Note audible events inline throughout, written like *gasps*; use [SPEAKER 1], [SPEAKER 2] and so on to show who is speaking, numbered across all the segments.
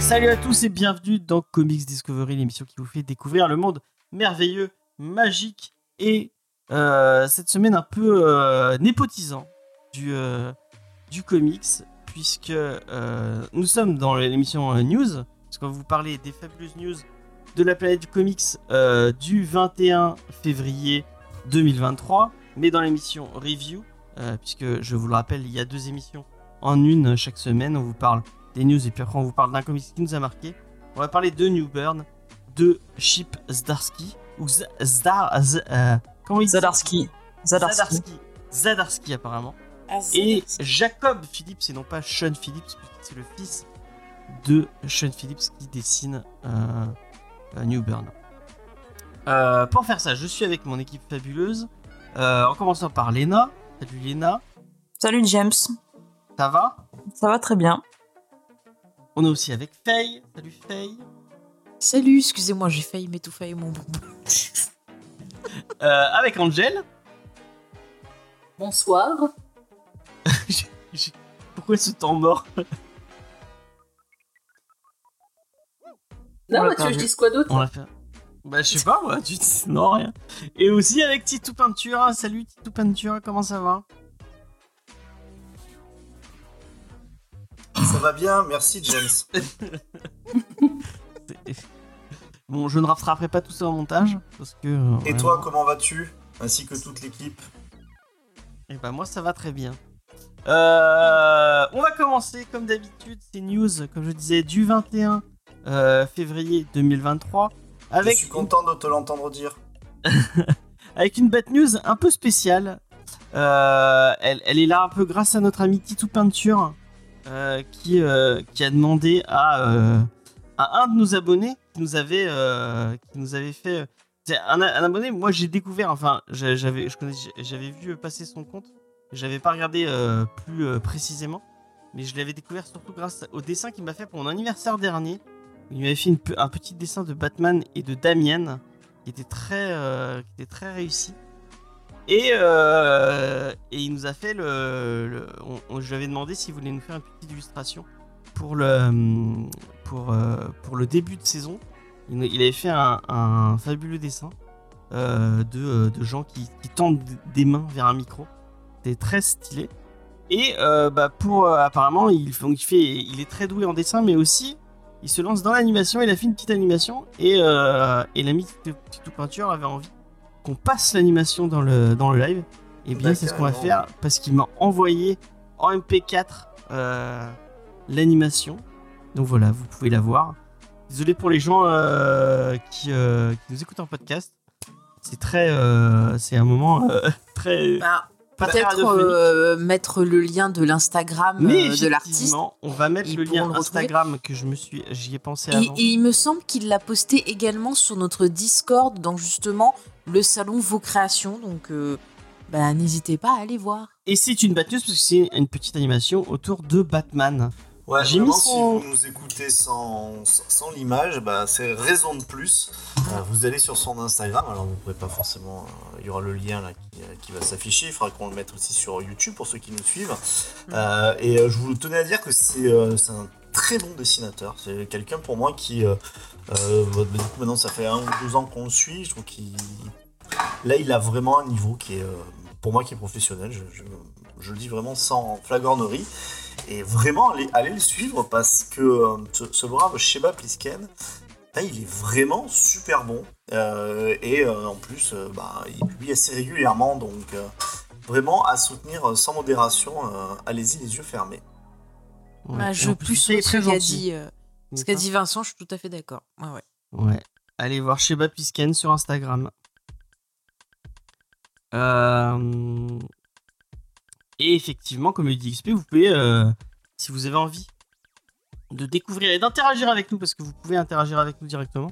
[SPEAKER 1] Salut à tous et bienvenue dans Comics Discovery, l'émission qui vous fait découvrir le monde merveilleux, magique et euh, cette semaine un peu euh, népotisant du, euh, du comics, puisque euh, nous sommes dans l'émission euh, News, parce qu'on va vous parler des fabuleuses news de la planète du comics euh, du 21 février 2023, mais dans l'émission Review, euh, puisque je vous le rappelle, il y a deux émissions en une chaque semaine, on vous parle des news et puis après on vous parle d'un comics qui nous a marqué. On va parler de New Burn, de Chip Zdarsky, ou Z- Zdar... Z- comment il
[SPEAKER 2] Zadarski. Zadarski.
[SPEAKER 1] Apparemment. Et Jacob Phillips, et non pas Sean Phillips, puisque c'est le fils de Sean Phillips qui dessine euh, euh, New Burn. Euh, pour faire ça, je suis avec mon équipe fabuleuse, euh, en commençant par Lena. Salut Lena,
[SPEAKER 2] Salut James.
[SPEAKER 1] ça va?
[SPEAKER 2] Ça va très bien.
[SPEAKER 1] On est aussi avec Faye. Salut Faye.
[SPEAKER 3] Salut, excusez-moi, j'ai failli m'étouffer mon bonbon.
[SPEAKER 1] Euh, avec Angel.
[SPEAKER 4] Bonsoir.
[SPEAKER 1] Pourquoi ce temps mort *laughs*
[SPEAKER 4] Non,
[SPEAKER 2] On l'a
[SPEAKER 4] tu veux que je dise quoi d'autre
[SPEAKER 1] On l'a fait. Bah je sais pas moi, tu dis non rien. Et aussi avec Titou Peinture. Salut Titou Peinture, comment ça va?
[SPEAKER 5] Ça va bien, merci James. *laughs*
[SPEAKER 1] Bon, je ne rattraperai pas tout ça en montage parce que. euh,
[SPEAKER 5] Et
[SPEAKER 1] vraiment-
[SPEAKER 5] toi, comment vas-tu? Ainsi que toute l'équipe.
[SPEAKER 1] Eh ben moi ça va très bien. Euh, on va commencer comme d'habitude ces news, comme je disais, du 21 euh, février 2023 avec
[SPEAKER 5] Je suis content de te l'entendre dire. *laughs*
[SPEAKER 1] avec une bad news un peu spéciale. Euh, elle, elle est là un peu grâce à notre ami Titou Peinture qui, qui a demandé à, à un de nos abonnés qui nous avait, qui nous avait fait. un, un abonné, moi j'ai découvert, enfin j'avais vu passer son compte, j'avais pas regardé euh, plus euh, précisément, mais je l'avais découvert surtout grâce au dessin qu'il m'a fait pour mon anniversaire dernier. Il m'avait fait un petit dessin de Batman et de Damien qui était très, euh, qui était très réussi. Et, et il nous a fait le. le- on- je lui avais demandé s'il voulait nous faire une petite illustration pour le, pour, pour le début de saison. Il, avait fait un, fabuleux dessin de, de gens qui tendent des mains vers un micro. C'était très stylé. Et euh, bah pour euh, apparemment, il, donc il, fait, il est très doué en dessin, mais aussi il se lance dans l'animation. Il a fait une petite animation et, euh, et l'ami Titou Peinture avait envie qu'on passe l'animation dans le, dans le live. Et bien, c'est ce qu'on va faire parce qu'il m'a envoyé en MP4 euh, l'animation. Donc voilà, vous pouvez la voir. Désolé pour les gens euh, qui, euh, qui nous écoutent en podcast. C'est très. euh, c'est un moment euh, *laughs* très.
[SPEAKER 3] Bah, Peut-être euh, mettre le lien de l'Instagram euh, de l'artiste.
[SPEAKER 1] effectivement, on va mettre le lien
[SPEAKER 3] le.
[SPEAKER 1] Instagram que je me suis, j'y ai pensé
[SPEAKER 3] Et,
[SPEAKER 1] avant.
[SPEAKER 3] et il me semble qu'il l'a posté également sur notre Discord, donc justement le salon Vos Créations. Donc euh, bah, n'hésitez pas à aller voir.
[SPEAKER 1] Et c'est une batteuse parce que c'est une petite animation autour de Batman.
[SPEAKER 5] Ouais,
[SPEAKER 1] J'ai
[SPEAKER 5] vraiment,
[SPEAKER 1] mis son-
[SPEAKER 5] si vous nous écoutez sans, sans, l'image, bah, c'est raison de plus. Euh, vous allez sur son Instagram, alors vous pouvez pas forcément. euh, il y aura le lien là qui, euh, qui va s'afficher. Il faudra qu'on le mette aussi sur YouTube pour ceux qui nous suivent. Euh, et je vous tenais à dire que c'est un très bon dessinateur. C'est quelqu'un pour moi qui. euh, bah, du coup, maintenant, ça fait un ou deux ans qu'on le suit. Je trouve qu'il. Là, il a vraiment un niveau qui est. pour moi, qui est professionnel. Je, je- je le dis vraiment sans flagornerie. Et vraiment, allez, allez le suivre parce que euh, ce, ce brave Sheba Plisken, il est vraiment super bon. Euh, et euh, en plus, euh, bah, il publie assez régulièrement. Donc, euh, vraiment à soutenir euh, sans modération. euh, Allez-y, les yeux fermés.
[SPEAKER 1] Ouais.
[SPEAKER 3] Bah,
[SPEAKER 1] Et
[SPEAKER 3] je
[SPEAKER 1] plus,
[SPEAKER 3] ce
[SPEAKER 1] très
[SPEAKER 3] qu'a
[SPEAKER 1] gentil.
[SPEAKER 3] dit, euh, ce qu'a dit Vincent, je suis tout à fait d'accord. Ouais, ouais.
[SPEAKER 1] Ouais. Allez voir Sheba Pisken sur Instagram. Euh, Et effectivement, comme le dit XP, vous pouvez, euh, si vous avez envie de découvrir et d'interagir avec nous, parce que vous pouvez interagir avec nous directement,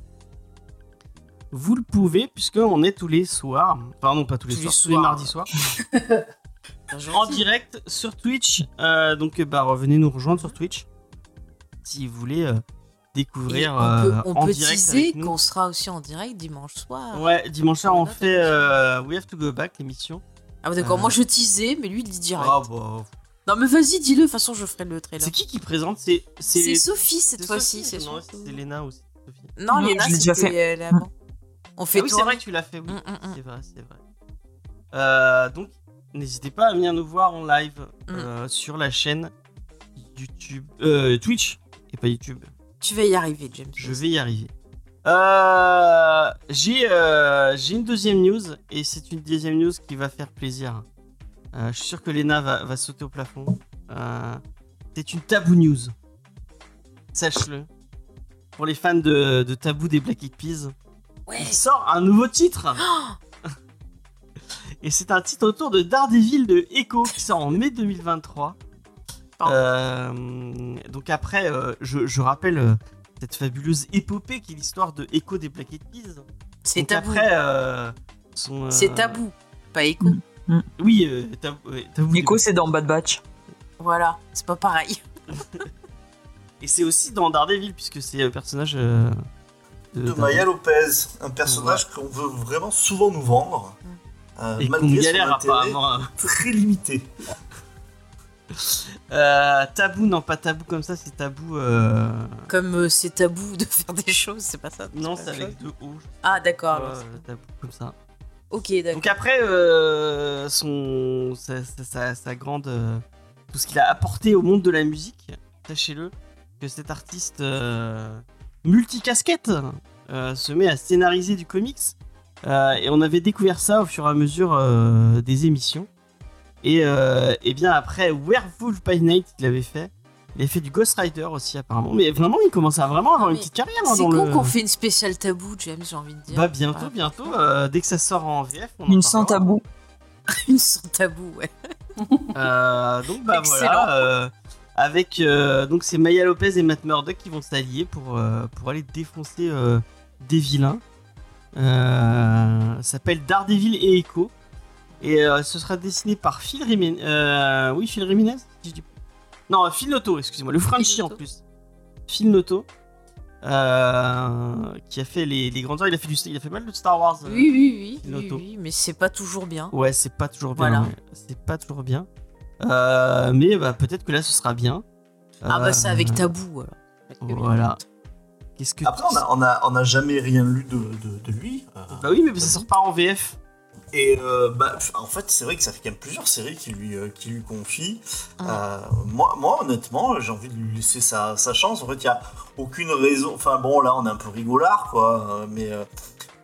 [SPEAKER 1] vous le pouvez, puisqu'on est tous les soirs, non pas tous les
[SPEAKER 3] Tous
[SPEAKER 1] soirs, tous les mardis soirs, *laughs* en direct sur Twitch. Euh, donc bah revenez nous rejoindre sur Twitch. si vous voulez euh, découvrir
[SPEAKER 3] on peut,
[SPEAKER 1] euh,
[SPEAKER 3] on
[SPEAKER 1] en
[SPEAKER 3] peut
[SPEAKER 1] direct
[SPEAKER 3] qu'on sera aussi en direct dimanche soir.
[SPEAKER 1] Ouais, dimanche soir,
[SPEAKER 3] On
[SPEAKER 1] on fait euh, We Have to Go Back, l'émission.
[SPEAKER 3] Ah bah d'accord,
[SPEAKER 1] Euh.
[SPEAKER 3] moi je teasais, mais lui il dit direct.
[SPEAKER 1] Ah, bah,
[SPEAKER 3] Non mais vas-y, dis-le, de toute façon je ferai le trailer.
[SPEAKER 1] C'est qui qui présente? C'est
[SPEAKER 3] C'est Sophie cette fois-ci. C'est
[SPEAKER 1] non,
[SPEAKER 3] Sophie.
[SPEAKER 1] c'est Léna aussi. Sophie.
[SPEAKER 3] Non,
[SPEAKER 2] Non,
[SPEAKER 3] Léna, c'était,
[SPEAKER 2] fait.
[SPEAKER 3] euh, là-bas. *laughs* On fait
[SPEAKER 1] ah oui, c'est vrai que tu l'as fait, oui.
[SPEAKER 3] Mm, mm, mm.
[SPEAKER 1] C'est vrai, c'est vrai. Euh, donc, n'hésitez pas à venir nous voir en live
[SPEAKER 3] Mm.
[SPEAKER 1] euh, sur la chaîne YouTube, euh, Twitch et pas YouTube.
[SPEAKER 3] Tu vas y arriver, James.
[SPEAKER 1] Je vais y arriver. Euh, j'ai euh, j'ai une deuxième news et c'est une deuxième news qui va faire plaisir. Euh, je suis sûr que Lena va, va sauter au plafond. C'est une tabou news. Sache-le. Pour les fans de, de tabou des Black Eyed Peas,
[SPEAKER 3] Ouais.
[SPEAKER 1] il sort un nouveau titre. *gasps* Et c'est un titre autour de Daredevil de Echo qui sort en mai 2023.
[SPEAKER 3] Pardon.
[SPEAKER 1] Euh, donc après, je, je rappelle cette fabuleuse épopée qui est l'histoire de Echo des Black Eyed Peas.
[SPEAKER 3] C'est tabou.
[SPEAKER 1] après, euh, son, euh,
[SPEAKER 3] C'est tabou, pas écho.
[SPEAKER 1] Oui, euh, tabou. ouais, tabou des
[SPEAKER 2] Nico,
[SPEAKER 1] Black-
[SPEAKER 2] c'est dans Bad Batch.
[SPEAKER 3] Voilà, c'est pas pareil. *laughs*
[SPEAKER 1] Et c'est aussi dans Daredevil puisque c'est le personnage euh,
[SPEAKER 5] De. Maya Lopez, un personnage qu'on veut vraiment souvent nous vendre. euh,
[SPEAKER 1] Et qu'on
[SPEAKER 5] malgré son
[SPEAKER 1] galère apparemment.
[SPEAKER 5] très limité.
[SPEAKER 1] Euh, tabou, non pas tabou comme ça, c'est tabou. euh,
[SPEAKER 3] Comme euh, c'est tabou de *laughs* faire des choses, c'est pas ça.
[SPEAKER 1] Non, c'est avec deux O.
[SPEAKER 3] Ah d'accord.
[SPEAKER 1] tabou comme ça.
[SPEAKER 3] Ok, d'accord.
[SPEAKER 1] Donc après, son, sa, sa- sa- sa grande, tout ce qu'il a apporté au monde de la musique, sachez-le, que cet artiste multicasquette se met à scénariser du comics. Et on avait découvert ça au fur et à mesure des émissions. Et, euh, et bien après Werewolf by Night, il avait fait. Il avait fait du Ghost Rider aussi apparemment. Mais vraiment, il commence à vraiment avoir
[SPEAKER 3] Ah,
[SPEAKER 1] une petite carrière hein,
[SPEAKER 3] C'est con
[SPEAKER 1] le...
[SPEAKER 3] qu'on fait une spéciale tabou, James, j'ai envie de dire.
[SPEAKER 1] Bah bientôt,
[SPEAKER 3] Ouais.
[SPEAKER 1] bientôt. euh, dès que ça sort en VF, on en
[SPEAKER 2] Une sans tabou. *laughs*
[SPEAKER 3] Une sans tabou, ouais.
[SPEAKER 1] Euh, donc bah
[SPEAKER 3] Excellent.
[SPEAKER 1] voilà, euh, avec euh, donc c'est Maya Lopez et Matt Murdock qui vont s'allier pour euh, pour aller défoncer euh, des vilains. Euh, ça s'appelle Daredevil et Echo et euh, ce sera dessiné par Phil Rimenez. Euh, oui, Phil dis- Non, Phil Noto, excusez-moi, le Frenchie en plus. Phil Noto. euh, qui a fait les, les grandes heures, il a fait du, il a fait mal de Star Wars. euh,
[SPEAKER 3] Oui, oui, oui, oui, mais c'est pas toujours bien.
[SPEAKER 1] Ouais, c'est pas toujours bien.
[SPEAKER 3] Voilà.
[SPEAKER 1] C'est pas toujours bien. Euh, mais bah, peut-être que là, ce sera bien.
[SPEAKER 3] Ah bah c'est
[SPEAKER 1] Euh,
[SPEAKER 3] avec tabou, alors.
[SPEAKER 1] Voilà. Qu'est-ce que
[SPEAKER 5] Après, on a, on a, on a jamais rien lu de, de, de lui. euh,
[SPEAKER 1] Bah oui, mais ça sort pas en VF.
[SPEAKER 5] Et euh, bah, en fait, c'est vrai que ça fait quand même plusieurs séries qui lui, euh, qui lui confient. Euh, moi, moi, honnêtement, j'ai envie de lui laisser sa, sa chance. En fait, il n'y a aucune raison. Enfin, bon, là, on est un peu rigolard, quoi. euh, Mais euh,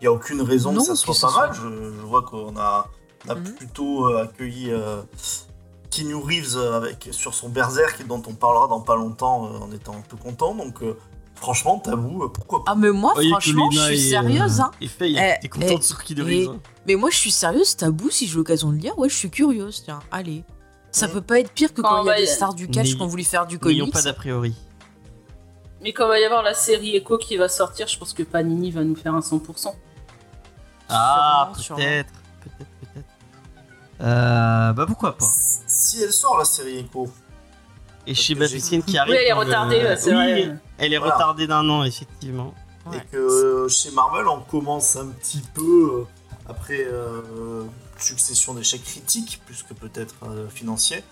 [SPEAKER 5] il n'y a aucune raison
[SPEAKER 3] Non,
[SPEAKER 5] que ça soit pas
[SPEAKER 3] soit-
[SPEAKER 5] mal. Je, je vois qu'on a, on a
[SPEAKER 3] Mhm.
[SPEAKER 5] plutôt accueilli euh, Keanu Reeves avec, sur son Berserk, dont on parlera dans pas longtemps euh, en étant un peu content. Donc, euh, franchement, tabou, pourquoi pas
[SPEAKER 3] Ah mais moi,
[SPEAKER 1] Voyez
[SPEAKER 3] franchement, je suis
[SPEAKER 1] est,
[SPEAKER 3] sérieuse, hein.
[SPEAKER 1] est fait,
[SPEAKER 3] Eh,
[SPEAKER 1] t'es content
[SPEAKER 3] eh,
[SPEAKER 1] de sur qui de
[SPEAKER 3] eh,
[SPEAKER 1] Reeves, hein.
[SPEAKER 3] Mais moi, je suis sérieuse, tabou, si j'ai l'occasion de le lire, ouais, je suis curieuse, tiens, allez. Ça
[SPEAKER 5] Ouais.
[SPEAKER 3] peut pas être pire que
[SPEAKER 4] Quand
[SPEAKER 3] quand il y a des stars du
[SPEAKER 1] N'ayons-
[SPEAKER 3] qui ont voulu faire du
[SPEAKER 1] N'ayons
[SPEAKER 3] comics.
[SPEAKER 1] pas d'a priori.
[SPEAKER 4] Mais quand va y avoir la série Echo qui va sortir, je pense que Panini va nous faire un 100%.
[SPEAKER 1] Ah,
[SPEAKER 3] Sûrement, sûrement.
[SPEAKER 1] peut-être, peut-être, peut-être. Euh, bah pourquoi pas.
[SPEAKER 5] Si elle sort, la série Echo,
[SPEAKER 1] Et chez Baptistine qui
[SPEAKER 4] Oui,
[SPEAKER 1] arrive.
[SPEAKER 4] elle est
[SPEAKER 1] le-
[SPEAKER 4] retardée, ouais, c'est
[SPEAKER 1] Oui,
[SPEAKER 4] vrai.
[SPEAKER 1] Elle est
[SPEAKER 5] Voilà.
[SPEAKER 1] retardée d'un an, effectivement.
[SPEAKER 3] Ouais.
[SPEAKER 5] et que euh, chez Marvel, on commence un petit peu, euh, après euh, succession d'échecs critiques, plus que peut-être euh, financiers,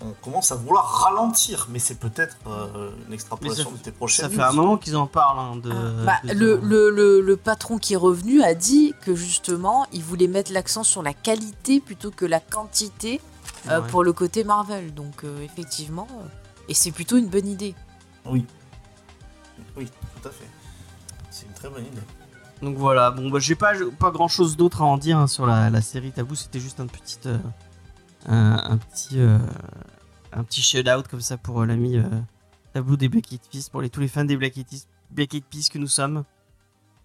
[SPEAKER 5] on commence à vouloir ralentir, mais c'est peut-être euh, une extrapolation
[SPEAKER 1] Mais
[SPEAKER 5] de tes prochaines
[SPEAKER 1] Ça fait un moment qu'ils en parlent. hein, de,
[SPEAKER 3] Ah, bah,
[SPEAKER 1] de-
[SPEAKER 3] le, le, le, le patron qui est revenu a dit que justement, il voulait mettre l'accent sur la qualité plutôt que la quantité euh,
[SPEAKER 1] Ouais.
[SPEAKER 3] pour le côté Marvel. Donc, euh, effectivement, euh, et c'est plutôt une bonne idée.
[SPEAKER 5] Oui. Oui, tout à fait. C'est une très bonne idée.
[SPEAKER 1] Donc voilà, bon bah j'ai pas, pas grand chose d'autre à en dire hein, sur la, la série Tabou, c'était juste un petit euh, un, un petit euh, un petit shout out comme ça pour euh, l'ami Tabou des Black Eyed Peas, pour les, tous les fans des Black Eyed Peas, que nous sommes.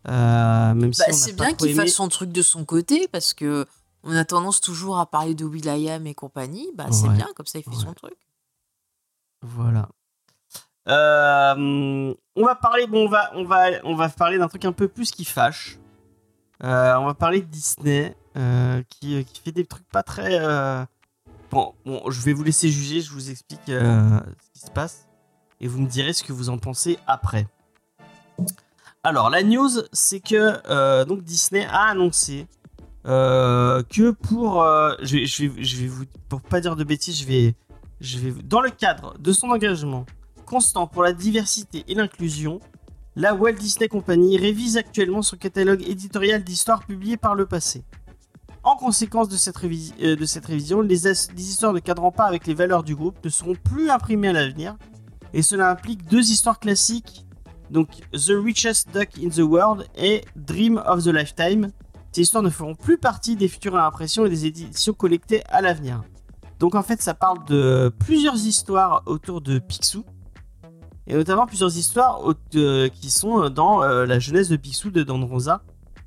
[SPEAKER 1] Même si
[SPEAKER 3] Bah, c'est bien qu'il fasse son truc de son côté parce que on a tendance toujours à parler de Will.i.am et compagnie. Bah, c'est bien, comme ça il fait
[SPEAKER 1] Ouais.
[SPEAKER 3] son truc.
[SPEAKER 1] Voilà. Euh, on va parler, bon, on va, on va, on va parler d'un truc un peu plus qui fâche. Euh, on va parler de Disney, euh, qui, qui fait des trucs pas très. Bon, bon, je vais vous laisser juger, je vous explique ce qui se passe. et vous me direz ce que vous en pensez après. Alors la news, c'est que donc Disney a annoncé que pour, je, je, je vais vous, pour pas dire de bêtises, je vais, je vais, dans le cadre de son engagement constant pour la diversité et l'inclusion, la Walt Disney Company révise actuellement son catalogue éditorial d'histoires publiées par le passé. En conséquence de cette, euh, révision, les, les histoires ne cadrant pas avec les valeurs du groupe ne seront plus imprimées à l'avenir, et cela implique deux histoires classiques, donc The Richest Duck in the World et Dream of the Lifetime. Ces histoires ne feront plus partie des futures impressions et des éditions collectées à l'avenir. Donc en fait, ça parle de plusieurs histoires autour de Picsou, et notamment plusieurs histoires qui sont dans euh, la jeunesse de Picsou de Don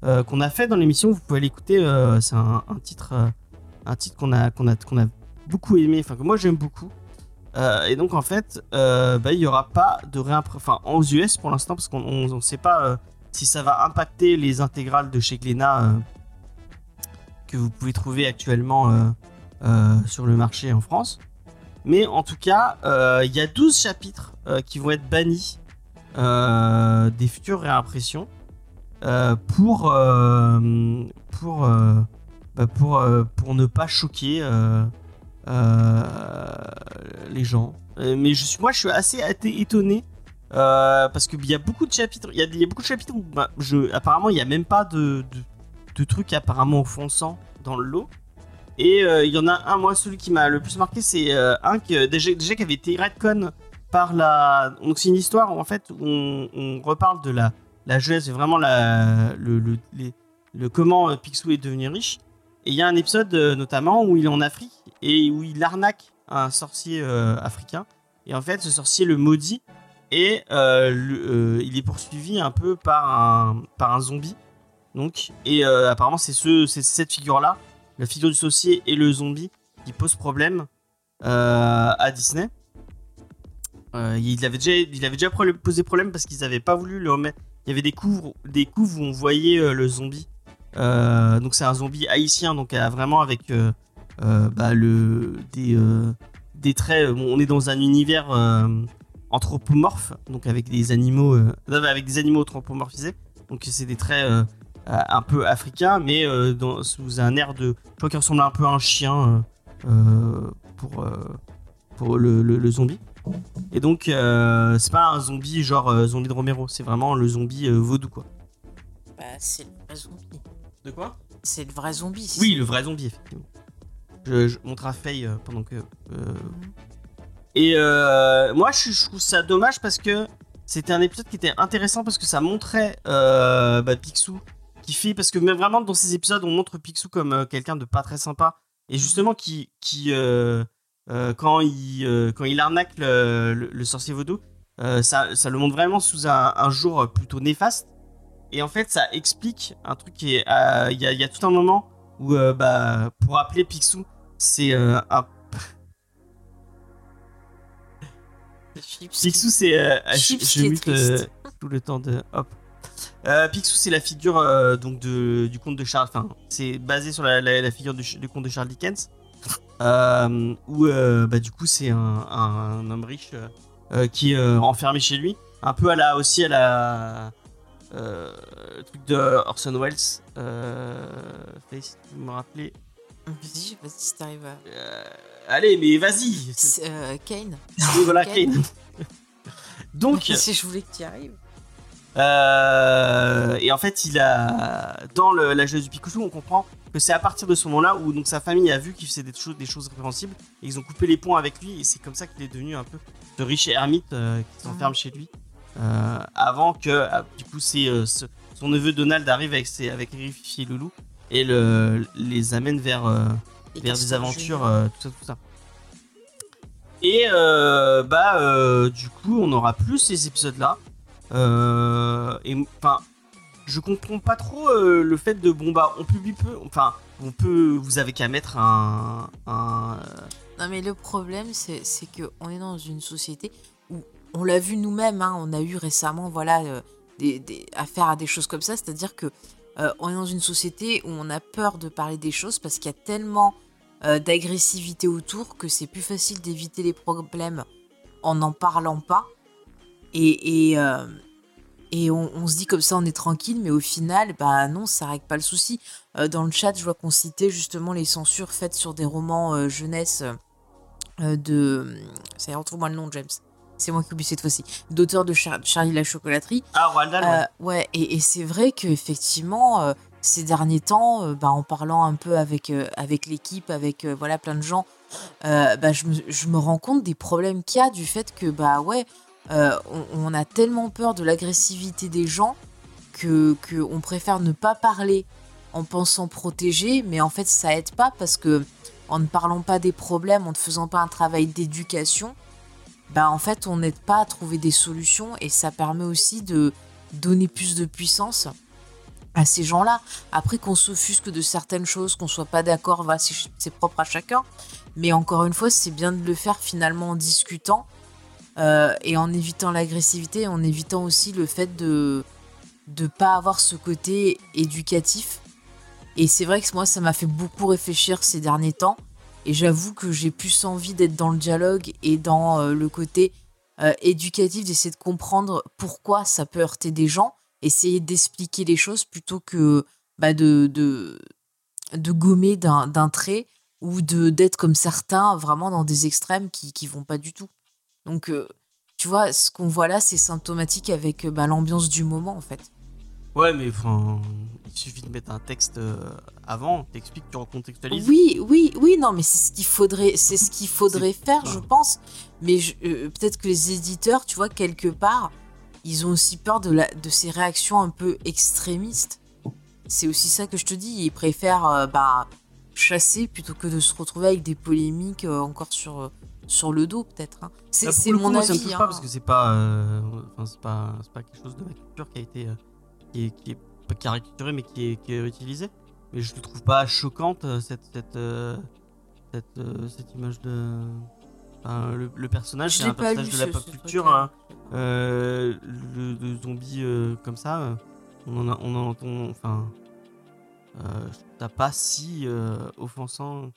[SPEAKER 1] euh, qu'on a fait dans l'émission. Vous pouvez l'écouter. euh, c'est un, titre, euh, un titre qu'on a, qu'on a, qu'on a beaucoup aimé, enfin que moi j'aime beaucoup. Euh, et donc en fait, euh, bah, il y aura pas de réimpression, enfin aux US pour l'instant, parce qu'on on, on sait pas euh, si ça va impacter les intégrales de chez Glénat euh, que vous pouvez trouver actuellement euh, euh, sur le marché en France. Mais en tout cas, euh, il y a 12 chapitres euh, qui vont être bannis euh, des futures réimpressions bah, pour, ne pas choquer les gens. Mais je suis, moi, je suis assez étonné parce qu'il y a beaucoup de chapitres. Il y a, beaucoup de chapitres où bah, apparemment il n'y a même pas de, de, de trucs apparemment offensants dans le lot. Et euh, il y en a un, moi, celui qui m'a le plus marqué, c'est euh, un que, déjà, qui avait été retcon par la. Donc, c'est une histoire où, en fait, on, on reparle de la, la jeunesse, c'est vraiment la, le, le, comment euh, Picsou est devenu riche. Et il y a un épisode notamment où il est en Afrique et où il arnaque un sorcier africain. Et en fait, ce sorcier le maudit et il est poursuivi un peu par un, par un zombie. Donc, et apparemment, c'est ce, cette figure-là, la figure du sorcier et le zombie, qui pose problème euh, à Disney. Euh, il avait déjà, il avait déjà posé problème parce qu'ils n'avaient pas voulu le remettre. Il y avait des couves, des où on voyait euh, le zombie. Donc c'est un zombie haïtien, donc vraiment avec bah, le, des, des traits. on est dans un univers anthropomorphe, donc avec des animaux, avec des animaux anthropomorphisés. Donc c'est des traits un peu africains, mais euh, dans, sous un air de, je crois qu'il ressemble un peu à un chien euh, euh, pour euh, pour le, le- le zombie. Et donc euh, c'est pas un zombie genre euh, zombie de Romero, c'est vraiment le zombie euh, vaudou quoi.
[SPEAKER 3] Bah, c'est le vrai zombie.
[SPEAKER 1] De quoi?
[SPEAKER 3] C'est le vrai zombie.
[SPEAKER 1] Oui, le vrai zombie, effectivement. Je, je montre à Faye euh, pendant que. euh, Et euh, moi, je, je trouve ça dommage parce que c'était un épisode qui était intéressant parce que ça montrait euh, bah, Picsou qui fait. Parce que même vraiment, dans ces épisodes, on montre Picsou comme euh, quelqu'un de pas très sympa. Et justement, qui. qui euh, euh, quand, il, quand il arnaque le, le- le sorcier vaudou, ça, ça le montre vraiment sous un, un jour plutôt néfaste. Et en fait, ça explique un truc qui est. Il y, y a tout un moment où, bah, pour appeler Picsou, c'est un. Picsou, c'est. je je mute tout le temps de. Hop. Euh, Picsou, c'est la figure euh, donc de, du conte de Charles. Enfin, c'est basé sur la, la- la figure du, du conte de Charles Dickens. Euh, où, euh, bah, du coup, c'est un, un homme riche euh, qui est euh, enfermé chez lui. Un peu à la, aussi à la. euh, le truc de Orson Welles. Euh, si tu me rappeler.
[SPEAKER 3] Vas-y, vas-y, si t'arrives à.
[SPEAKER 1] Euh, allez, mais vas-y.
[SPEAKER 3] C'est, euh, Kane.
[SPEAKER 1] Oui, voilà,
[SPEAKER 3] Kane.
[SPEAKER 1] Kane. *laughs* Donc,
[SPEAKER 3] si je voulais que tu y arrives.
[SPEAKER 1] Euh, et en fait, il a dans le- la jeunesse du Picsou, on comprend que c'est à partir de ce moment-là où donc sa famille a vu qu'il faisait des choses, des choses répréhensibles et ils ont coupé les ponts avec lui et c'est comme ça qu'il est devenu un peu ce riche ermite euh, qui s'enferme chez lui. Euh, avant que euh, du coup c'est ce- son neveu Donald arrive avec ses avec Riffy et Loulou et le, les amène vers vers des aventures, tout ça, tout ça. Et bah du coup, on n'aura plus ces épisodes-là. Euh, et enfin, je comprends pas trop euh, le fait de bon bah on publie peu. Enfin, on peut, vous avez qu'à mettre un, un
[SPEAKER 3] Non, mais le problème, c'est c'est qu'on est dans une société où on l'a vu nous-mêmes, hein, on a eu récemment voilà, euh, des, des- affaire à des choses comme ça, c'est-à-dire que euh, on est dans une société où on a peur de parler des choses parce qu'il y a tellement euh, d'agressivité autour que c'est plus facile d'éviter les problèmes en n'en parlant pas Et, et, euh, et on, on se dit comme ça, on est tranquille, mais au final, bah non, ça règle pas le souci. Euh, dans le chat, je vois qu'on citait justement les censures faites sur des romans euh, jeunesse de. Ça y est, retrouve-moi le nom, James. C'est moi qui oublie cette fois-ci. D'auteur de Char- Charlie la chocolaterie.
[SPEAKER 1] Ah, Dahl, ouais.
[SPEAKER 3] Ouais, et, et c'est vrai qu'effectivement, ces derniers temps, bah, en parlant un peu avec, avec l'équipe, avec voilà, plein de gens, bah, je, me, je me rends compte des problèmes qu'il y a du fait que, bah ouais, euh, on, a tellement peur de l'agressivité des gens que, préfère ne pas parler en pensant protéger, mais en fait, ça aide pas parce que en ne parlant pas des problèmes, en ne faisant pas un travail d'éducation, bah en fait, on n'aide pas à trouver des solutions et ça permet aussi de donner plus de puissance à ces gens-là. Après qu'on s'offusque de certaines choses, qu'on soit pas d'accord, voilà, c'est propre à chacun. Mais encore une fois, c'est bien de le faire finalement en discutant euh, et en évitant l'agressivité, en évitant aussi le fait de de pas avoir ce côté éducatif. Et c'est vrai que moi, ça m'a fait beaucoup réfléchir ces derniers temps. Et j'avoue que j'ai plus envie d'être dans le dialogue et dans euh, le côté euh, éducatif, d'essayer de comprendre pourquoi ça peut heurter des gens, essayer d'expliquer les choses plutôt que bah, de, de, de gommer d'un d'un trait ou de d'être comme certains vraiment dans des extrêmes qui, qui vont pas du tout. Donc, euh, tu vois, ce qu'on voit là, c'est symptomatique avec euh, bah, l'ambiance du moment en fait.
[SPEAKER 1] Ouais, mais enfin, il suffit de mettre un texte euh, avant, t'expliques, tu recontextualises.
[SPEAKER 3] Oui, oui, oui, non, mais c'est ce qu'il faudrait, c'est ce qu'il faudrait faire, je pense. Mais euh, peut-être que les éditeurs, tu vois, quelque part, ils ont aussi peur de, la, de ces réactions un peu extrémistes. C'est aussi ça que je te dis. Ils préfèrent euh, bah, chasser plutôt que de se retrouver avec des polémiques euh, encore sur, sur le dos, peut-être. hein. C'est
[SPEAKER 1] Là,
[SPEAKER 3] mon
[SPEAKER 1] coup, moi, ça me
[SPEAKER 3] avis.
[SPEAKER 1] touche
[SPEAKER 3] hein.
[SPEAKER 1] pas parce que c'est pas, euh, enfin, c'est pas, c'est pas quelque chose de ma culture qui a été, euh, qui est, qui est pas caricaturé, mais qui est, qui est utilisé. Mais je ne trouve pas choquante euh, cette, cette, euh, cette, cette image de, enfin, le, le personnage,
[SPEAKER 3] Je
[SPEAKER 1] c'est un personnage de la pop culture. hein. Euh, le, le zombie euh, comme ça, on en, a, on en entend, enfin, euh, ça pas si offensant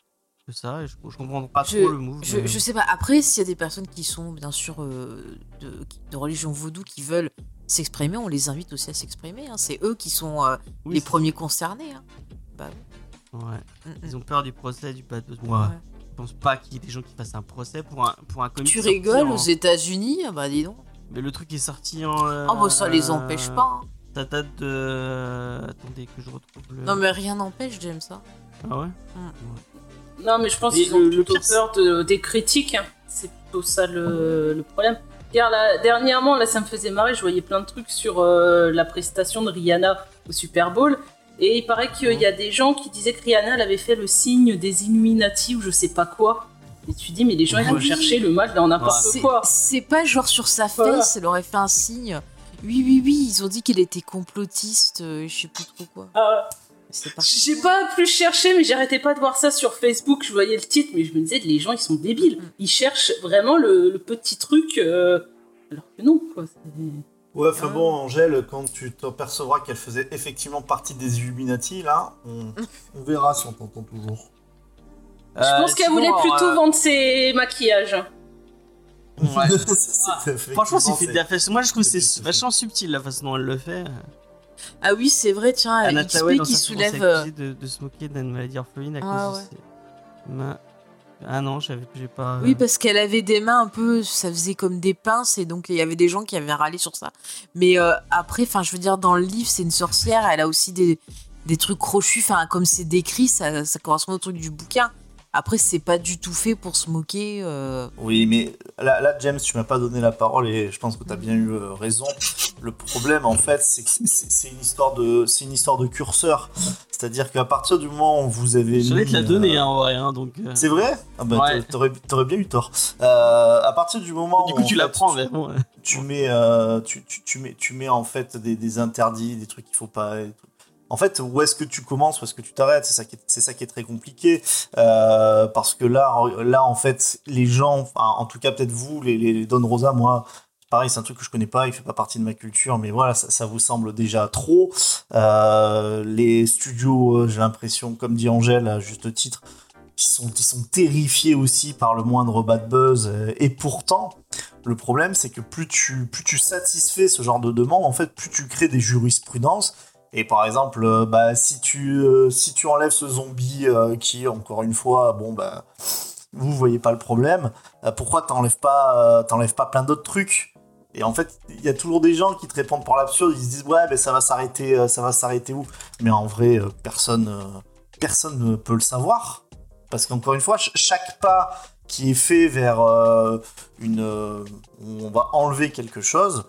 [SPEAKER 1] que ça. Et je, je comprends pas
[SPEAKER 3] Je-
[SPEAKER 1] trop le move.
[SPEAKER 3] Je,
[SPEAKER 1] mais-
[SPEAKER 3] je sais pas. Après, s'il y a des personnes qui sont bien sûr euh, de, de religion vaudou qui veulent s'exprimer, on les invite aussi à s'exprimer. hein. C'est eux qui sont euh,
[SPEAKER 1] Oui,
[SPEAKER 3] les premiers concernés. hein. Bah
[SPEAKER 1] Ouais.
[SPEAKER 3] Mm, mm.
[SPEAKER 1] Ils ont peur du procès, du buzz. Moi,
[SPEAKER 3] Ouais.
[SPEAKER 1] je pense pas qu'il y ait des gens qui fassent un procès pour un, pour un comic
[SPEAKER 3] Tu rigoles
[SPEAKER 1] en-
[SPEAKER 3] aux États-Unis? Ah Bah dis donc.
[SPEAKER 1] Mais le truc est sorti en. euh,
[SPEAKER 3] Ah bah ça les empêche pas. hein.
[SPEAKER 1] Ça date de. Attendez que je retrouve le.
[SPEAKER 3] Non mais rien n'empêche, j'aime ça.
[SPEAKER 1] Ah ouais
[SPEAKER 4] Non, mais je pense qu'ils ont
[SPEAKER 1] le-
[SPEAKER 4] plutôt peur de- des critiques. hein. C'est plutôt ça le, le problème. Regarde, là, dernièrement, là, ça me faisait marrer. Je voyais plein de trucs sur euh, la prestation de Rihanna au Super Bowl. Et il paraît qu'il y a des gens qui disaient que Rihanna elle avait fait le signe des Illuminati ou je sais pas quoi. Et tu dis, mais les gens, ils
[SPEAKER 3] Ah
[SPEAKER 4] vont
[SPEAKER 3] oui.
[SPEAKER 4] chercher le mal dans n'importe
[SPEAKER 3] C'est-
[SPEAKER 4] quoi.
[SPEAKER 3] C'est pas genre sur sa
[SPEAKER 4] Voilà.
[SPEAKER 3] face, elle aurait fait un signe. Oui, oui, oui, ils ont dit qu'il était complotiste, euh, je sais plus trop quoi.
[SPEAKER 4] Ah. J'ai pas plus cherché, mais j'arrêtais pas de voir ça sur Facebook. Je voyais le titre, mais je me disais, les gens, ils sont débiles.
[SPEAKER 3] Mm.
[SPEAKER 4] Ils cherchent vraiment le, le petit truc, euh, alors que non, quoi. c'est-
[SPEAKER 5] Ouais, enfin
[SPEAKER 3] Ah.
[SPEAKER 5] bon, Angèle, quand tu t'apercevras qu'elle faisait effectivement partie des Illuminati, là, on, on verra si on t'entend toujours.
[SPEAKER 4] Je pense qu'elle voulait plutôt vendre ses maquillages.
[SPEAKER 1] Ouais. *laughs* *laughs*
[SPEAKER 5] C'était
[SPEAKER 1] Franchement, c'est fait de la façon. Moi, je trouve que
[SPEAKER 5] c'est
[SPEAKER 1] vachement subtil la façon dont elle le fait.
[SPEAKER 3] Ah oui, c'est vrai, tiens,
[SPEAKER 1] Anna
[SPEAKER 3] XP
[SPEAKER 1] Tawai,
[SPEAKER 3] qui soulève... euh,
[SPEAKER 1] de, de se moquer d'une maladie orpheline à
[SPEAKER 3] Ah
[SPEAKER 1] cause de ses- Ma- Ah non, j'avais j'ai pas.
[SPEAKER 3] Oui, parce qu'elle avait des mains un peu, ça faisait comme des pinces, et donc il y avait des gens qui avaient râlé sur ça. Mais euh, après, enfin, je veux dire, dans le livre, c'est une sorcière, elle a aussi des, des trucs crochus, enfin, comme c'est décrit, ça, ça correspond au truc du bouquin. Après, c'est pas du tout fait pour se moquer. euh,
[SPEAKER 5] Oui, mais là, là, James, tu m'as pas donné la parole et je pense que tu as bien eu euh, raison. Le problème, en fait, c'est que c'est- une histoire de, c'est une histoire de curseur. C'est-à-dire qu'à partir du moment où vous avez
[SPEAKER 1] Je vais te la donner,
[SPEAKER 5] euh,
[SPEAKER 1] hein, en vrai. hein, donc, euh,
[SPEAKER 5] C'est vrai? Ah bah,
[SPEAKER 1] Ouais.
[SPEAKER 5] T'aurais t'aurais bien eu tort. Euh, à partir du moment
[SPEAKER 1] Du
[SPEAKER 5] où
[SPEAKER 1] coup, tu la prends,
[SPEAKER 5] tu-
[SPEAKER 1] mais bon. ouais.
[SPEAKER 5] tu mets, euh, tu, tu, tu mets, tu mets en fait des, des interdits, des trucs qu'il faut pas. En fait, où est-ce que tu commences, où est-ce que tu t'arrêtes? C'est ça qui est, c'est ça très compliqué, Euh, parce que là, là, en fait, les gens, en tout cas peut-être vous, les, Don Rosa, moi, pareil, c'est un truc que je connais pas, il fait pas partie de ma culture, mais voilà, ça, vous semble déjà trop. Euh, les studios, euh, j'ai l'impression, comme dit Angèle à juste titre, qui sont, qui sont terrifiés aussi par le moindre bad buzz, et pourtant, Le problème, c'est que plus tu, plus tu satisfais ce genre de demande, en fait, plus tu crées des jurisprudences. Et par exemple, euh, bah, si, tu, euh, si tu enlèves ce zombie euh, qui, encore une fois, bon, bah, vous voyez pas le problème, pourquoi t'enlèves pas, t'enlèves pas plein d'autres trucs? Et en fait, il y a toujours des gens qui te répondent par l'absurde, ils se disent, ouais, mais ça va s'arrêter, ça va s'arrêter où? Mais en vrai, personne, personne ne peut le savoir. Parce qu'encore une fois, ch- chaque pas qui est fait vers euh, une euh, on va enlever quelque chose,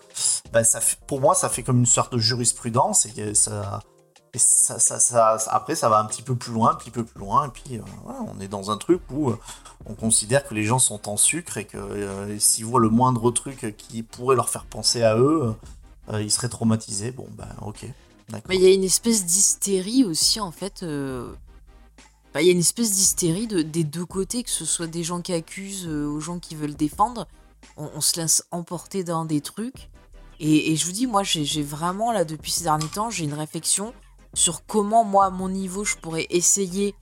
[SPEAKER 5] bah, ça pour moi ça fait comme une sorte de jurisprudence et que ça, après ça va un petit peu plus loin, un petit peu plus loin et puis euh, on est dans un truc où euh, on considère que les gens sont en sucre et que euh, s'ils voient le moindre truc qui pourrait leur faire penser à eux, euh, ils seraient traumatisés. Bon ben ok.
[SPEAKER 3] Mais il y a une espèce d'hystérie aussi, en fait. Bah, Il y a une espèce d'hystérie de, des deux côtés, que ce soit des gens qui accusent euh, aux gens qui veulent défendre. On, se laisse emporter dans des trucs. Et, je vous dis, moi, j'ai vraiment, là, depuis ces derniers temps, j'ai une réflexion sur comment, moi, à mon niveau, je pourrais essayer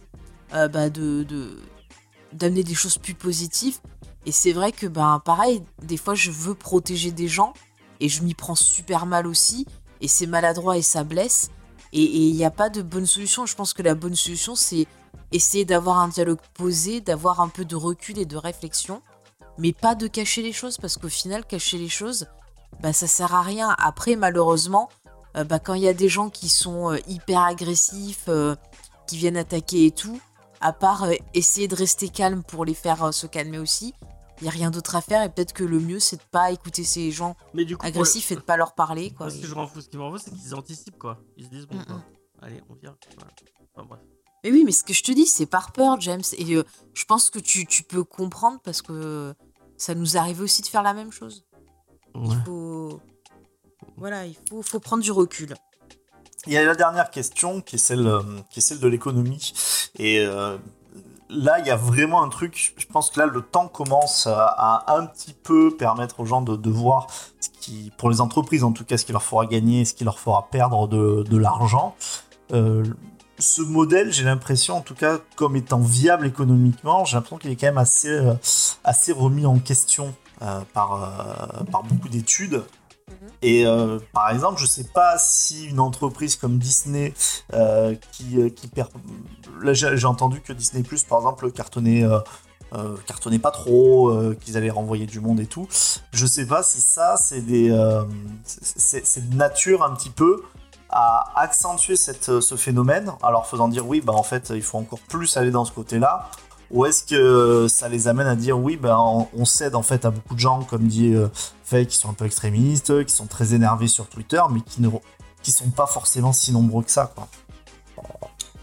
[SPEAKER 3] euh, bah, d'amener des choses plus positives. Et c'est vrai que, ben, pareil, des fois, je veux protéger des gens et je m'y prends super mal aussi. Et c'est maladroit et ça blesse. Et il n'y a pas de bonne solution. Je pense que la bonne solution, c'est essayer d'avoir un dialogue posé, d'avoir un peu de recul et de réflexion, mais pas de cacher les choses, parce qu'au final, cacher les choses, bah, ça sert à rien. Après, malheureusement, euh, bah, quand il y a des gens qui sont euh, hyper agressifs, euh, qui viennent attaquer et tout, à part essayer de rester calme pour les faire se calmer aussi, il n'y a rien d'autre à faire. Et peut-être que le mieux, c'est de pas écouter ces gens
[SPEAKER 1] Mais du coup, le-
[SPEAKER 3] agressifs et de pas leur parler. Quoi.
[SPEAKER 1] Moi, ce que je m'en fous, ce qui m'en fout, c'est qu'ils anticipent quoi. Ils se disent bon,
[SPEAKER 3] Mm,
[SPEAKER 1] bah, allez, on vient. Voilà. Enfin, bref.
[SPEAKER 3] Mais oui, mais ce que je te dis, c'est par peur, James. Et euh, je pense que tu, tu peux comprendre parce que ça nous arrive aussi de faire la même chose.
[SPEAKER 1] Ouais.
[SPEAKER 3] Il faut. Voilà, il faut, faut prendre du recul.
[SPEAKER 5] Il y a la dernière question qui est celle, euh, qui est celle de l'économie. Et euh, là, il y a vraiment un truc. Je pense que là, le temps commence à, à un petit peu permettre aux gens de, de voir ce qui, pour les entreprises en tout cas, ce qui leur fera gagner et ce qui leur fera perdre de, de l'argent. Euh, ce modèle, j'ai l'impression, en tout cas, comme étant viable économiquement, j'ai l'impression qu'il est quand même assez, euh, assez remis en question euh, par, euh, par beaucoup d'études. Et euh, par exemple, je sais pas si une entreprise comme Disney qui, qui perd. Là, j'ai entendu que Disney Plus, par exemple, cartonnait, euh, cartonnait pas trop, euh, qu'ils allaient renvoyer du monde et tout. Je sais pas si ça, c'est des, euh, c'est de nature un petit peu à accentuer cette, ce phénomène, alors faisant dire oui, bah en fait, il faut encore plus aller dans ce côté-là. Ou est-ce que ça les amène à dire oui, ben on, on cède en fait à beaucoup de gens, comme dit euh, Faye, qui sont un peu extrémistes, qui sont très énervés sur Twitter, mais qui ne qui sont pas forcément si nombreux que ça, quoi.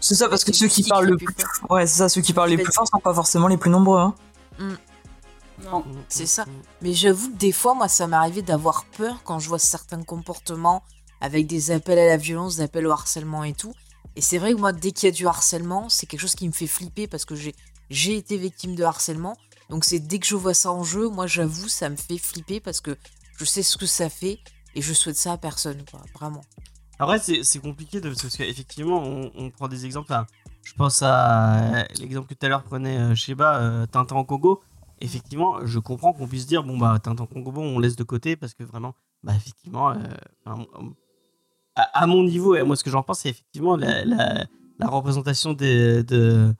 [SPEAKER 2] C'est ça, parce que ceux qui parlent le
[SPEAKER 3] plus
[SPEAKER 2] ouais, c'est ça, ceux qui parlent les plus forts sont pas forcément les plus nombreux. Hein.
[SPEAKER 4] Non.
[SPEAKER 3] C'est ça. Mais j'avoue que des fois, moi, ça m'est arrivé d'avoir peur quand je vois certains comportements avec des appels à la violence, des appels au harcèlement et tout. Et c'est vrai que moi, dès qu'il y a du harcèlement, c'est quelque chose qui me fait flipper parce que j'ai été victime de harcèlement. Donc c'est dès que je vois ça en jeu, moi, j'avoue, ça me fait flipper parce que je sais ce que ça fait et je souhaite ça à personne, quoi. Vraiment.
[SPEAKER 1] Après, c'est c'est compliqué parce qu'effectivement, on, prend des exemples. je pense à l'exemple que tout à l'heure prenait euh, Sheba, euh, Tintin en Congo. Effectivement, je comprends qu'on puisse dire bon, bah, Tintin en Congo, bon, on laisse de côté parce que vraiment, bah, effectivement, euh, à, mon niveau, et moi, ce que j'en pense, c'est effectivement la, la, représentation euh,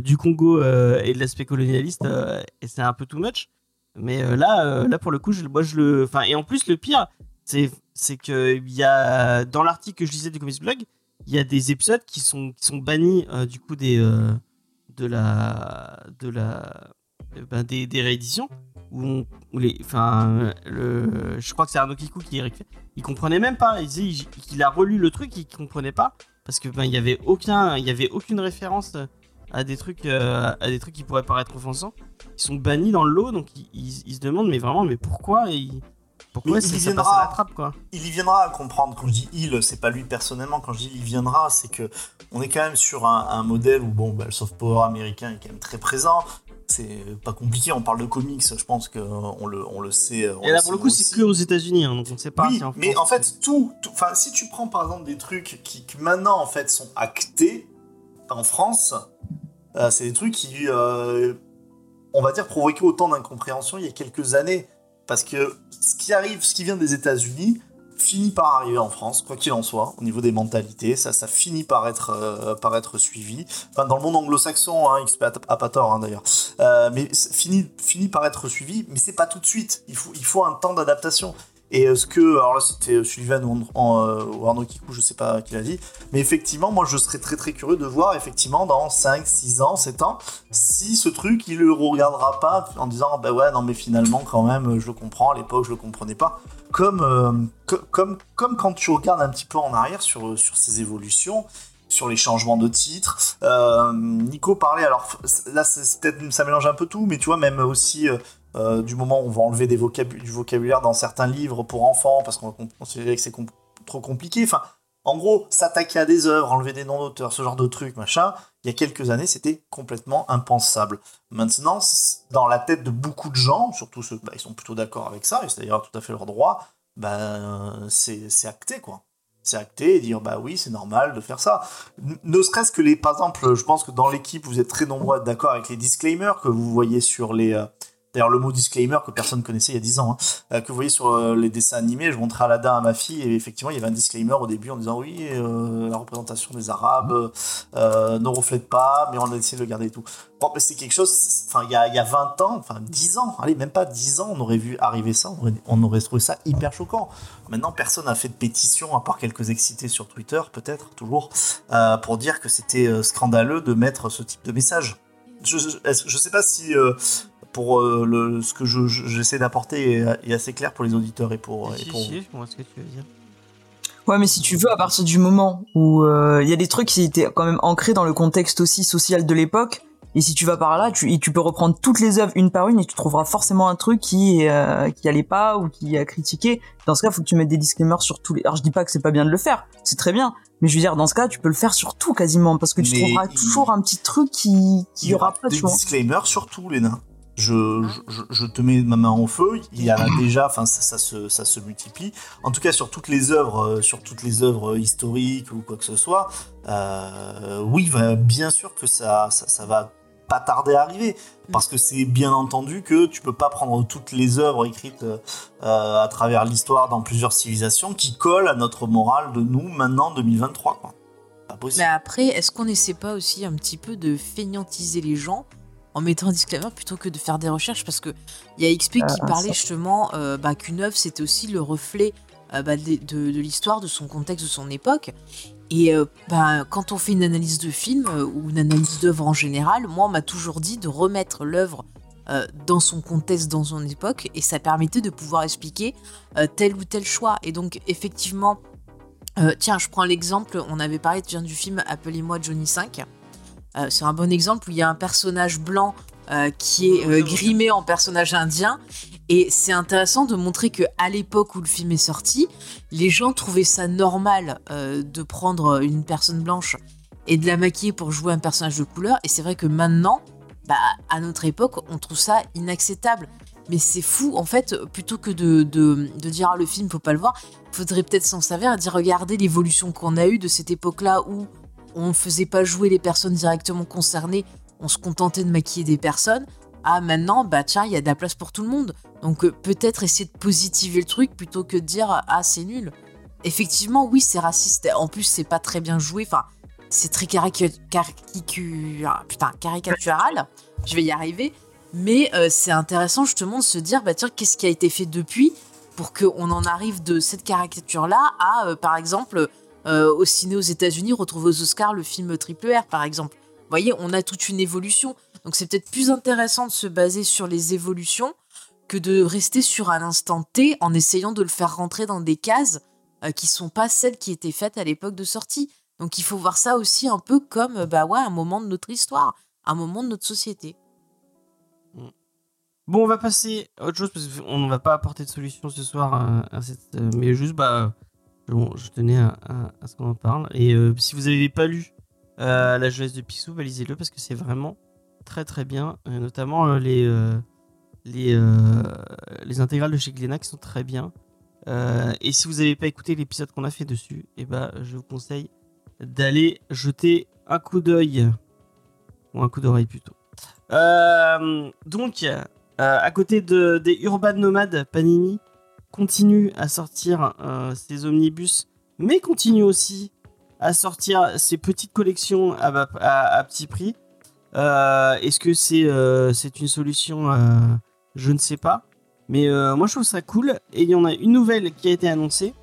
[SPEAKER 1] du Congo euh, et de l'aspect colonialiste, euh, et c'est un peu too much. Mais là, là, pour le coup, je, moi, je le. Enfin, et en plus, le pire, c'est c'est que y a dans l'article que je lisais du Comics Blog, il y a des épisodes qui sont bannis du coup des de la de la ben, des rééditions où, on- où les enfin le je crois que c'est Arnaud Kikou qui récupère il comprenait même pas il a relu le truc il comprenait pas parce que ben il y avait aucun il y avait aucune référence à des trucs euh, à des trucs qui pourraient paraître offensants ils sont bannis dans le lot donc ils, ils- ils se demandent mais vraiment mais pourquoi ils, pourquoi
[SPEAKER 5] il viendra.
[SPEAKER 1] passe à la trappe quoi?
[SPEAKER 5] Il y viendra à comprendre. Quand je dis il, c'est pas lui personnellement. Quand je dis il viendra, c'est que on est quand même sur un, un modèle où bon, bah, le soft power américain est quand même très présent. C'est pas compliqué. On parle de comics. Je pense qu'on le, on le sait. on
[SPEAKER 1] et là
[SPEAKER 5] le
[SPEAKER 1] pour le coup c'est que aux États-Unis hein, donc on ne sait pas
[SPEAKER 5] oui,
[SPEAKER 1] si en
[SPEAKER 5] mais en fait, tout. tout- Enfin, si tu prends par exemple des trucs qui, qui maintenant en fait sont actés en France, euh, c'est des trucs qui, euh, on va dire, provoquaient autant d'incompréhension il y a quelques années. Parce que ce qui arrive, ce qui vient des États-Unis, finit par arriver en France, quoi qu'il en soit, au niveau des mentalités, ça, ça finit par être, euh, par être suivi. Enfin, dans le monde anglo-saxon, hein, XP a pas tort hein, d'ailleurs, euh, mais finit, finit par être suivi, mais c'est pas tout de suite. Il faut, il faut un temps d'adaptation. Et ce que, alors là c'était Sullivan ou, en, euh, ou Arnaud Kikou, je sais pas qui l'a dit, mais effectivement, moi je serais très très curieux de voir effectivement dans 5, 6 ans, 7 ans, si ce truc il le regardera pas en disant bah ouais non mais finalement quand même je le comprends, à l'époque je le comprenais pas. Comme, euh, co- comme, comme quand tu regardes un petit peu en arrière sur, sur ces évolutions, sur les changements de titres. Euh, Nico parlait, alors là c'est peut-être ça mélange un peu tout, mais tu vois même aussi euh, du moment où on va enlever des du vocabulaire dans certains livres pour enfants parce qu'on va considérer que c'est trop compliqué. Enfin, en gros, s'attaquer à des œuvres, enlever des noms d'auteurs, ce genre de trucs, machin, il y a quelques années, c'était complètement impensable. Maintenant, dans la tête de beaucoup de gens, surtout ceux bah, ils sont plutôt d'accord avec ça, et c'est d'ailleurs tout à fait leur droit, ben, c'est acté, quoi. C'est acté et dire, bah oui, c'est normal de faire ça. Ne serait-ce que les, par exemple, je pense que dans l'équipe, vous êtes très nombreux à être d'accord avec les disclaimers que vous voyez sur les. D'ailleurs, le mot disclaimer que personne connaissait il y a 10 ans, hein, euh, que vous voyez sur euh, les dessins animés, je montrais Aladdin à ma fille et effectivement, il y avait un disclaimer au début en disant oui, euh, la représentation des Arabes ne reflète pas, mais on a essayé de le garder et tout. Bon, mais c'est quelque chose, enfin, il y a, il y a 20 ans, enfin 10 ans, allez, même pas 10 ans, on aurait vu arriver ça, on aurait, trouvé ça hyper choquant. Maintenant, personne n'a fait de pétition, à part quelques excités sur Twitter, peut-être, toujours, pour dire que c'était scandaleux de mettre ce type de message. Je, je sais pas si pour euh, le, ce que je- je- j'essaie d'apporter est, est assez clair pour les auditeurs et pour, et
[SPEAKER 1] Si,
[SPEAKER 5] pour
[SPEAKER 1] si, je vois ce que tu veux dire.
[SPEAKER 2] Ouais, mais si tu veux, à partir du moment où euh, il y a des trucs qui étaient quand même ancrés dans le contexte aussi social de l'époque, et si tu vas par là, tu, et tu peux reprendre toutes les œuvres une par une et tu trouveras forcément un truc qui euh, qui allait pas ou qui a critiqué. Dans ce cas, faut que tu mettes des disclaimers sur tous les. Alors je dis pas que c'est pas bien de le faire, c'est très bien, mais je veux dire dans ce cas, tu peux le faire sur tout quasiment parce que tu
[SPEAKER 5] Mais
[SPEAKER 2] trouveras
[SPEAKER 5] il-
[SPEAKER 2] toujours un petit truc qui qui
[SPEAKER 5] Il y aura
[SPEAKER 2] pas
[SPEAKER 5] des disclaimers sur tout, Léna. Je, te mets ma main au feu. Il y en a déjà, enfin ça, se, multiplie. En tout cas, sur toutes les œuvres, euh, sur toutes les œuvres historiques ou quoi que ce soit, euh, oui, va- bien sûr que ça, ça, va pas tarder à arriver, parce que c'est bien entendu que tu peux pas prendre toutes les œuvres écrites euh, à travers l'histoire dans plusieurs civilisations qui collent à notre morale de nous maintenant 2023. Quoi. Pas possible.
[SPEAKER 3] Mais après, est-ce qu'on n'essaie pas aussi un petit peu de feignantiser les gens en mettant un disclaimer plutôt que de faire des recherches Parce que il y a XP qui
[SPEAKER 2] Ah,
[SPEAKER 3] parlait justement euh, bah, qu'une œuvre c'était aussi le reflet euh, bah, de, de- de l'histoire, de son contexte, de son époque. Et euh, bah, quand on fait une analyse de film euh, ou une analyse d'œuvre en général, moi on m'a toujours dit de remettre l'œuvre euh, dans son contexte, dans son époque, et ça permettait de pouvoir expliquer euh, tel ou tel choix. Et donc effectivement, euh, tiens, je prends l'exemple, on avait parlé tiens, du film Appelez-moi Johnny 5. Euh, c'est un bon exemple où il y a un personnage blanc euh, qui est euh, grimé en personnage indien. Et c'est intéressant de montrer que à l'époque où le film est sorti, les gens trouvaient ça normal de prendre une personne blanche et de la maquiller pour jouer un personnage de couleur. Et c'est vrai que maintenant, bah, à notre époque, on trouve ça inacceptable. Mais c'est fou, en fait, plutôt que de, de, de dire ah, le film, faut pas le voir, faudrait peut-être s'en servir et dire regardez l'évolution qu'on a eue de cette époque-là où on ne faisait pas jouer les personnes directement concernées, on se contentait de maquiller des personnes. Ah maintenant, bah tiens, il y a de la place pour tout le monde. Donc euh, peut-être essayer de positiver le truc plutôt que de dire ah c'est nul. Effectivement, oui, c'est raciste. En plus, c'est pas très bien joué. Enfin, c'est très ah, putain, caricatural. Je vais y arriver. Mais euh, c'est intéressant justement de se dire, bah tiens, qu'est-ce qui a été fait depuis pour qu'on en arrive de cette caricature-là à, euh, par exemple, euh, au ciné aux États-Unis, retrouver aux Oscars le film Triple R, par exemple. Vous voyez, on a toute une évolution. Donc c'est peut-être plus intéressant de se baser sur les évolutions que de rester sur un instant T en essayant de le faire rentrer dans des cases euh, qui sont pas celles qui étaient faites à l'époque de sortie. Donc il faut voir ça aussi un peu comme euh, bah ouais, un moment de notre histoire, un moment de notre société.
[SPEAKER 1] Bon, on va passer à autre chose parce qu'on ne va pas apporter de solution ce soir à, à cette. euh, mais juste, bah, bon, je tenais à, ce qu'on en parle. Et euh, si vous n'avez pas lu euh, La jeunesse de Picsou, bah, lisez-le parce que c'est vraiment très très bien. Euh, notamment les, les, les intégrales de chez Glénat qui sont très bien. Et si vous n'avez pas écouté l'épisode qu'on a fait dessus, et bah, je vous conseille d'aller jeter un coup d'œil. Ou un coup d'oreille plutôt. Donc, à côté de, des Urban Nomades, Panini continue à sortir euh, ses omnibus, mais continue aussi à sortir ses petites collections à, petit prix. Euh, Est-ce que c'est euh, une solution Euh, Je ne sais pas. Mais euh, moi, je trouve ça cool. Et il y en a une nouvelle qui a été annoncée.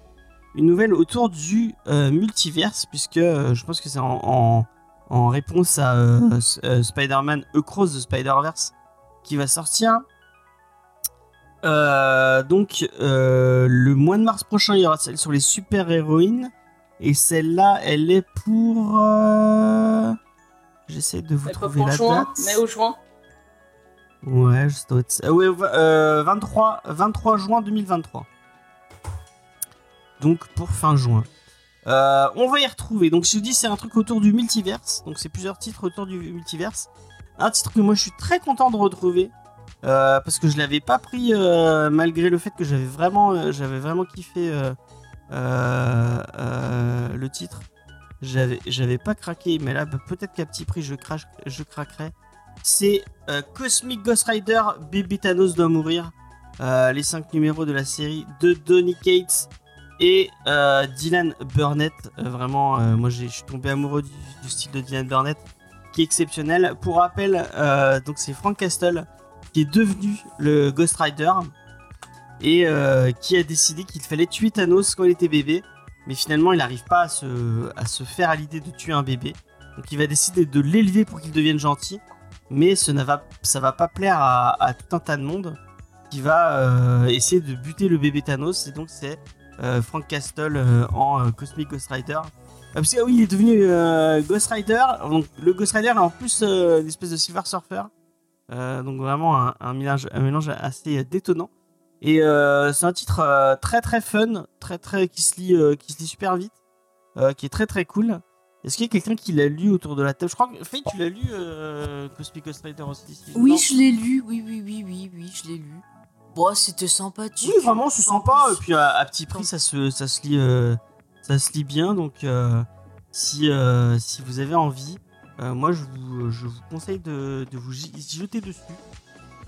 [SPEAKER 1] Une nouvelle autour du euh, multiverse, puisque euh, je pense que c'est en, réponse à euh, euh, Spider-Man Across the Spider-Verse qui va sortir. Euh, donc, euh, le mois de mars prochain, il y aura celle sur les super-héroïnes. Et celle-là, elle est pour. euh, J'essaie de vous
[SPEAKER 4] pas
[SPEAKER 1] trouver
[SPEAKER 4] pour
[SPEAKER 1] la
[SPEAKER 4] juin,
[SPEAKER 1] date.
[SPEAKER 4] mais au juin.
[SPEAKER 1] Ouais, je dois être... euh, ouais, va- euh, 23, 23 juin 2023. Donc pour fin juin. On va y retrouver. Donc je vous dis, c'est un truc autour du multiverse. Donc c'est plusieurs titres autour du multiverse. Un titre que moi je suis très content de retrouver. Euh, parce que je l'avais pas pris euh, malgré le fait que j'avais vraiment, euh, j'avais vraiment kiffé le titre. J'avais, j'avais pas craqué, mais là bah, peut-être qu'à petit prix je, crache, je craquerai. C'est Cosmic Ghost Rider, Baby Thanos doit mourir. Les 5 numéros de la série de Donny Cates et Dylan Burnett. Vraiment, moi je suis tombé amoureux du, du style de Dylan Burnett qui est exceptionnel. Pour rappel, donc c'est Frank Castle qui est devenu le Ghost Rider et euh, qui a décidé qu'il fallait tuer Thanos quand il était bébé. Mais finalement, il n'arrive pas à se, à se faire à l'idée de tuer un bébé. Donc il va décider de l'élever pour qu'il devienne gentil mais ce va, ça va pas plaire à, à tout un tas de monde qui va euh, essayer de buter le bébé Thanos et donc c'est euh, Frank Castle en Cosmic Ghost Rider. Ah, parce que ah oui, il est devenu Ghost Rider. Donc le Ghost Rider est en plus une espèce de Silver Surfer. Euh, donc vraiment un, un mélange, un mélange assez détonnant. Et euh, c'est un titre euh, très très fun, très très qui se lit, euh, qui se lit super vite, qui est très très cool. Est-ce qu'il y a quelqu'un qui l'a lu autour de la table? Je crois que Faye, tu l'as lu Cosmic Ghost Rider aussi si-
[SPEAKER 3] Oui, je l'ai lu, oui, oui, oui, oui, oui, je l'ai lu. Bon, c'était sympathique.
[SPEAKER 1] Oui, vraiment, c'est sympa. Et puis à, à petit prix, ça se, ça se lit, ça se lit bien. Donc, si, si vous avez envie, moi, je vous, je vous conseille de, de vous jeter dessus.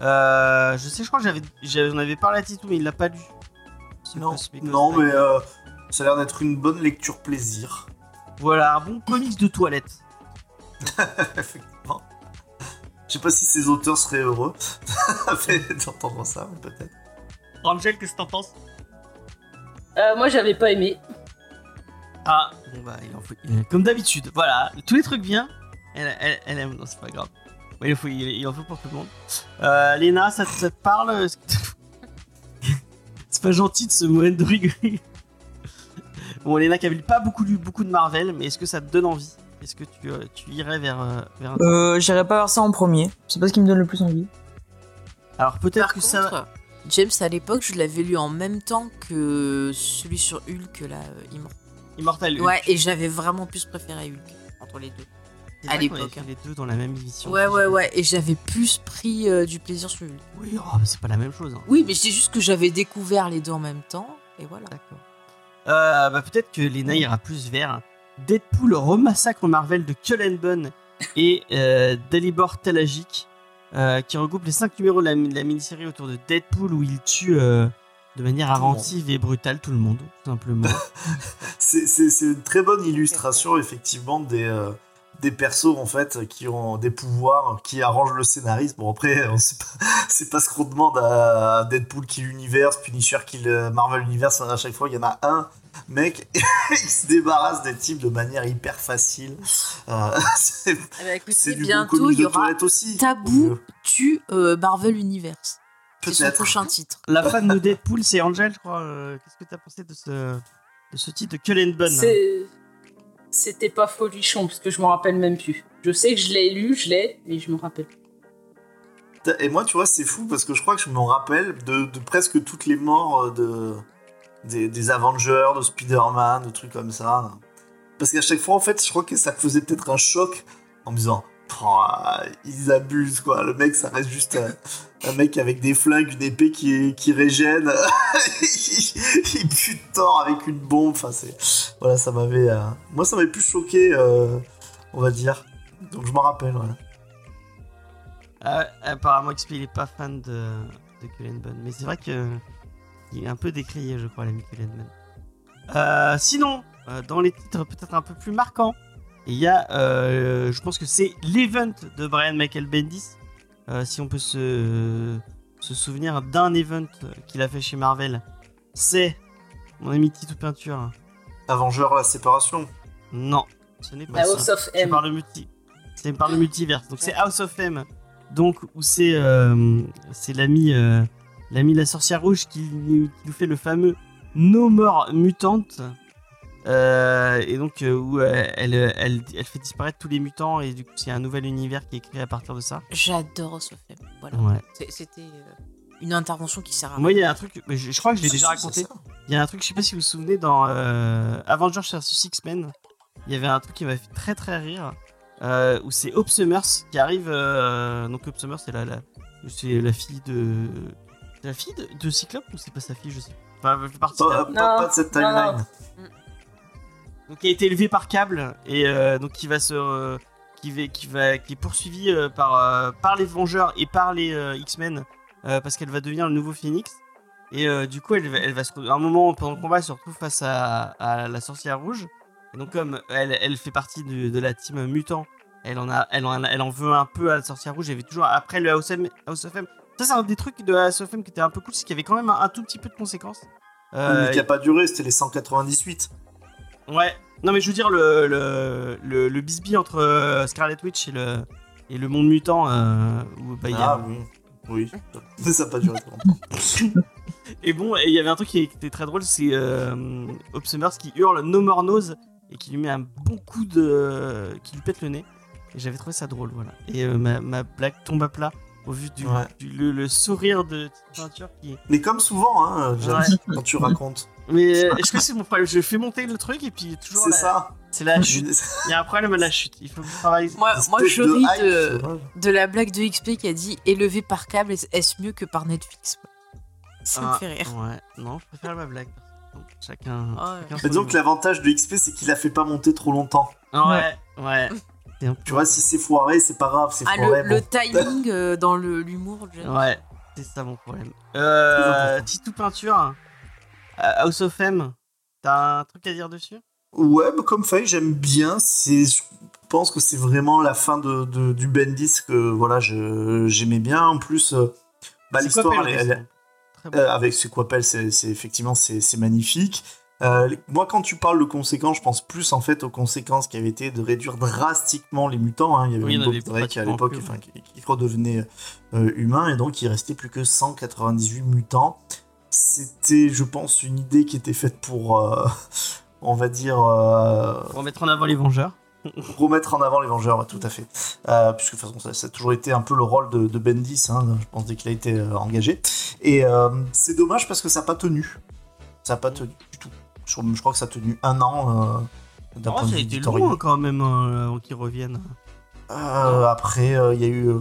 [SPEAKER 1] Euh, je sais, je crois que j'avais, on avait parlé à Titou, mais il l'a pas lu.
[SPEAKER 5] Non, non mais euh, ça a l'air d'être une bonne lecture plaisir.
[SPEAKER 1] Voilà, un bon comics de toilette. *laughs*
[SPEAKER 5] Effectivement. Je sais pas si ces auteurs seraient heureux *laughs* d'entendre ça, mais peut-être.
[SPEAKER 1] Angel, qu'est-ce que t'en penses?
[SPEAKER 4] Euh, moi, j'avais pas aimé.
[SPEAKER 1] Ah, bon bah, il en faut. Comme d'habitude, voilà, tous les trucs bien. Elle, elle, elle aime, non, c'est pas grave. Il, en faut, il, il en faut pour tout le monde. Euh, Léna, ça, te- ça te parle? *laughs* C'est pas gentil de se moindre de rigoler. Bon, Léna qui avait pas beaucoup lu beaucoup de Marvel, mais est-ce que ça te donne envie? Est-ce que tu, euh, tu irais vers, euh, vers un.
[SPEAKER 2] Euh, J'irai pas vers ça en premier. C'est pas ce qui me donne le plus envie.
[SPEAKER 1] Alors peut-être que
[SPEAKER 3] contre,
[SPEAKER 1] ça.
[SPEAKER 3] James, à l'époque, je l'avais lu en même temps que celui sur Hulk, là, Immortal.
[SPEAKER 1] Immortal Hulk.
[SPEAKER 3] Ouais, et j'avais vraiment plus préféré Hulk entre les deux. À l'époque.
[SPEAKER 1] Les deux dans la même émission.
[SPEAKER 3] Ouais, ouais, ouais, et j'avais plus pris euh, du plaisir sur Hulk.
[SPEAKER 1] Oui, oh, mais c'est pas la même chose. hein.
[SPEAKER 3] Oui, mais c'est juste que j'avais découvert les deux en même temps, et voilà.
[SPEAKER 1] D'accord. Euh, bah, peut-être que Lena ira plus vers Deadpool remassacre Marvel de Cullen Bunn et euh, Dalibor Talagic, euh, qui regroupe les 5 numéros de la, de la mini-série autour de Deadpool où il tue euh, de manière inventive et brutale tout le monde, tout simplement. *laughs*
[SPEAKER 5] C'est- C'est c'est une très bonne illustration, effectivement, des, euh, des persos, en fait, qui ont des pouvoirs, qui arrangent le scénarisme. Bon, après, pas- *laughs* c'est pas ce qu'on demande à Deadpool qui l'univers, Punisher qui le Marvel Universe. À chaque fois, il y en a un mec, *laughs* il se débarrasse des types de manière hyper facile. Euh, *laughs* c'est
[SPEAKER 3] Eh ben, bientôt, il y aura
[SPEAKER 5] aussi.
[SPEAKER 3] Tabou tue euh, Marvel Universe. C'est son prochain titre.
[SPEAKER 1] La fan de Deadpool, c'est Angel, je crois. Euh, Qu'est-ce que t'as pensé de ce, de ce titre de Cullen Bunn
[SPEAKER 4] C'est- C'était pas folichon, parce que je m'en rappelle même plus. Je sais que je l'ai lu, je l'ai, mais je me rappelle.
[SPEAKER 5] Et moi, tu vois, c'est fou parce que je crois que je me rappelle de, de presque toutes les morts euh, de, des, des Avengers, de Spider-Man, de trucs comme ça. Parce qu'à chaque fois, en fait, je crois que ça faisait peut-être un choc en me disant Pouah, ils abusent, quoi. Le mec, ça reste juste un, mec avec des flingues, une épée qui, qui régène. *laughs* il, bute Thor avec une bombe. Enfin, c'est. Voilà, ça m'avait. euh, Moi, ça m'avait plus choqué, euh, on va dire. Donc, je m'en rappelle, ouais.
[SPEAKER 1] Ah, apparemment, XP il est pas fan de, de Cullen Bunn, mais c'est vrai que il est un peu décrié, je crois, l'ami Cullen Bunn. Euh, sinon, euh, dans les titres peut-être un peu plus marquants, il y a, euh, je pense que c'est l'event de Brian Michael Bendis. Euh, si on peut se, se souvenir d'un event qu'il a fait chez Marvel, c'est mon ami Tito Peinture.
[SPEAKER 5] Avengeur la séparation.
[SPEAKER 1] Non, ce n'est pas
[SPEAKER 4] House
[SPEAKER 1] ça.
[SPEAKER 4] of M.
[SPEAKER 1] par le multi. C'est par le multiverse. Donc c'est House of M. Donc où c'est euh, c'est l'ami euh, l'ami la sorcière rouge qui, qui nous fait le fameux No More Mutante. Euh, et donc euh, où euh, elle, elle, elle fait disparaître tous les mutants et du coup c'est un nouvel univers qui est créé à partir de ça.
[SPEAKER 3] J'adore ce film. Voilà.
[SPEAKER 1] Ouais.
[SPEAKER 3] C'était une intervention qui sert à
[SPEAKER 1] Moi il y a un truc, je, je crois que je l'ai déjà raconté. Il y a un truc, je sais pas si vous vous souvenez, dans euh, Avengers vs X-Men, il y avait un truc qui m'a fait très très rire, euh, où c'est Hope Summers qui arrive. euh, donc Hope Summers, c'est la, la, c'est la fille de. La fille de, de Cyclope ou c'est pas sa fille, je sais pas. Enfin, elle fait partie
[SPEAKER 5] Pas, pas- de cette
[SPEAKER 4] non,
[SPEAKER 5] timeline.
[SPEAKER 4] non.
[SPEAKER 1] Donc qui a été élevé par câble et euh, donc qui va se euh, qui va qui va qui est poursuivi euh, par euh, par les Vengeurs et par les euh, X-Men euh, parce qu'elle va devenir le nouveau Phoenix et euh, du coup elle va, elle va se à un moment pendant le combat elle se retrouve face à, à la sorcière rouge et donc comme elle, elle fait partie de, de la team mutant elle en a elle en, a- elle en veut un peu à la sorcière rouge y avait toujours après le House of M, House of M. ça c'est un des trucs de House of M qui était un peu cool c'est qu'il y avait quand même un, un tout petit peu de conséquences Euh,
[SPEAKER 5] Mais qui a pas duré, c'était les 198.
[SPEAKER 1] Ouais. Non, mais je veux dire, le, le, le, le bisbee entre euh, Scarlet Witch et le, et le monde mutant, euh, où bah, a-
[SPEAKER 5] Ah oui. Oui. *laughs* Ça a pas duré trop longtemps. *laughs*
[SPEAKER 1] Et bon, et il y avait un truc qui était très drôle, c'est euh, qui hurle No More Nose et qui lui met un bon coup de. qui lui pète le nez. Et j'avais trouvé ça drôle, voilà. Et euh, ma, ma blague tombe à plat au vu du,
[SPEAKER 5] Ouais.
[SPEAKER 1] du- le, le sourire de peinture qui.
[SPEAKER 5] Mais comme souvent, hein,
[SPEAKER 1] Ouais.
[SPEAKER 5] quand tu racontes.
[SPEAKER 1] Mais euh, est-ce que c'est mon problème Je fais monter le truc et puis toujours.
[SPEAKER 5] C'est
[SPEAKER 1] la-
[SPEAKER 5] ça.
[SPEAKER 1] C'est la *laughs* chute. Il y a un problème à la chute. Il faut travailler.
[SPEAKER 3] Moi, moi je
[SPEAKER 5] de
[SPEAKER 3] ris de, la blague de XP qui a dit élevé par câble, est-ce mieux que par Netflix? Ça me
[SPEAKER 1] Ah,
[SPEAKER 3] fait rire.
[SPEAKER 1] Ouais, non, je préfère ma blague. Donc, chacun.
[SPEAKER 3] Ah ouais.
[SPEAKER 5] l'avantage de XP, c'est qu'il a fait pas monter trop longtemps.
[SPEAKER 1] Ouais, ouais. Peu- *laughs*
[SPEAKER 5] Tu vois, si c'est foiré, c'est pas grave, c'est
[SPEAKER 3] Ah,
[SPEAKER 5] foiré.
[SPEAKER 3] le,
[SPEAKER 5] bon.
[SPEAKER 3] le timing euh, dans l'humour.
[SPEAKER 1] Ouais, c'est ça mon problème. Euh. Titou Peinture. Euh, House of M. T'as un truc à dire dessus?
[SPEAKER 5] Ouais, bah, comme Faye, j'aime bien. C'est, je pense que c'est vraiment la fin de, de- du Bendis que voilà, je, j'aimais bien. En plus, euh, bah, l'histoire, elle, elle-
[SPEAKER 1] bon.
[SPEAKER 5] euh, avec ce Quapel, c'est, c'est effectivement c'est, c'est magnifique. Euh, moi, quand tu parles de conséquences, je pense plus en fait aux conséquences qui avaient été de réduire drastiquement les mutants. hein. Il y avait
[SPEAKER 1] Oui,
[SPEAKER 5] Bob
[SPEAKER 1] avait
[SPEAKER 5] Drake à l'époque,
[SPEAKER 1] plus,
[SPEAKER 5] enfin, qui, qui redevenait euh, humain, et donc il restait plus que 198 mutants. C'était, je pense, une idée qui était faite pour, euh, on va dire, euh,
[SPEAKER 1] On va mettre en avant les Vengeurs.
[SPEAKER 5] remettre en avant les Vengeurs, ouais, tout à fait. Euh, puisque de toute façon, ça, ça a toujours été un peu le rôle de, de Bendis, hein, je pense, dès qu'il a été engagé. Et c'est dommage parce que ça n'a pas tenu. Ça n'a pas tenu du tout. Je, je crois que ça a tenu un an d'un
[SPEAKER 1] Oh,
[SPEAKER 5] point de
[SPEAKER 1] ça a été long quand même qu'ils reviennent.
[SPEAKER 5] Après, il y a eu.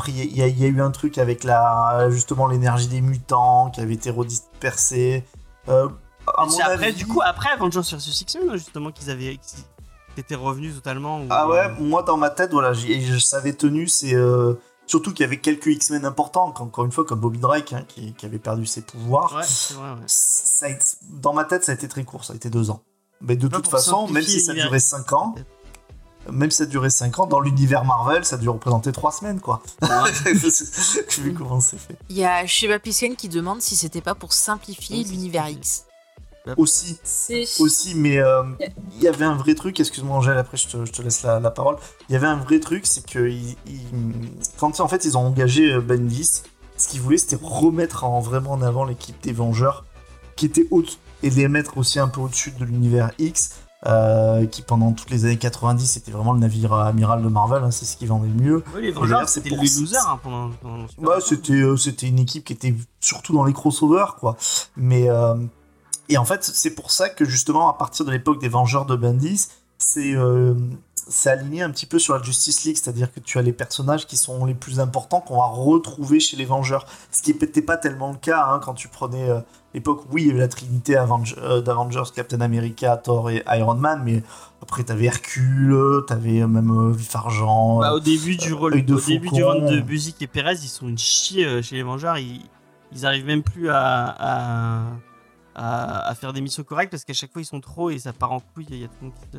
[SPEAKER 5] Euh, après, il y, a- il y a eu un truc avec la, justement l'énergie des mutants qui avait été redispersée. Euh,
[SPEAKER 1] après,
[SPEAKER 5] avis-
[SPEAKER 1] du coup, après Avengers vs X-Men, justement, qu'ils avaient. qu'ils étaient revenus totalement. ou-
[SPEAKER 5] Ah ouais, moi dans ma tête, voilà, je savais tenu, c'est euh, surtout qu'il y avait quelques X-Men importants, encore une fois comme Bobby Drake hein, qui, qui avait perdu ses pouvoirs.
[SPEAKER 1] Ouais, c'est vrai, ouais.
[SPEAKER 5] Ça dans ma tête, ça a été très court, ça a été deux ans. Mais de toute façon, même si ça durait 5 ans, même si ça durait 5 ans, dans l'univers Marvel, ça a dû représenter 3 semaines, quoi. Vu *laughs* comment c'est fait.
[SPEAKER 3] Il y a Sheba Pisken qui demande si c'était pas pour simplifier l'univers. X.
[SPEAKER 5] Aussi,
[SPEAKER 4] C'est
[SPEAKER 5] aussi, mais euh, il y avait un vrai truc, excuse-moi Angèle, après je te, je te laisse la, la parole. Il y avait un vrai truc, c'est que ils- ils- quand en fait ils ont engagé euh, Bendis, ce qu'ils voulaient c'était remettre en, vraiment en avant l'équipe des Vengeurs, qui était haute, et les mettre aussi un peu au-dessus de l'univers X, euh, qui pendant toutes les années 90 était vraiment le navire amiral de Marvel, hein, c'est ce qui vendait le mieux.
[SPEAKER 1] Ouais, les
[SPEAKER 5] c'est
[SPEAKER 1] c'était
[SPEAKER 5] pour
[SPEAKER 1] les losers hein, pendant, pendant super
[SPEAKER 5] Bah, c'était euh, c'était une équipe qui était surtout dans les crossovers, quoi. Mais euh, et en fait, c'est pour ça que justement, à partir de l'époque des Vengeurs de Bendis, c'est c'est aligné un petit peu sur la Justice League, c'est-à-dire que tu as les personnages qui sont les plus importants qu'on va retrouver chez les Vengeurs. Ce qui n'était pas tellement le cas hein, quand tu prenais euh, l'époque où oui, il y avait la trinité Avenge- euh, d'Avengers, Captain America, Thor et Iron Man, mais après t'avais Hercule, t'avais même euh, Vif Argent.
[SPEAKER 1] Bah, au début du rôle,
[SPEAKER 5] de
[SPEAKER 1] début du Buzik et Perez, ils sont une chier chez les Vengeurs. Ils, ils arrivent même plus à, à, faire des missions correctes parce qu'à chaque fois ils sont trop et ça part en couille. Il y a tout le monde qui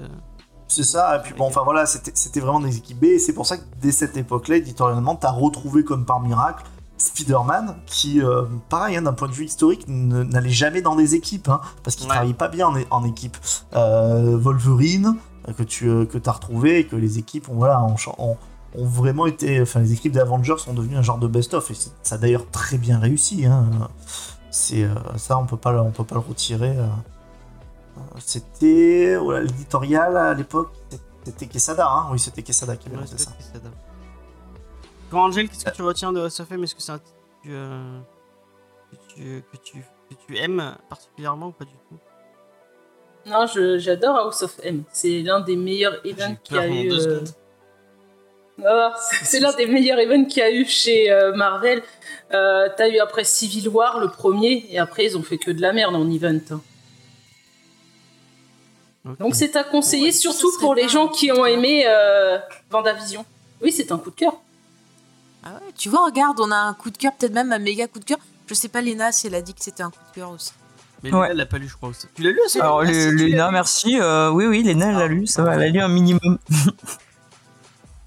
[SPEAKER 5] C'est ça, et puis bon, enfin voilà, c'était vraiment des équipes B, et c'est pour ça que dès cette époque-là, éditorialement, t'as retrouvé comme par miracle Spider-Man, qui, euh, pareil, hein, d'un point de vue historique, ne- n'allait jamais dans des équipes, hein, parce qu'il
[SPEAKER 1] Ouais.
[SPEAKER 5] travaillait pas bien en, équipe. Euh, Wolverine, euh, que tu que as retrouvé, et que les équipes ont, voilà, ont, cha- ont- ont vraiment été. Enfin, les équipes d'Avengers sont devenues un genre de best-of, et ça a d'ailleurs très bien réussi. Hein. C'est euh, ça, on peut pas, le- on peut pas le retirer. Euh. C'était voilà, l'éditorial à l'époque, c'était Quesada, hein Oui, c'était Quesada qui avait
[SPEAKER 1] Ouais,
[SPEAKER 5] ça.
[SPEAKER 1] Toi, Angel, qu'est-ce que tu retiens de House of M Est-ce que c'est un titre que, tu, euh, que, tu, que, tu, que tu aimes particulièrement ou pas du tout?
[SPEAKER 4] Non, je- j'adore House of M. C'est l'un des meilleurs events qu'il y a eu. euh, non, *laughs* c'est- c'est l'un des meilleurs events qu'il y a eu chez euh, Marvel. Euh, T'as eu après Civil War, le premier, et après ils ont fait que de la merde en event. hein. Donc c'est à conseiller,
[SPEAKER 3] Ouais,
[SPEAKER 4] surtout pour les gens qui ont aimé euh, Vendavision. Oui, c'est un coup de cœur.
[SPEAKER 3] Ah ouais, tu vois, regarde, on a un coup de cœur, peut-être même un méga coup de cœur. Je sais pas, Léna, si elle a dit que c'était un coup de cœur aussi.
[SPEAKER 1] Mais
[SPEAKER 2] Ouais.
[SPEAKER 1] Lena, elle l'a pas lu, je crois. aussi. Tu l'as lu ça
[SPEAKER 2] Alors,
[SPEAKER 1] Ah, si,
[SPEAKER 2] Léna,
[SPEAKER 1] lu.
[SPEAKER 2] merci. euh, oui, oui, Léna, elle l'a lu. Ça va, elle a lu un minimum.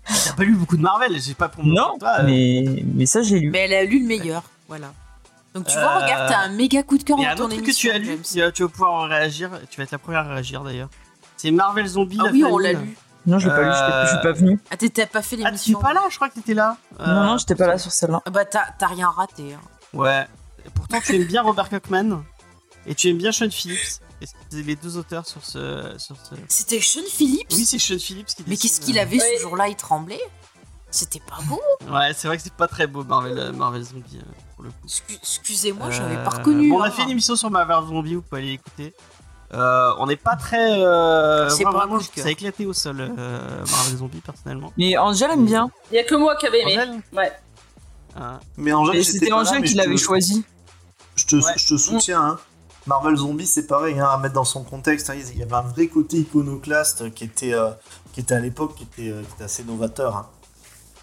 [SPEAKER 1] T'as pas lu beaucoup de Marvel, j'ai pas pour
[SPEAKER 2] Non,
[SPEAKER 1] toi. euh,
[SPEAKER 2] mais, mais ça, j'ai lu.
[SPEAKER 3] Mais elle a lu le meilleur, voilà. Donc tu vois,
[SPEAKER 1] Euh,
[SPEAKER 3] regarde, t'as un méga coup de cœur
[SPEAKER 1] Il y a
[SPEAKER 3] dans
[SPEAKER 1] un
[SPEAKER 3] ton
[SPEAKER 1] autre truc que tu
[SPEAKER 3] émission,
[SPEAKER 1] as lu,
[SPEAKER 3] James.
[SPEAKER 1] tu vas- tu vas pouvoir réagir, tu vas être la première à réagir d'ailleurs. C'est Marvel Zombie.
[SPEAKER 3] Ah
[SPEAKER 1] la
[SPEAKER 3] oui, on l'a lu.
[SPEAKER 2] Non, je l'ai pas lu, je suis pas venu.
[SPEAKER 3] Ah, t'étais pas fait
[SPEAKER 1] Ah,
[SPEAKER 3] l'émission.
[SPEAKER 1] es pas là, je crois que t'étais là. Euh,
[SPEAKER 2] Non, non, j'étais pas là sur celle-là.
[SPEAKER 3] Ah Bah, t'as t'as rien raté. hein.
[SPEAKER 1] Ouais. Pourtant, tu aimes bien Robert Kirkman et tu aimes bien Sean Phillips. Et c'est les deux auteurs sur ce. Sur ce...
[SPEAKER 3] C'était Sean Phillips?
[SPEAKER 1] Oui, c'est Sean Phillips qui
[SPEAKER 3] Mais qu'est-ce qu'il
[SPEAKER 1] euh,
[SPEAKER 3] avait
[SPEAKER 4] Ouais.
[SPEAKER 3] ce jour-là? Il tremblait? C'était pas beau?
[SPEAKER 1] Ouais, c'est vrai que c'est pas très beau Marvel, euh, Marvel Zombie euh, pour le coup.
[SPEAKER 3] Excu- Excusez-moi, j'avais
[SPEAKER 1] Euh,
[SPEAKER 3] pas reconnu.
[SPEAKER 1] bon, on a
[SPEAKER 3] hein.
[SPEAKER 1] fait une émission sur Marvel Zombie, vous pouvez aller l'écouter. Euh, on n'est pas très. Euh,
[SPEAKER 3] C'est
[SPEAKER 1] vraiment, ça a éclaté au sol, euh, Marvel Zombie, personnellement.
[SPEAKER 2] Mais Angel aime bien.
[SPEAKER 4] Il y a que moi qui avais aimé. Ouais.
[SPEAKER 1] Ah.
[SPEAKER 5] Mais j'étais
[SPEAKER 2] c'était Angel qui
[SPEAKER 5] je
[SPEAKER 2] l'avait choisi.
[SPEAKER 5] Je te,
[SPEAKER 1] Ouais.
[SPEAKER 5] je te soutiens. hein. Marvel Zombie, c'est pareil, hein, à mettre dans son contexte. hein. Il y avait un vrai côté iconoclaste qui était, euh, qui était à l'époque, qui était, euh, qui était assez novateur. hein.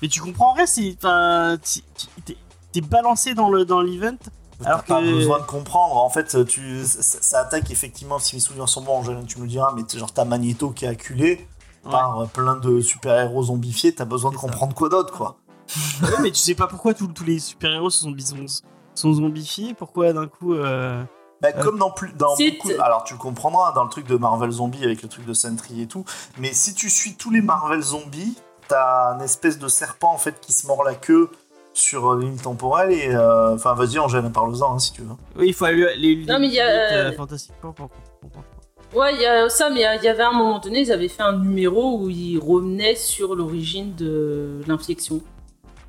[SPEAKER 1] Mais tu comprends en vrai, c'est. Enfin, tu- tu- t'es- balancé dans le dans l'event. Alors
[SPEAKER 5] T'as pas
[SPEAKER 1] que-
[SPEAKER 5] besoin de comprendre. En fait, tu, ça, ça attaque effectivement, si mes souvenirs sont bons, tu me le diras, mais genre t'as Magneto qui est acculé
[SPEAKER 1] Ouais.
[SPEAKER 5] par euh, plein de super-héros zombifiés. T'as besoin de comprendre quoi d'autre, quoi. *laughs*
[SPEAKER 1] Ouais, mais tu sais pas pourquoi tous tous les super-héros sont, sont, sont zombifiés. Pourquoi d'un coup. euh,
[SPEAKER 5] Bah,
[SPEAKER 1] Euh,
[SPEAKER 5] comme dans, plus, dans
[SPEAKER 4] si
[SPEAKER 5] beaucoup. Alors, tu le comprendras dans le truc de Marvel Zombie avec le truc de Sentry et tout. Mais si tu suis tous les Marvel Zombies, t'as une espèce de serpent en fait qui se mord la queue sur euh, l'île temporelle. Et euh, enfin, vas-y, Angèle, parle-en hein, si tu veux.
[SPEAKER 1] Oui, il faut aller les, les
[SPEAKER 4] Non, mais il y a,
[SPEAKER 1] limites,
[SPEAKER 4] euh,
[SPEAKER 1] fantastiquement pour comprendre.
[SPEAKER 4] Ouais, il y a ça, mais il y avait un moment donné, ils avaient fait un numéro où ils revenaient sur l'origine de l'infection.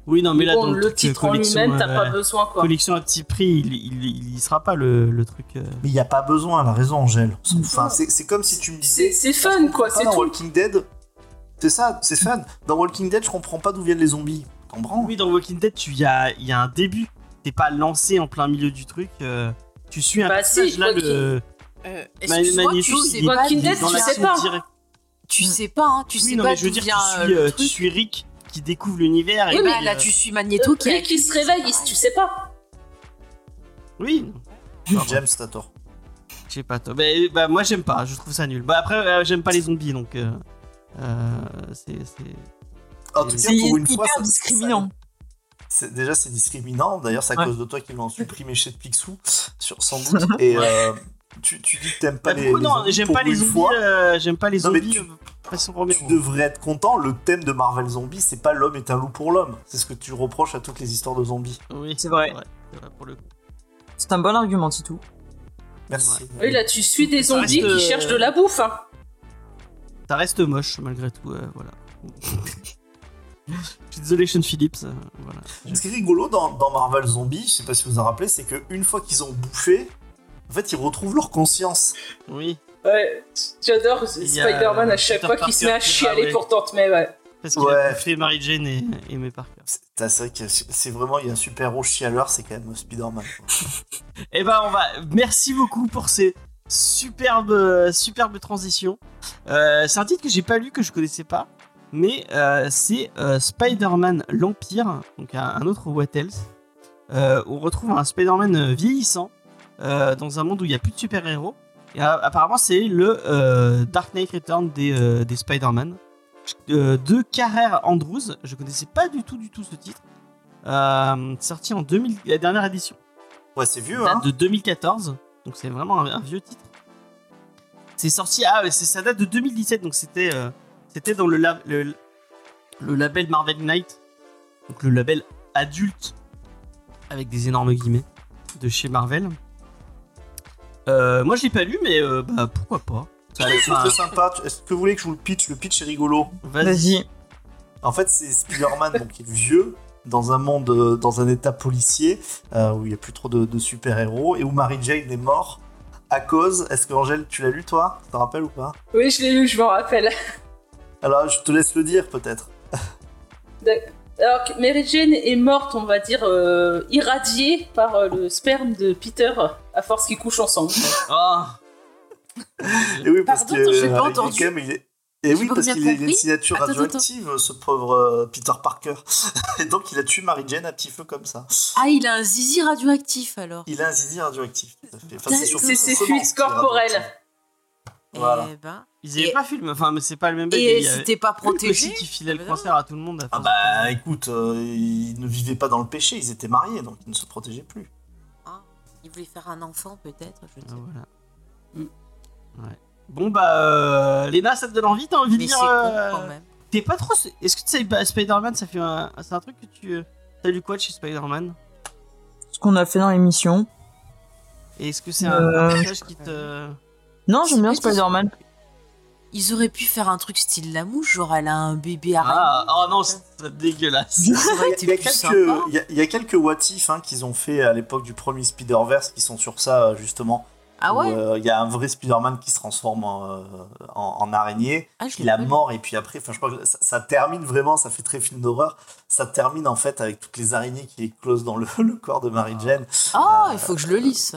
[SPEAKER 1] Oui, non, mais là,
[SPEAKER 4] Bon,
[SPEAKER 1] dans
[SPEAKER 4] le titre
[SPEAKER 1] euh,
[SPEAKER 4] en
[SPEAKER 1] collection,
[SPEAKER 4] lui-même, t'as
[SPEAKER 1] euh,
[SPEAKER 4] pas besoin, quoi.
[SPEAKER 1] Collection à petit prix, il, il, il y sera pas le, le truc. euh.
[SPEAKER 5] Mais il n'y a pas besoin, elle a raison, Angèle. Enfin, c'est c'est comme si tu me disais.
[SPEAKER 4] C'est fun, quoi, c'est
[SPEAKER 5] dans
[SPEAKER 4] tout.
[SPEAKER 5] Walking Dead, c'est ça, c'est fun. Dans Walking Dead, je comprends pas d'où viennent les zombies. Comprends
[SPEAKER 1] Oui, dans Walking Dead, il y a, y a un début. T'es pas lancé en plein milieu du truc. euh, tu suis un
[SPEAKER 4] Bah
[SPEAKER 1] personnage
[SPEAKER 4] si,
[SPEAKER 1] là, le
[SPEAKER 3] Euh,
[SPEAKER 1] Ma-
[SPEAKER 3] Excuse-moi, tu
[SPEAKER 1] Magneto,
[SPEAKER 3] sais
[SPEAKER 4] Walking Dead, tu
[SPEAKER 1] l'action
[SPEAKER 4] sais pas.
[SPEAKER 3] tu sais pas, hein, tu
[SPEAKER 1] oui,
[SPEAKER 3] sais
[SPEAKER 1] non,
[SPEAKER 3] pas
[SPEAKER 1] mais je veux dire,
[SPEAKER 3] vient
[SPEAKER 1] tu
[SPEAKER 3] euh,
[SPEAKER 1] suis,
[SPEAKER 3] le
[SPEAKER 1] euh, tu suis Rick qui découvre l'univers.
[SPEAKER 3] Oui,
[SPEAKER 1] et
[SPEAKER 3] bah là,
[SPEAKER 1] euh,
[SPEAKER 3] tu suis Magneto qui
[SPEAKER 4] Rick, il se réveille, il- tu sais pas.
[SPEAKER 1] Oui, *laughs*
[SPEAKER 5] James, t'as tort.
[SPEAKER 1] je sais pas toi. Mais, bah, moi, j'aime pas, je trouve ça nul. Bah, après, euh, j'aime pas les zombies donc. euh, euh, c'est. C'est-
[SPEAKER 5] En tout cas,
[SPEAKER 2] C'est
[SPEAKER 5] pour une
[SPEAKER 2] hyper
[SPEAKER 5] fois, ça-
[SPEAKER 2] discriminant.
[SPEAKER 5] Déjà, c'est discriminant. D'ailleurs, c'est à
[SPEAKER 2] Ouais.
[SPEAKER 5] cause de toi qu'ils l'ont supprimé chez Picsou, sur, sans *laughs* doute. Et euh, tu, tu dis que t'aimes pas
[SPEAKER 1] Bah,
[SPEAKER 5] les,
[SPEAKER 1] non, j'aime pas les
[SPEAKER 5] une
[SPEAKER 1] zombies.
[SPEAKER 5] fois,
[SPEAKER 1] euh, j'aime pas les
[SPEAKER 5] Non,
[SPEAKER 1] zombies.
[SPEAKER 5] tu-
[SPEAKER 1] euh.
[SPEAKER 5] Tu devrais être content. Le thème de Marvel Zombie, c'est pas l'homme est un loup pour l'homme. C'est ce que tu reproches à toutes les histoires de zombies.
[SPEAKER 1] Oui,
[SPEAKER 2] C'est vrai.
[SPEAKER 1] C'est vrai pour le coup.
[SPEAKER 2] C'est un bon argument, Titou.
[SPEAKER 5] Merci.
[SPEAKER 4] Oui, là, tu suis des zombies
[SPEAKER 1] reste,
[SPEAKER 4] qui
[SPEAKER 1] euh,
[SPEAKER 4] cherchent de la bouffe. Hein.
[SPEAKER 1] Ça reste moche malgré tout. euh, voilà. *laughs* Je suis désolé, Sean Phillips. euh, voilà.
[SPEAKER 5] Ce qui est rigolo dans, dans Marvel Zombie, je sais pas si vous en rappelez, c'est qu'une fois qu'ils ont bouffé, en fait, ils retrouvent leur conscience.
[SPEAKER 1] Oui.
[SPEAKER 4] Ouais, j'adore Spider-Man à chaque
[SPEAKER 1] Peter
[SPEAKER 4] fois qu'il se met à chialer pour Tante May, ouais.
[SPEAKER 1] Parce qu'il
[SPEAKER 5] Ouais.
[SPEAKER 1] a fait Mary Jane et, et May Parker.
[SPEAKER 5] C'est c'est vrai que c'est vraiment, il y a un super héros chialeur, c'est quand même Spider-Man. *laughs*
[SPEAKER 1] Eh ben, on va. Merci beaucoup pour ces superbes, superbes transitions. Euh, c'est un titre que j'ai pas lu, que je connaissais pas. Mais euh, c'est euh, Spider-Man l'Empire, donc un, autre What Else. Euh, on retrouve un Spider-Man vieillissant dans un monde où il n'y a plus de super-héros. Et apparemment, c'est le Dark Knight Return des, des Spider-Man. De Carrère Andrews. Je connaissais pas du tout, du tout ce titre. Sorti en 2000, la dernière édition
[SPEAKER 5] Ouais, c'est vieux,
[SPEAKER 1] date
[SPEAKER 5] hein.
[SPEAKER 1] de 2014, donc c'est vraiment un, un vieux titre. C'est sorti, ah, ça date de 2017, donc c'était c'était dans le, la- le, le label Marvel Knight, donc le label adulte avec des énormes guillemets de chez Marvel. Euh, moi je l'ai pas lu, mais euh, bah pourquoi pas.
[SPEAKER 5] C'est très sympa. Est-ce que vous voulez que je vous le pitch? Le pitch est rigolo.
[SPEAKER 1] Vas-y.
[SPEAKER 5] En fait, c'est Spider-Man donc, qui est vieux, dans un monde, euh, dans un état policier, euh, où il n'y a plus trop de, de super-héros, et où Mary Jane est mort à cause. Est-ce que Angèle, tu l'as lu toi? Tu te rappelles ou pas?
[SPEAKER 4] Oui, je l'ai lu, je m'en rappelle.
[SPEAKER 5] Alors, je te laisse le dire peut-être.
[SPEAKER 4] D'ac- Alors que Mary Jane est morte, on va dire, euh, irradiée par euh, le sperme de Peter, à force qu'ils couchent ensemble.
[SPEAKER 1] Oh.
[SPEAKER 5] Et oui, parce
[SPEAKER 3] Pardon,
[SPEAKER 5] que
[SPEAKER 3] j'ai pas
[SPEAKER 5] euh, il est
[SPEAKER 3] entendu.
[SPEAKER 5] quand même, il est- Et oui, parce qu'il a une signature
[SPEAKER 3] Attends,
[SPEAKER 5] radioactive, ce pauvre euh, Peter Parker. *laughs* Et donc, il a tué Mary Jane à petit feu comme ça.
[SPEAKER 3] Ah, il a un zizi radioactif alors.
[SPEAKER 5] Il a un zizi radioactif. tout à fait. Enfin,
[SPEAKER 3] C'est-
[SPEAKER 4] ses
[SPEAKER 5] semence
[SPEAKER 4] fluides
[SPEAKER 5] Voilà.
[SPEAKER 3] Eh ben.
[SPEAKER 1] Ils avaient
[SPEAKER 3] Et-
[SPEAKER 1] pas filmé, enfin, mais c'est pas le même.
[SPEAKER 3] Et
[SPEAKER 1] y avait
[SPEAKER 3] c'était pas *laughs*
[SPEAKER 1] le
[SPEAKER 3] protégé.
[SPEAKER 1] qui filait le cancer à tout le monde. à
[SPEAKER 5] Ah bah écoute, euh, ils ne vivaient pas dans le péché, ils étaient mariés, donc ils ne se protégeaient plus.
[SPEAKER 3] Il voulait faire un enfant peut-être, je
[SPEAKER 1] Ah,
[SPEAKER 3] sais pas.
[SPEAKER 1] voilà.
[SPEAKER 4] Mm.
[SPEAKER 1] Ouais. Bon bah, euh, Léna, ça te donne envie T'as envie de
[SPEAKER 3] Mais c'est
[SPEAKER 1] lire
[SPEAKER 3] con
[SPEAKER 1] euh,
[SPEAKER 3] quand même.
[SPEAKER 1] T'es pas trop. Est-ce que tu sais, bah, Spider-Man, ça fait un. C'est un truc que tu. euh, T'as lu quoi de chez Spider-Man?
[SPEAKER 2] Ce qu'on a fait dans l'émission.
[SPEAKER 1] Et est-ce que c'est un,
[SPEAKER 2] Euh,
[SPEAKER 1] un personnage qui te.
[SPEAKER 2] Non, j'aime bien Spider-Man.
[SPEAKER 3] Ils auraient pu faire un truc style la mouche, genre elle a un bébé araignée.
[SPEAKER 1] Ah, oh non, c'est dégueulasse.
[SPEAKER 5] y y il y a quelques what if hein, qu'ils ont fait à l'époque du premier Spider-Verse qui sont sur ça euh, justement.
[SPEAKER 3] Ah ouais
[SPEAKER 5] euh, Il y a un vrai Spider-Man qui se transforme en, euh, en- en araignée.
[SPEAKER 3] Ah, je
[SPEAKER 5] Il a mort et puis après, enfin je crois que ça, ça termine vraiment, ça fait très film d'horreur. Ça termine en fait avec toutes les araignées qui éclosent dans le, *laughs* le corps de Mary Jane.
[SPEAKER 3] Ah,
[SPEAKER 5] Euh,
[SPEAKER 3] il faut que je le lise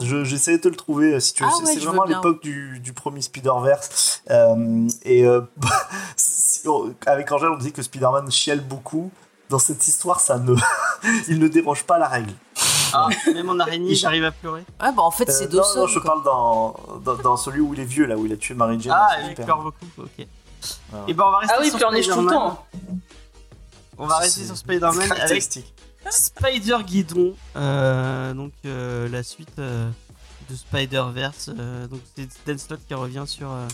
[SPEAKER 5] Je- J'essaie de te le trouver si tu veux.
[SPEAKER 3] Ah
[SPEAKER 5] C'est-
[SPEAKER 3] ouais,
[SPEAKER 5] c'est vraiment l'époque du, du premier Spider-Verse. Euh, et euh, *laughs* on- avec Angèle, on disait que Spider-Man chiale beaucoup. Dans cette histoire, ça ne, *laughs* il ne dérange pas la règle.
[SPEAKER 1] Ah, même en araignée, j'arrive à pleurer.
[SPEAKER 3] Ouais, bah en fait
[SPEAKER 5] Euh,
[SPEAKER 3] c'est
[SPEAKER 5] non,
[SPEAKER 3] Dawson.
[SPEAKER 5] non, je
[SPEAKER 3] quoi.
[SPEAKER 5] parle dans, dans, dans celui où il est vieux, là où il a tué Mary Jane.
[SPEAKER 1] Ah, il pleure beaucoup, ok.
[SPEAKER 5] Voilà.
[SPEAKER 1] Et ben on va rester
[SPEAKER 4] Ah oui,
[SPEAKER 1] sur
[SPEAKER 4] pleurniche tout le temps.
[SPEAKER 1] On va rester sur Spider-Man avec. Spider Guidon, euh, donc euh, la suite euh, de Spider-Verse. euh, donc c'est Dan Slott qui revient sur euh,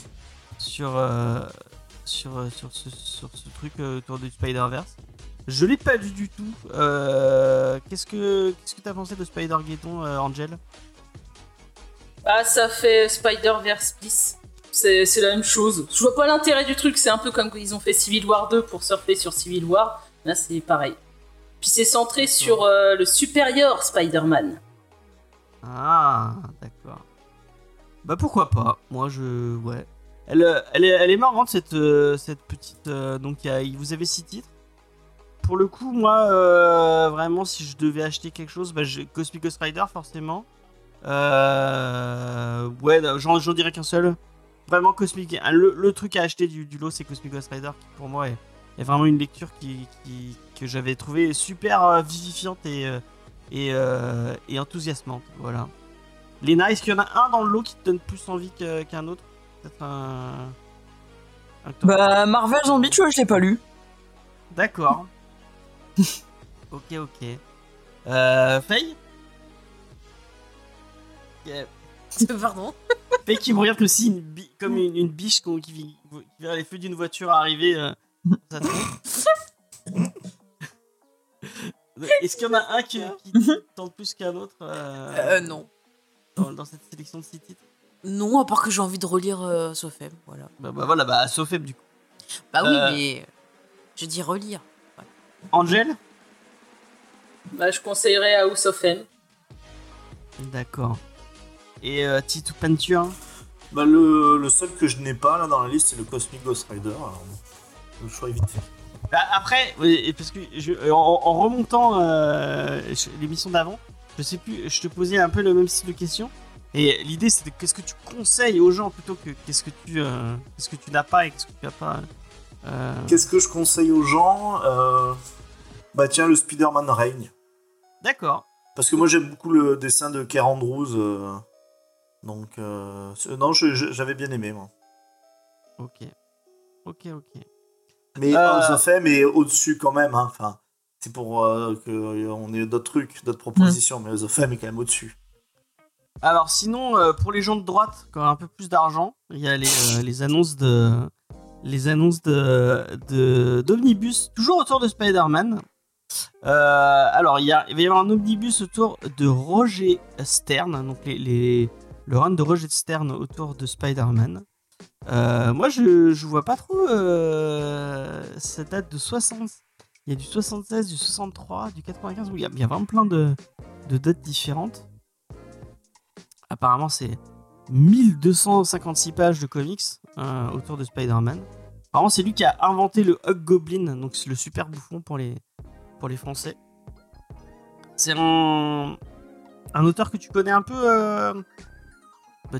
[SPEAKER 1] sur euh, sur sur ce, sur ce truc autour du Spider-Verse. Je l'ai pas lu du tout. Euh, qu'est-ce que qu'est-ce que t'as pensé de Spider Guidon, euh, Angel?
[SPEAKER 4] Ah, ça fait Spider-Verse bis. C'est c'est la même chose. Je vois pas l'intérêt du truc, c'est un peu comme quand ils ont fait Civil War 2 pour surfer sur Civil War. Là, c'est pareil. Puis c'est centré sur euh, le supérieur Spider-Man.
[SPEAKER 1] Ah, d'accord. Bah pourquoi pas? Moi je ouais. Elle, euh, elle, est, elle est marrante cette cette petite donc il y a- vous avez six titres. Pour le coup moi euh, vraiment si je devais acheter quelque chose bah Cosmic Ghost Rider forcément. Euh, ouais j'en j'en dirais qu'un seul. Vraiment Cosmic hein, le, le truc à acheter du, du lot c'est Cosmic Ghost Rider qui pour moi est, est vraiment une lecture qui, qui- que j'avais trouvé super euh, vivifiante et et, et enthousiasmante. Voilà. Léna, est-ce qu'il y en a un dans le lot qui te donne plus envie qu'un autre Peut-être un.
[SPEAKER 2] Bah, Marvel Zombie, tu vois, je l'ai pas lu.
[SPEAKER 1] D'accord. *laughs* ok, ok. Euh. Faye Yeah. *laughs*
[SPEAKER 3] Pardon.
[SPEAKER 1] Faye qui me regarde aussi une bi- comme une, une biche qu'on- qui, vi- qui verrait les feux d'une voiture arriver. euh, dans sa tronche. *laughs* Est-ce qu'il y en a un qui, qui te tente plus qu'un autre euh,
[SPEAKER 3] Euh, non.
[SPEAKER 1] dans, dans cette sélection de six titres?
[SPEAKER 3] Non, à part que j'ai envie de relire euh, Sofem, voilà.
[SPEAKER 1] bah, bah voilà, bah Sofem du coup.
[SPEAKER 3] Bah oui,
[SPEAKER 1] Euh.
[SPEAKER 3] mais je dis relire.
[SPEAKER 1] Angel
[SPEAKER 4] Bah, je conseillerais House of M.
[SPEAKER 1] D'accord. Et euh, Titou Peinture
[SPEAKER 5] Bah, le, le seul que je n'ai pas là dans la liste, c'est le Cosmic Ghost Rider. Alors, le choix est vite fait.
[SPEAKER 1] Bah, après, oui, parce que je, en, en remontant euh, l'émission d'avant, je sais plus, je te posais un peu le même style de question. Et l'idée c'était qu'est-ce que tu conseilles aux gens plutôt que qu'est-ce que tu euh, qu'est-ce que tu n'as pas et qu'est-ce que tu n'as pas. euh,
[SPEAKER 5] Qu'est-ce que je conseille aux gens Euh, Bah tiens, le Spider-Man règne.
[SPEAKER 1] D'accord.
[SPEAKER 5] Parce que moi j'aime beaucoup le dessin de Kerr Andrews. euh, Donc, euh, c'est- non, je- je- j'avais bien aimé moi.
[SPEAKER 1] Ok. Ok, ok.
[SPEAKER 5] Mais
[SPEAKER 1] Euh.
[SPEAKER 5] House of M est au-dessus quand même. hein. Enfin, c'est pour euh, qu'on ait d'autres trucs, d'autres propositions. Mais House of M est quand même au-dessus.
[SPEAKER 1] Alors sinon, euh, pour les gens de droite, qui ont un peu plus d'argent, il y a les, euh, les annonces de les annonces de de- d'omnibus, toujours autour de Spider-Man. Euh, alors il, va y avoir un omnibus autour de Roger Stern, donc le run de Roger Stern autour de Spider-Man. Euh, moi, je, vois pas trop. Euh, date de 60. Il y a du 76, du 63, du 95. Il y a, il y a vraiment plein de, de dates différentes. Apparemment, c'est 1256 pages de comics euh, autour de Spider-Man. Apparemment, c'est lui qui a inventé le Hug Goblin, donc c'est le super bouffon pour les, pour les Français. C'est un, un auteur que tu connais un peu, euh... bah,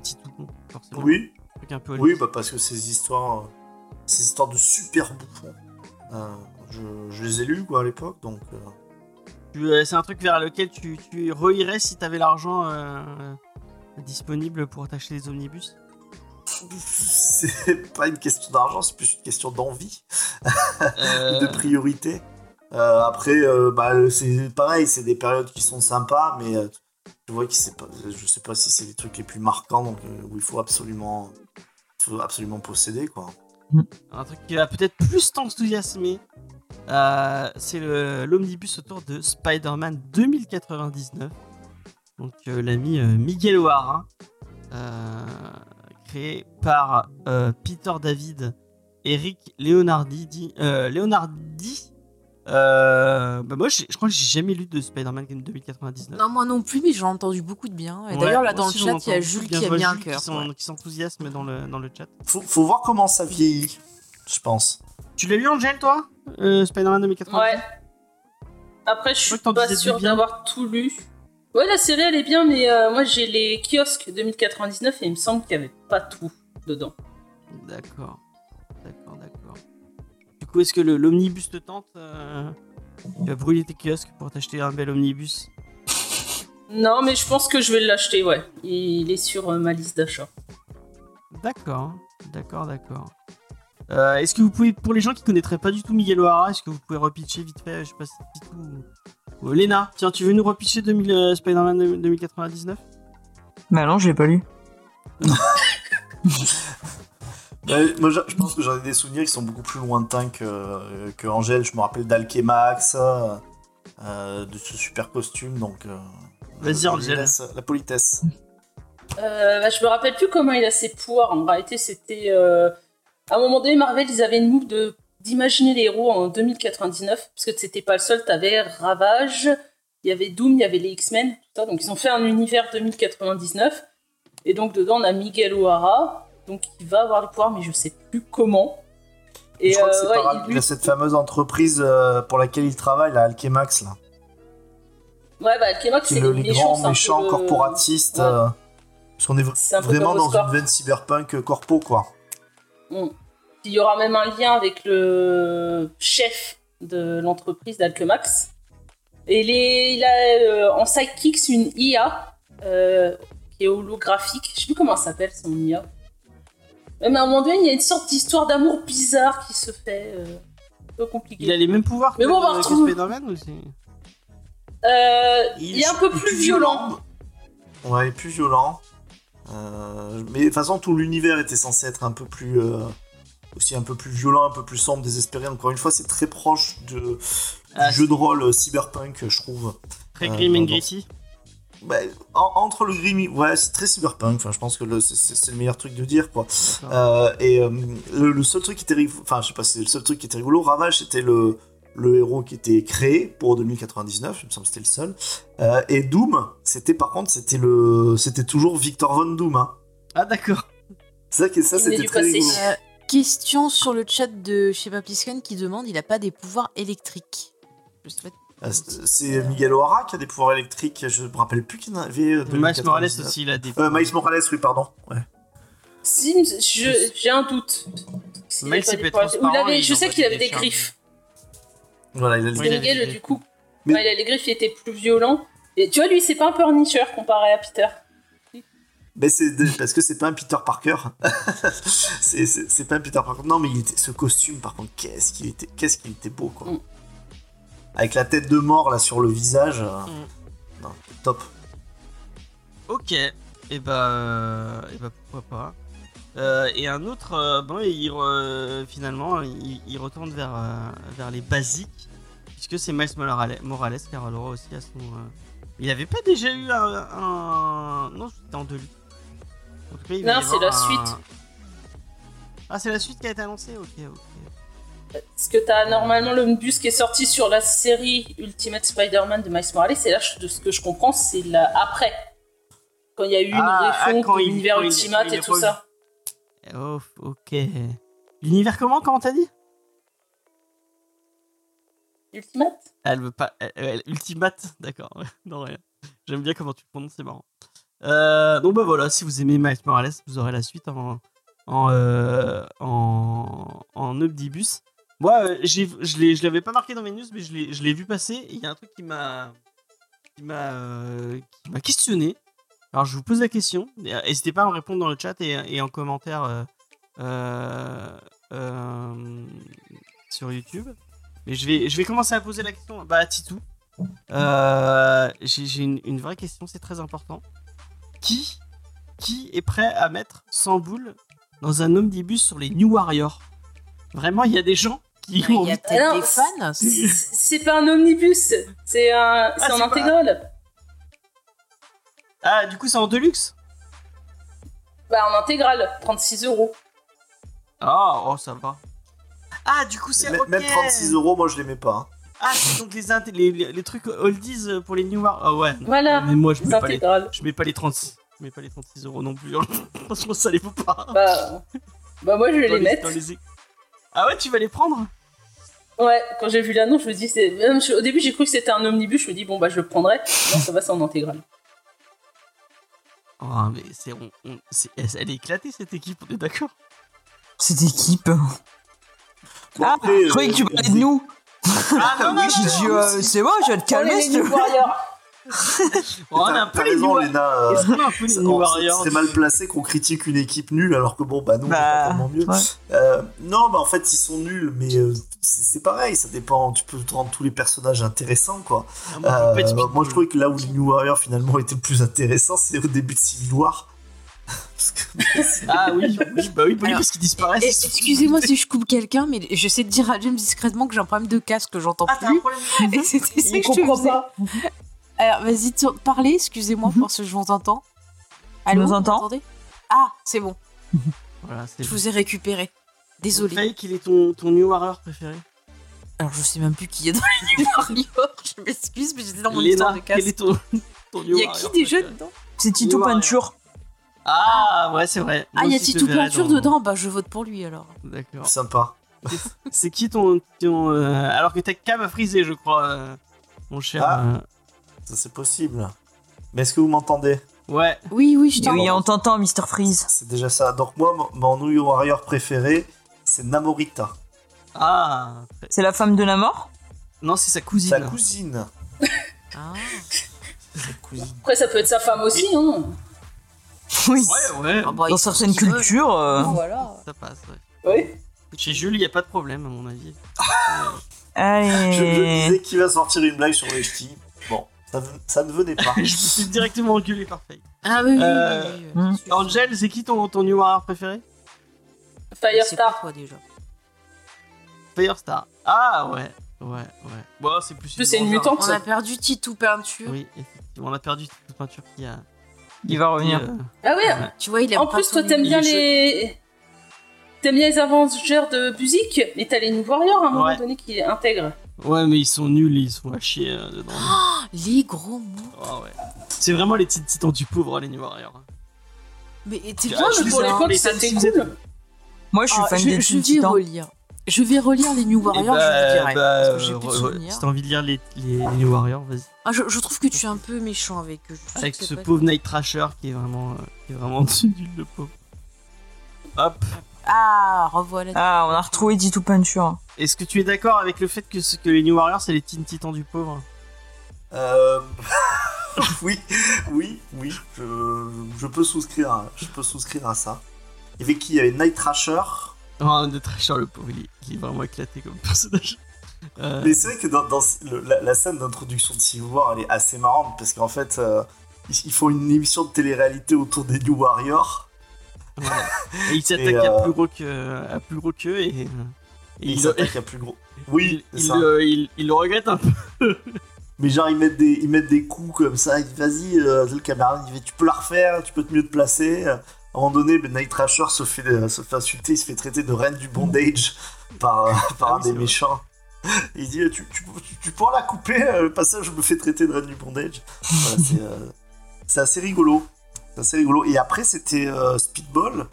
[SPEAKER 1] forcément.
[SPEAKER 5] Oui,
[SPEAKER 1] Un peu
[SPEAKER 5] oui, bah parce que ces histoires, euh, ces histoires de super bouffons, euh, je, je les ai lus quoi à l'époque, donc. euh,
[SPEAKER 1] C'est un truc vers lequel tu, tu reirais si t'avais l'argent disponible pour t'acheter des omnibus? *laughs*
[SPEAKER 5] C'est pas une question d'argent, c'est plus une question d'envie, *laughs*
[SPEAKER 1] Euh,
[SPEAKER 5] de priorité. Euh, après, euh, bah, c'est pareil, c'est des périodes qui sont sympas, mais euh, tu vois que c'est pas, je sais pas si c'est les trucs les plus marquants, donc euh, où il faut absolument, faut absolument posséder quoi.
[SPEAKER 1] Un truc qui va peut-être plus t'enthousiasmer, euh, c'est le- l'omnibus autour de Spider-Man 2099. Donc euh, l'ami euh, Miguel O'Hara, euh, créé par euh, Peter David, Eric Leonardi. dit- euh, Leonardi euh, bah moi, je crois que j'ai jamais lu de Spider-Man 2099.
[SPEAKER 3] Non, moi non plus, mais j'ai entendu beaucoup de bien. Et
[SPEAKER 1] Ouais,
[SPEAKER 3] d'ailleurs, là, dans le
[SPEAKER 1] j'en
[SPEAKER 3] chat, il y a Jules qui a
[SPEAKER 1] bien.
[SPEAKER 3] mis un cœur.
[SPEAKER 1] Qui sont-
[SPEAKER 3] ouais.
[SPEAKER 1] qui s'enthousiasme dans le, dans le chat.
[SPEAKER 5] Faut, faut voir comment ça vieillit, je pense.
[SPEAKER 1] Tu l'as lu, Angèle, toi? Euh, Spider-Man 2099
[SPEAKER 4] Ouais. Après, je suis pas sûr d'avoir tout lu. Ouais, la série elle est bien, mais euh, moi j'ai les kiosques 2099 et il me semble qu'il y avait pas tout dedans.
[SPEAKER 1] D'accord. Coup, est-ce que le- l'omnibus te tente euh, Tu vas brûler tes kiosques pour t'acheter un bel omnibus *laughs*
[SPEAKER 4] Non, mais je pense que je vais l'acheter, ouais. Il est sur euh, ma liste d'achat.
[SPEAKER 1] D'accord, d'accord, d'accord. Euh, est-ce que vous pouvez, pour les gens qui connaîtraient pas du tout Miguel O'Hara, est-ce que vous pouvez repitcher vite fait, je sais pas si c'est tout ou... ou Léna, tiens, tu veux nous repitcher 2000, euh, Spider-Man 2099
[SPEAKER 2] Bah non, je l'ai pas lu. *laughs* *laughs*
[SPEAKER 5] Euh, moi, je, je pense que j'en ai des souvenirs qui sont beaucoup plus lointains que, que Angèle. Je me rappelle d'Alchemax, euh, euh, de ce super costume, donc. euh,
[SPEAKER 1] Vas-y, Angèle.
[SPEAKER 5] La politesse.
[SPEAKER 4] Euh, bah, je me rappelle plus comment il a ses pouvoirs. En réalité, c'était. euh, À un moment donné, Marvel, ils avaient une move de d'imaginer les héros en 2099, parce que c'était pas le seul. T'avais Ravage, il y avait Doom, il y avait les X-Men, tout ça. Donc ils ont fait un univers 2099. Et donc dedans, on a Miguel O'Hara, donc il va avoir les pouvoirs, mais je sais plus comment. Et
[SPEAKER 5] je crois que
[SPEAKER 4] euh,
[SPEAKER 5] c'est
[SPEAKER 4] ouais,
[SPEAKER 5] par
[SPEAKER 4] il lui-
[SPEAKER 5] a cette fameuse entreprise euh, pour laquelle il travaille, la Alchemax, là.
[SPEAKER 4] Ouais, bah, Alchemax, c'est
[SPEAKER 5] est le-
[SPEAKER 4] les
[SPEAKER 5] grands méchants
[SPEAKER 4] le-
[SPEAKER 5] corporatistes.
[SPEAKER 4] Ouais.
[SPEAKER 5] euh, parce qu'on est, vraiment dans une veine cyberpunk euh, corpo, quoi.
[SPEAKER 4] Mm. Il y aura même un lien avec le chef de l'entreprise d'Alchemax. Et il, a euh, en sidekick une IA euh, qui est holographique. Je sais plus comment elle s'appelle son IA. Même à un moment donné, il y a une sorte d'histoire d'amour bizarre qui se fait. euh, un peu compliqué.
[SPEAKER 1] Il a les mêmes pouvoirs
[SPEAKER 4] Mais
[SPEAKER 1] que,
[SPEAKER 4] bon, on va retrouver-
[SPEAKER 1] Spider-Man c'est-
[SPEAKER 4] Euh, il, est un peu
[SPEAKER 5] il
[SPEAKER 4] plus violent.
[SPEAKER 5] Ouais, plus violent. Euh, mais de toute façon, tout l'univers était censé être un peu plus. euh, aussi un peu plus violent, un peu plus sombre, désespéré. Encore une fois, c'est très proche de,
[SPEAKER 1] Ah,
[SPEAKER 5] du jeu de rôle cyberpunk, je trouve.
[SPEAKER 1] Très
[SPEAKER 5] Euh,
[SPEAKER 1] grim and gritty
[SPEAKER 5] Bah, en- entre le grim, ouais, c'est très cyberpunk. Enfin, je pense que le- c'est- le meilleur truc de dire, quoi. Euh, et euh, le, le seul truc qui était rigolo, enfin, je sais pas, c'est le seul truc qui était rigolo. Ravage, c'était le, le héros qui était créé pour 2099, il me semble que c'était le seul. Euh, et Doom, c'était par contre, c'était le, c'était toujours Victor Von Doom. Hein.
[SPEAKER 1] Ah d'accord.
[SPEAKER 5] C'est ça, que- ça c'était très rigolo.
[SPEAKER 3] Euh, question sur le chat de chez Papliscan qui demande il a pas des pouvoirs électriques. Je sais pas.
[SPEAKER 5] Ah, c'est- C'est Miguel O'Hara qui a des pouvoirs électriques. Je me rappelle plus qu'il y en avait. euh,
[SPEAKER 1] Miles
[SPEAKER 5] 99.
[SPEAKER 1] Morales aussi, il a des.
[SPEAKER 5] Euh, Miles Morales, oui, pardon. Ouais.
[SPEAKER 4] Sims, j'ai un doute.
[SPEAKER 1] Miles, il
[SPEAKER 4] avait- je sais qu'il
[SPEAKER 1] des
[SPEAKER 4] avait des griffes.
[SPEAKER 5] Voilà, il a les-
[SPEAKER 4] Miguel,
[SPEAKER 1] des
[SPEAKER 4] du
[SPEAKER 1] griffes.
[SPEAKER 4] coup, il a les griffes, il était plus violent. Et tu vois, lui, c'est pas un pleurnicheur comparé à Peter.
[SPEAKER 5] Mais c'est de- parce que c'est pas un Peter Parker. *laughs* c'est pas un Peter Parker. Non, mais il était, ce costume, par contre, qu'est-ce qu'il était, qu'est-ce qu'il était beau, quoi.
[SPEAKER 4] Mm.
[SPEAKER 5] Avec la tête de mort là sur le visage. euh,
[SPEAKER 1] Mm.
[SPEAKER 5] non, top.
[SPEAKER 1] Ok, et bah, et bah pourquoi pas. Euh, et un autre, euh, bon, il, finalement, il, il retourne vers, euh, vers les basiques, puisque c'est Miles Morales, Morales qui a le droit aussi à son. euh, Il avait pas déjà eu un. un- Non, c'était en deux
[SPEAKER 4] Non, c'est la
[SPEAKER 1] un-
[SPEAKER 4] suite.
[SPEAKER 1] Ah, c'est la suite qui a été annoncée Ok, ok.
[SPEAKER 4] Parce que t'as normalement le bus qui est sorti sur la série Ultimate Spider-Man de Miles Morales, et là, de ce que je comprends, c'est après. Quand il y a eu une
[SPEAKER 1] Ah, ah,
[SPEAKER 4] refonte
[SPEAKER 1] quand
[SPEAKER 4] de l'univers Ultimate
[SPEAKER 1] quand il
[SPEAKER 4] et tout
[SPEAKER 1] pas
[SPEAKER 4] ça.
[SPEAKER 1] Oh, ok. L'univers comment Comment t'as dit?
[SPEAKER 4] Ultimate?
[SPEAKER 1] Elle veut pas. elle- elle- Ultimate, d'accord. *laughs* Non, rien. J'aime bien comment tu prononces, c'est marrant. Euh, donc, bah voilà, si vous aimez Miles Morales, vous aurez la suite en, en, euh, en, en omnibus. Moi, euh, j'ai- je l'avais pas marqué dans mes news, mais je l'ai vu passer. Il y a un truc qui m'a qui m'a euh, questionné. Alors, je vous pose la question. N'hésitez pas à me répondre dans le chat et, en commentaire euh, euh, euh, sur YouTube. Mais je vais, je vais commencer à poser la question bah, à Titou. J'ai j'ai une, une vraie question, c'est très important. Qui, qui est prêt à mettre 100 boules dans un omnibus sur les New Warriors? Vraiment, il y a des gens qui
[SPEAKER 3] Il
[SPEAKER 1] ont envie.
[SPEAKER 4] Ah
[SPEAKER 3] des fans.
[SPEAKER 4] C'est pas un omnibus, c'est un, c'est
[SPEAKER 1] c'est
[SPEAKER 4] en
[SPEAKER 1] pas-
[SPEAKER 4] intégrale.
[SPEAKER 1] Ah, du coup, c'est en deluxe
[SPEAKER 4] Bah, en intégrale, 36 euros.
[SPEAKER 1] Ah, oh, ça va. Ah, du coup, c'est
[SPEAKER 5] Même-
[SPEAKER 1] ok.
[SPEAKER 5] Même 36 euros, moi je les mets pas. hein.
[SPEAKER 1] Ah, c'est donc les, inté- les, les, les trucs oldies euh, pour les New. Ah ouais.
[SPEAKER 4] Voilà,
[SPEAKER 1] Mais moi, je mets pas les, je mets pas les 36. Je mets pas les 36 euros non plus. hein. *laughs* Franchement, ça les vaut pas.
[SPEAKER 4] Bah, bah moi, je vais les mettre.
[SPEAKER 1] dans les- Ah ouais, tu vas les prendre?
[SPEAKER 4] Ouais, quand j'ai vu l'annonce, je me dis, c'est. même je- Au début, j'ai cru que c'était un omnibus, je me dis, bon, bah, je le prendrai. Non, ça va, c'est en intégrale.
[SPEAKER 1] Oh, mais c'est, on, on- c'est- elle est éclatée cette équipe, on est d'accord?
[SPEAKER 2] Cette équipe. Ah, je croyais que tu
[SPEAKER 5] euh,
[SPEAKER 2] parlais de nous.
[SPEAKER 1] Ah non, *laughs* non,
[SPEAKER 2] J'ai dit, euh, c'est bon, je vais te calmer. *laughs*
[SPEAKER 1] on a un peu les
[SPEAKER 5] raison, Léna. euh, C'est mal placé qu'on critique une équipe nulle alors que bon, bah nous, on
[SPEAKER 2] Bah,
[SPEAKER 5] est tellement mieux.
[SPEAKER 2] ouais.
[SPEAKER 5] Euh, non, bah en fait, ils sont nuls, mais euh, c'est pareil, ça dépend. Tu peux te rendre tous les personnages intéressants, quoi.
[SPEAKER 1] Ah, moi, je pas
[SPEAKER 5] Euh,
[SPEAKER 1] Speedball.
[SPEAKER 5] moi, je trouvais que là où les New Warriors finalement étaient le plus intéressants, c'est au début de Civil War. *laughs* Parce que-
[SPEAKER 1] Ah oui, oui, bah oui, bah oui,
[SPEAKER 3] Alors,
[SPEAKER 1] parce qu'ils disparaissent. Sont-
[SPEAKER 3] Excusez-moi si je coupe quelqu'un, mais j'essaie de dire à James discrètement que j'ai un problème de casque, que j'entends
[SPEAKER 1] Ah, t'as un
[SPEAKER 3] plus.
[SPEAKER 1] problème
[SPEAKER 3] Et *laughs* c'était ça que je te faisais.
[SPEAKER 4] pas.
[SPEAKER 3] Alors, vas-y, parlez, excusez-moi,
[SPEAKER 2] Mhm.
[SPEAKER 3] parce que je vous entends. Allô, vous
[SPEAKER 2] entends
[SPEAKER 3] m'entendez? Ah, c'est bon, *laughs*
[SPEAKER 1] Voilà, c'est
[SPEAKER 3] je vous ai récupéré. Désolé.
[SPEAKER 1] Faye, quel est ton, ton New Warrior préféré?
[SPEAKER 3] Alors, je sais même plus qui est dans les New Warriors. *laughs* Je m'excuse, mais j'étais dans mon
[SPEAKER 1] Léna,
[SPEAKER 3] histoire de
[SPEAKER 1] quel
[SPEAKER 3] casque.
[SPEAKER 1] est ton, ton New
[SPEAKER 3] Il y a
[SPEAKER 1] Warrior
[SPEAKER 3] qui déjà dedans?
[SPEAKER 2] C'est Tito
[SPEAKER 1] Warrior.
[SPEAKER 2] Peinture.
[SPEAKER 1] Ah, ouais, c'est vrai.
[SPEAKER 3] Ah, il y a
[SPEAKER 1] verrais
[SPEAKER 3] Peinture
[SPEAKER 1] dans-
[SPEAKER 3] dedans Bah, je vote pour lui alors.
[SPEAKER 1] D'accord.
[SPEAKER 5] Sympa.
[SPEAKER 1] C'est qui ton. ton, euh, alors que ta cam a frisé, je crois, euh, mon cher.
[SPEAKER 5] Ah.
[SPEAKER 1] euh,
[SPEAKER 5] Ça, c'est possible. Mais est-ce que vous m'entendez
[SPEAKER 1] Ouais.
[SPEAKER 3] Oui, oui, je t'en
[SPEAKER 2] Oui, on t'entend, Mr. Freeze.
[SPEAKER 5] C'est déjà ça. Donc, moi, mon- New Warrior préféré, c'est Namorita.
[SPEAKER 1] Ah.
[SPEAKER 2] C'est la femme de la mort
[SPEAKER 1] Non, c'est sa cousine.
[SPEAKER 5] Sa cousine.
[SPEAKER 3] Ah.
[SPEAKER 5] Sa cousine.
[SPEAKER 4] Après, ça peut être sa femme aussi, hein.
[SPEAKER 2] Oui.
[SPEAKER 1] Ouais, ouais.
[SPEAKER 3] Ah bah,
[SPEAKER 2] Dans
[SPEAKER 3] font ce
[SPEAKER 2] certaines cultures. euh,
[SPEAKER 4] Voilà.
[SPEAKER 1] Ça passe, ouais.
[SPEAKER 4] Oui.
[SPEAKER 1] Chez Jules, il n'y a pas de problème, à mon avis.
[SPEAKER 5] Je, je
[SPEAKER 2] Allez.
[SPEAKER 5] disais qu'il va sortir une blague sur les ch'tis. Ça, ne venait pas. *laughs*
[SPEAKER 1] je me suis directement engueulé par Faye.
[SPEAKER 3] Ah oui, oui,
[SPEAKER 1] Euh,
[SPEAKER 3] oui, oui, oui, sûr.
[SPEAKER 1] Angel, c'est qui ton, ton New Warrior préféré?
[SPEAKER 4] Firestar.
[SPEAKER 3] toi déjà.
[SPEAKER 1] Firestar. Ah, ouais. Ouais, ouais. Bon, c'est plus
[SPEAKER 4] C'est une mutante.
[SPEAKER 3] On a perdu Titou Peinture.
[SPEAKER 1] Oui, effectivement, on a perdu toute peinture qui a.
[SPEAKER 2] Il va revenir.
[SPEAKER 1] Euh,
[SPEAKER 4] Ah ouais.
[SPEAKER 1] ouais.
[SPEAKER 3] Tu vois, il aime
[SPEAKER 4] En plus, toi, t'aimes bien les. T'aimes bien les Avengers de Buzik, mais t'as les New Warriors à un moment donné qui intègrent.
[SPEAKER 1] Ouais, mais ils sont nuls, ils sont à chier euh, dedans.
[SPEAKER 3] Les gros mots.
[SPEAKER 1] Oh, ouais. C'est vraiment les petits titans du pauvre, les New Warriors.
[SPEAKER 3] Mais t'es
[SPEAKER 1] Ah,
[SPEAKER 4] Moi,
[SPEAKER 1] je
[SPEAKER 4] mais pour l'époque,
[SPEAKER 1] les
[SPEAKER 4] c'était cool.
[SPEAKER 2] Moi, je suis
[SPEAKER 3] Ah,
[SPEAKER 2] fan
[SPEAKER 3] je,
[SPEAKER 2] des
[SPEAKER 3] je vais
[SPEAKER 2] Titans.
[SPEAKER 3] relire. Je vais relire les New
[SPEAKER 1] Eh
[SPEAKER 3] Warriors,
[SPEAKER 1] bah,
[SPEAKER 3] je vous dirai.
[SPEAKER 1] bah,
[SPEAKER 3] parce que j'ai plus de souvenirs.
[SPEAKER 1] si t'as envie de lire les, les, les New Warriors, vas-y.
[SPEAKER 3] Ah, je, je trouve que tu es un peu méchant avec eux.
[SPEAKER 1] Avec ce pauvre Night Trasher qui est vraiment, euh, qui est vraiment *laughs* dessus le pauvre. Hop.
[SPEAKER 3] Ah, revoilà.
[SPEAKER 2] Ah, on a retrouvé Tito Peinture.
[SPEAKER 1] Est-ce que tu es d'accord avec le fait que, ce- que les New Warriors c'est les Teen Titans du pauvre?
[SPEAKER 5] Euh... *laughs* oui, oui, oui, je, je peux souscrire, à, je peux souscrire à ça. Il y avait qui? Il y avait Night Thrasher.
[SPEAKER 1] Oh, de Trasher le pauvre, il est, il est vraiment éclaté comme personnage. Euh,
[SPEAKER 5] Mais c'est vrai que dans, dans le- la, la scène d'introduction de Civil War, elle est assez marrante parce qu'en fait, euh, ils, ils font une émission de télé-réalité autour des New Warriors.
[SPEAKER 1] Voilà. Et il s'attaque
[SPEAKER 5] Et,
[SPEAKER 1] à
[SPEAKER 5] euh,
[SPEAKER 1] plus gros que à plus gros qu'eux et, euh, et
[SPEAKER 5] Et
[SPEAKER 1] il,
[SPEAKER 5] ils s'attaquent à plus gros. Oui,
[SPEAKER 1] il,
[SPEAKER 5] c'est
[SPEAKER 1] il,
[SPEAKER 5] ça.
[SPEAKER 1] euh, il- il le regrette un peu. *laughs*
[SPEAKER 5] Mais genre, ils mettent des, ils mettent des coups comme ça. Ils disent, vas-y, euh, le camarade, tu peux la refaire, tu peux te mieux te placer. À un moment donné, ben, Night Thrasher se fait, euh, se fait insulter, il se fait traiter de reine du bondage *laughs* par, euh, par
[SPEAKER 1] Ah
[SPEAKER 5] un
[SPEAKER 1] oui,
[SPEAKER 5] des
[SPEAKER 1] vrai.
[SPEAKER 5] méchants. *laughs* Il dit, tu, tu, pourras la couper, euh, le passage, je me fais traiter de reine du bondage. Voilà, euh, c'est assez rigolo. C'est assez rigolo. Et après, c'était euh, Speedball.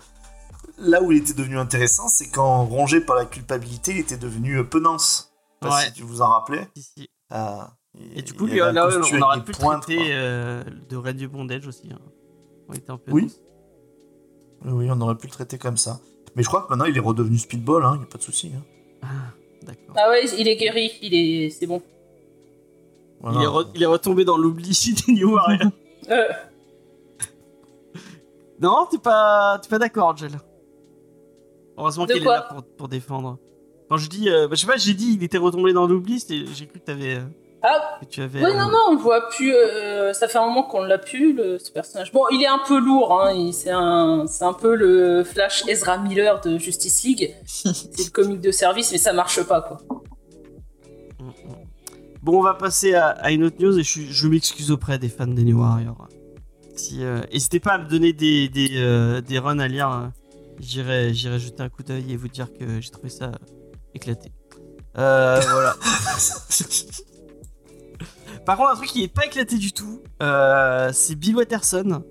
[SPEAKER 5] Là où il était devenu intéressant, c'est quand, rongé par la culpabilité, il était devenu euh, Penance. Je sais pas
[SPEAKER 1] Ouais.
[SPEAKER 5] si tu vous en.
[SPEAKER 1] Si, si.
[SPEAKER 5] Euh,
[SPEAKER 1] Et du
[SPEAKER 5] il
[SPEAKER 1] coup, lui, là, on aurait pu
[SPEAKER 5] pointes,
[SPEAKER 1] traiter euh, de Red du Bondage aussi. hein. On était un peu
[SPEAKER 5] Oui. Oui, on aurait pu le traiter comme ça. Mais je crois que maintenant il est redevenu speedball, hein, y a pas de souci. Hein.
[SPEAKER 1] Ah, d'accord.
[SPEAKER 4] Ah ouais, il est guéri, il est, c'est bon.
[SPEAKER 5] Voilà.
[SPEAKER 1] Il, est re- il est retombé dans l'oubli *laughs* des New Warriors. Non, t'es pas, t'es pas d'accord, Angel. Heureusement
[SPEAKER 4] De
[SPEAKER 1] qu'elle est
[SPEAKER 4] quoi
[SPEAKER 1] là pour, pour défendre. Quand je dis, euh, bah, je sais pas, j'ai dit il était retombé dans l'oubli, c'était- j'ai cru que t'avais, euh,
[SPEAKER 4] Ah,
[SPEAKER 1] que tu avais.
[SPEAKER 4] oui,
[SPEAKER 1] euh,
[SPEAKER 4] non, non, on le voit plus. euh, ça fait un moment qu'on l'a plus, le, ce personnage. Bon, il est un peu lourd, hein, il- c'est un, c'est un peu le Flash Ezra Miller de Justice League. *laughs* c'est le comique de service, mais ça marche pas, quoi.
[SPEAKER 1] Mm, mm. Bon, on va passer à, à une autre news et je, suis- je m'excuse auprès des fans des New Warriors. Si, euh, n'hésitez pas à me donner des, des, euh, des runs à lire. hein. J'irai, j'irai jeter un coup d'œil et vous dire que j'ai trouvé ça éclaté. Euh, voilà. *laughs* Par contre, un truc qui est pas éclaté du tout, c'est Bill Watterson.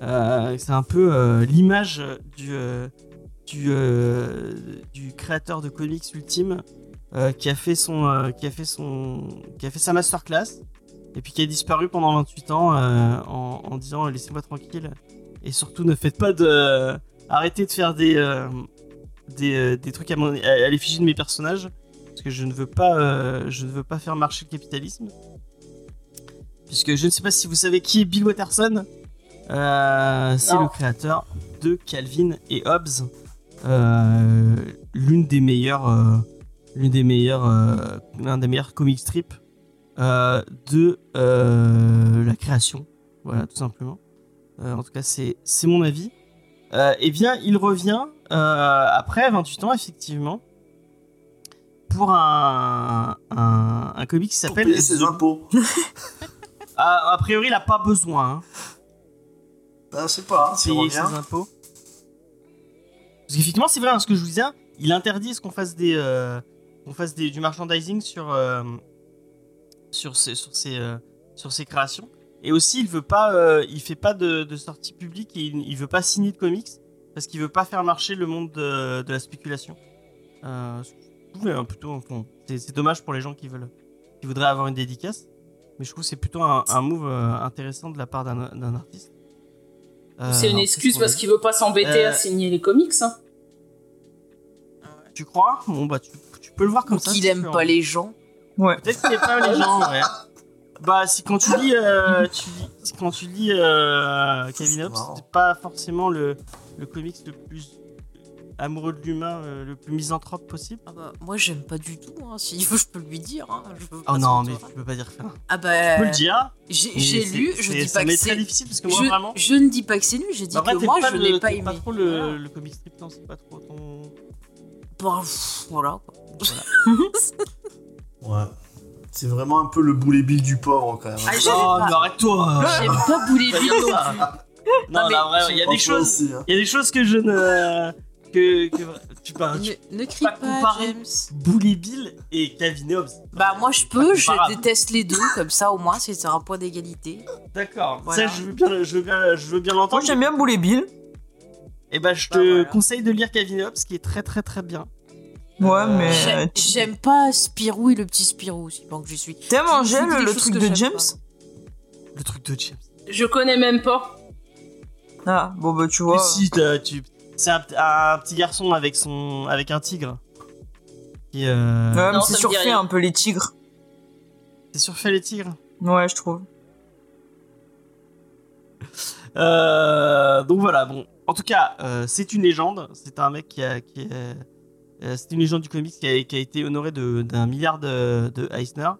[SPEAKER 1] C'est un peu l'image du, du, du créateur de comics ultime qui a fait son qui a fait son qui a fait sa masterclass et puis qui a disparu pendant 28 ans euh, en, en disant laissez-moi tranquille. Et surtout ne faites pas de arrêtez de faire des euh, des, euh, des trucs à, mon- à, l'effigie de mes personnages. Parce que je ne veux pas euh, je ne veux pas faire marcher le capitalisme. Puisque je ne sais pas si vous savez qui est Bill Watterson. Euh, c'est le créateur de Calvin et Hobbes. Euh, l'une des meilleures euh, l'une des meilleures euh, l'un des meilleurs comic strips euh, de euh, la création. Voilà tout simplement. Euh, en tout cas c'est c'est mon avis. Et bien il revient après 28 ans effectivement pour un un, un comic qui s'appelle
[SPEAKER 5] payer ses impôts. *laughs*
[SPEAKER 1] Ah, a priori il a pas besoin hein,
[SPEAKER 5] Ah, je sais pas, hein,
[SPEAKER 1] payer ses impôts. Parce qu'effectivement c'est vrai hein, ce que je vous disais il interdit ce qu'on fasse des qu'on fasse des, du merchandising sur sur ses sur ses euh, sur ses créations et aussi il veut pas euh, il fait pas de, de sortie publique et il, il veut pas signer de comics parce qu'il veut pas faire marcher le monde de, de la spéculation euh, euh, plutôt bon, c'est dommage pour les gens qui veulent qui voudraient avoir une dédicace mais je trouve que c'est plutôt un, un move euh, intéressant de la part d'un d'un artiste Euh,
[SPEAKER 4] c'est une excuse parce qu'il veut pas s'embêter
[SPEAKER 1] Euh,
[SPEAKER 4] à signer les comics. Hein.
[SPEAKER 1] Tu crois? Bon bah tu, tu peux le voir comme
[SPEAKER 3] Ou
[SPEAKER 1] ça.
[SPEAKER 3] qu'il aime pas
[SPEAKER 1] hein.
[SPEAKER 3] les gens.
[SPEAKER 2] Ouais.
[SPEAKER 1] Peut-être qu'il pas les gens, ouais. Bah si quand tu lis, euh, tu lis si quand tu lis euh, Kevin
[SPEAKER 5] C'est
[SPEAKER 1] Hobbes, c'est pas forcément le, le comics le plus amoureux de l'humain, euh, le plus misanthrope possible.
[SPEAKER 3] Ah bah, moi, j'aime pas du tout. Hein. S'il *laughs* veut, je peux lui dire. Hein. Je
[SPEAKER 1] Oh non mais tu peux pas dire ça.
[SPEAKER 3] Ah bah.
[SPEAKER 1] Tu peux le dire.
[SPEAKER 3] J'ai
[SPEAKER 1] c'est-
[SPEAKER 3] lu, je
[SPEAKER 1] c'est-
[SPEAKER 3] dis pas que
[SPEAKER 1] m'est très
[SPEAKER 3] c'est.
[SPEAKER 1] difficile parce que moi
[SPEAKER 3] Je,
[SPEAKER 1] vraiment.
[SPEAKER 3] je ne dis pas que c'est nul, j'ai dit
[SPEAKER 1] Bah,
[SPEAKER 3] que moi, je n'ai pas aimé.
[SPEAKER 1] pas trop le,
[SPEAKER 3] Voilà.
[SPEAKER 1] le comic strip, non, c'est pas trop ton.
[SPEAKER 3] Bah, pff, voilà. quoi. *laughs*
[SPEAKER 5] Ouais. C'est vraiment un peu le boulet bill du pauvre quand même.
[SPEAKER 3] Ah,
[SPEAKER 1] Oh,
[SPEAKER 3] pas.
[SPEAKER 1] mais arrête-toi
[SPEAKER 3] J'aime pas Boulet Bill non.
[SPEAKER 1] Non,
[SPEAKER 3] Non, mais-
[SPEAKER 1] là, il y a des choses.
[SPEAKER 5] aussi, hein.
[SPEAKER 1] Il y a des choses que je ne. Que. que tu parles.
[SPEAKER 3] Ne, ne crie
[SPEAKER 1] pas
[SPEAKER 3] pas,
[SPEAKER 1] comparer.
[SPEAKER 3] James.
[SPEAKER 1] Bully Bill et Calvin Hobbes.
[SPEAKER 3] Bah, moi, je peux, je déteste les deux, comme ça, au moins, c'est un point d'égalité.
[SPEAKER 1] D'accord.
[SPEAKER 3] Voilà.
[SPEAKER 1] Ça, je veux bien, je veux bien, je veux bien
[SPEAKER 2] Moi
[SPEAKER 1] l'entendre.
[SPEAKER 2] j'aime bien Boulet Bill.
[SPEAKER 1] Et bah, je te
[SPEAKER 3] Bah, voilà.
[SPEAKER 1] conseille de lire Calvin Hobbes, qui est très très très bien.
[SPEAKER 2] Ouais,
[SPEAKER 1] Euh,
[SPEAKER 2] mais.
[SPEAKER 3] J'aime-
[SPEAKER 2] tu-
[SPEAKER 3] J'aime pas Spirou et le petit Spirou, aussi bon que je suis. Dis des
[SPEAKER 2] le
[SPEAKER 3] choses
[SPEAKER 2] truc de James
[SPEAKER 3] pas.
[SPEAKER 1] Le truc de James.
[SPEAKER 4] Je connais même pas.
[SPEAKER 2] Ah, bon bah tu vois.
[SPEAKER 1] si, t'as- tu... c'est un, un petit garçon avec son avec un tigre. Qui, euh...
[SPEAKER 2] Ouais, mais c'est surfait un peu les tigres.
[SPEAKER 1] C'est surfait les tigres.
[SPEAKER 2] Ouais, je trouve. *laughs*
[SPEAKER 1] Euh, donc voilà, bon. En tout cas, euh, c'est une légende. C'est un mec qui a. Qui est, euh, c'est une légende du comics qui a, qui a été honoré de- d'un milliard de, de Eisner.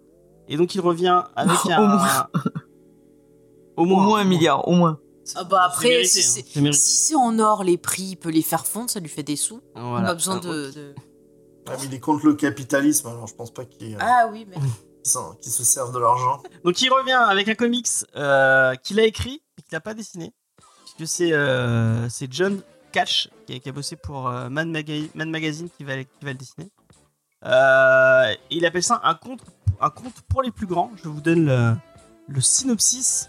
[SPEAKER 1] Et donc il revient avec *laughs*
[SPEAKER 2] Au
[SPEAKER 1] un.
[SPEAKER 2] moins. *laughs*
[SPEAKER 1] Au
[SPEAKER 2] Au moins un milliard, au moins.
[SPEAKER 3] Ah bah
[SPEAKER 1] c'est
[SPEAKER 3] après,
[SPEAKER 1] mérité,
[SPEAKER 3] si
[SPEAKER 1] hein.
[SPEAKER 3] c'est-
[SPEAKER 1] C'est mérité.
[SPEAKER 3] Si c'est en or, les prix, il peut les faire fondre, ça lui fait des sous. On
[SPEAKER 1] Voilà.
[SPEAKER 3] a besoin
[SPEAKER 1] Alors,
[SPEAKER 3] de. de-
[SPEAKER 5] Ah, mais il est contre le capitalisme, alors je pense pas qu'il euh,
[SPEAKER 3] Ah oui, mais.
[SPEAKER 5] qu'il se serve de l'argent. *laughs*
[SPEAKER 1] Donc il revient avec un comics euh, qu'il a écrit mais qu'il n'a pas dessiné. Puisque c'est euh, c'est John Cash qui a, bossé pour euh, Mad, Maga- Magazine qui va, le dessiner. Euh, il appelle ça un conte, pour les plus grands. Je vous donne le, synopsis.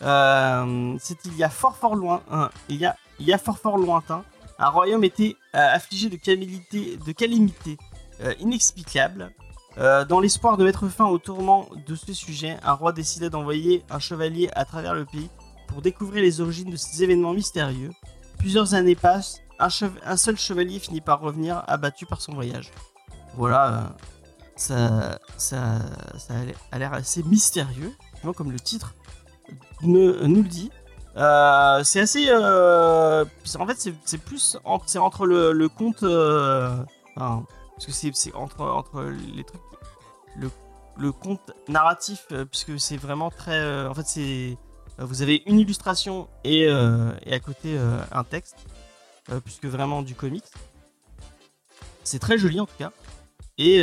[SPEAKER 1] Euh, c'est il y a fort fort loin, hein, il y a fort fort lointain, un royaume était affligé de calamité, de calamité inexplicable. Euh, dans l'espoir de mettre fin au tourment de ce sujet, un roi décida d'envoyer un chevalier à travers le pays pour découvrir les origines de ces événements mystérieux. Plusieurs années passent, un, seul chevalier finit par revenir abattu par son voyage. Voilà, euh, ça, ça, ça a l'air- assez mystérieux, effectivement, comme le titre ne- nous le dit. Euh, c'est assez. euh, en fait, c'est- plus c'est entre le, conte. euh, enfin, parce que c'est entre, les trucs. Le, le conte narratif, puisque c'est vraiment très. en fait, c'est. Euh, Vous avez une illustration et, euh, à côté euh, un texte, puisque vraiment du comics. C'est très joli en tout cas. Et,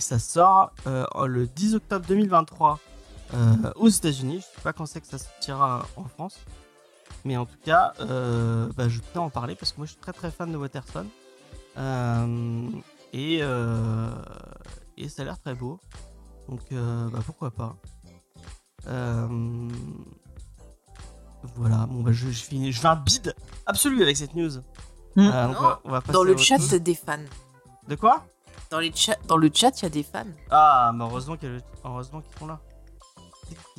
[SPEAKER 1] ça sort le 10 octobre 2023 euh, aux États-Unis. Je sais pas quand c'est que ça sortira en France. Mais en tout cas, bah, je à en parler parce que moi je suis très très fan de Waterson. Et, ça a l'air très beau. Donc bah, pourquoi pas. Euh, voilà, bon bah je, je, finis, je fais un bid absolu avec cette news.
[SPEAKER 2] Hmm.
[SPEAKER 1] Euh, on va- on va passer
[SPEAKER 3] Dans le chat,
[SPEAKER 1] chose.
[SPEAKER 3] des fans.
[SPEAKER 1] De quoi?
[SPEAKER 3] Dans, les chats, dans le chat, il y a des fans.
[SPEAKER 1] Ah, mais heureusement qu'ils heureusement qu'ils sont là.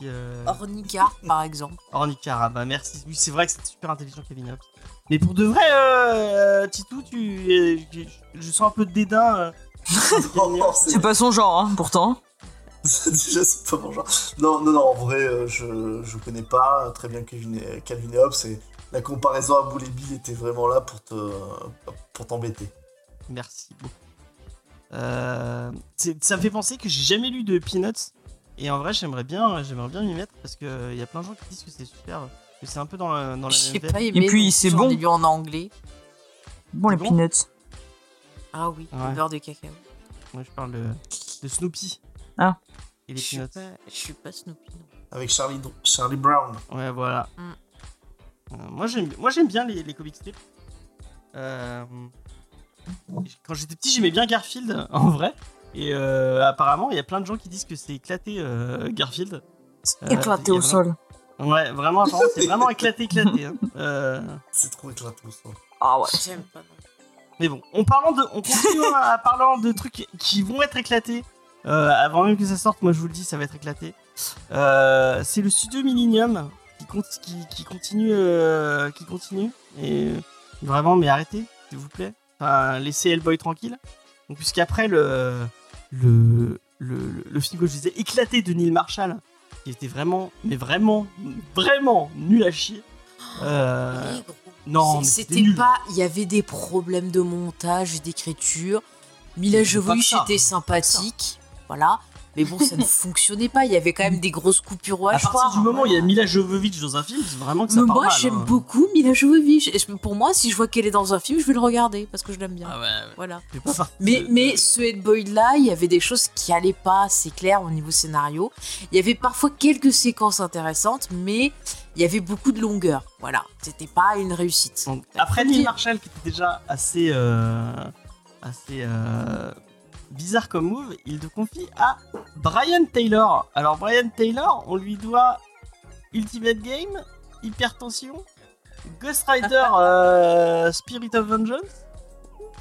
[SPEAKER 1] Euh...
[SPEAKER 3] Ornicar, *laughs* par exemple.
[SPEAKER 1] Ornicar, ah bah merci. Oui, c'est vrai que c'est super intelligent, Kevin Hobbs. Mais pour de vrai, euh, Titou, tu, euh, je, je sens un peu de dédain. euh. *laughs*
[SPEAKER 2] C'est pas son genre, hein, pourtant. *laughs*
[SPEAKER 5] Déjà, c'est pas mon genre. Non, non, non, en vrai, euh, je, je connais pas très bien Calvin, et- Calvin et Hobbes et la comparaison à et Bill était vraiment là pour te pour t'embêter.
[SPEAKER 1] Merci beaucoup. Euh, ça me fait penser que j'ai jamais lu de Peanuts. Et en vrai, j'aimerais bien, j'aimerais bien m'y mettre parce qu'il y a plein de gens qui disent que c'est super, que c'est un peu dans, la- dans la même veine.
[SPEAKER 3] pas aimé.
[SPEAKER 2] Et puis, c'est bon.
[SPEAKER 3] lu en anglais.
[SPEAKER 2] Bon, les
[SPEAKER 1] bon
[SPEAKER 2] peanuts.
[SPEAKER 3] Ah oui,
[SPEAKER 1] Ouais.
[SPEAKER 3] le beurre de cacao.
[SPEAKER 1] Moi, je parle de, de Snoopy.
[SPEAKER 2] Ah.
[SPEAKER 1] Et
[SPEAKER 3] Je
[SPEAKER 1] les
[SPEAKER 3] suis pas, je suis pas Snoopy. non.
[SPEAKER 5] Avec Charlie, Charlie Brown.
[SPEAKER 1] Ouais, voilà.
[SPEAKER 3] Mm.
[SPEAKER 1] Euh, moi, j'aime, moi, j'aime bien les, les comic strips. Euh, quand j'étais petit, j'aimais bien Garfield, *laughs* en vrai. Et euh, apparemment, il y a plein de gens qui disent que c'est éclaté, euh, Garfield. Euh,
[SPEAKER 2] Éclaté
[SPEAKER 1] il
[SPEAKER 2] au
[SPEAKER 1] vraiment-
[SPEAKER 2] sol.
[SPEAKER 1] Ouais, vraiment, c'est vraiment *laughs* éclaté, éclaté. hein. Euh,
[SPEAKER 5] C'est trop éclaté au sol.
[SPEAKER 2] Ah ouais.
[SPEAKER 3] J'aime pas. non.
[SPEAKER 1] mais bon, on, parlant de, on continue à parlant de trucs qui vont être éclatés. Euh, avant même que ça sorte, moi je vous le dis, ça va être éclaté. Euh, c'est le studio Millennium qui, con- qui, qui continue, euh, qui continue. Et vraiment, mais arrêtez, s'il vous plaît. Enfin, laissez Hellboy tranquille. Donc, puisqu'après le, le, le, le, film que je disais éclaté de Neil Marshall, qui était vraiment, mais vraiment, vraiment nul à chier. Euh,
[SPEAKER 3] Oui, gros.
[SPEAKER 1] non, c'était
[SPEAKER 3] pas. Il y avait des problèmes de montage et d'écriture. Mila Jovovich était sympathique. Voilà. Mais bon, ça ne *laughs* fonctionnait pas. Il y avait quand même des grosses coupures au
[SPEAKER 1] à partir du moment où il y a
[SPEAKER 3] Voilà.
[SPEAKER 1] Mila Jovovich dans un film, c'est vraiment que ça
[SPEAKER 3] Mais
[SPEAKER 1] part
[SPEAKER 3] moi, j'aime
[SPEAKER 1] hein.
[SPEAKER 3] beaucoup Mila Jovovich. Et Pour moi, si je vois qu'elle est dans un film, je vais le regarder parce que je l'aime bien.
[SPEAKER 1] Ah ouais, ouais.
[SPEAKER 3] Voilà. Mais, mais ce Headboy là, il y avait des choses qui allaient pas, c'est clair, au niveau scénario. Il y avait parfois quelques séquences intéressantes, mais il y avait beaucoup de longueur. Voilà. C'était pas une réussite.
[SPEAKER 1] Donc, après Neil. Marshall qui était déjà assez euh, assez euh, bizarre comme move, il te confie à Brian Taylor. Alors Brian Taylor, on lui doit Ultimate Game, Hypertension, Ghost Rider *laughs* euh, Spirit of Vengeance.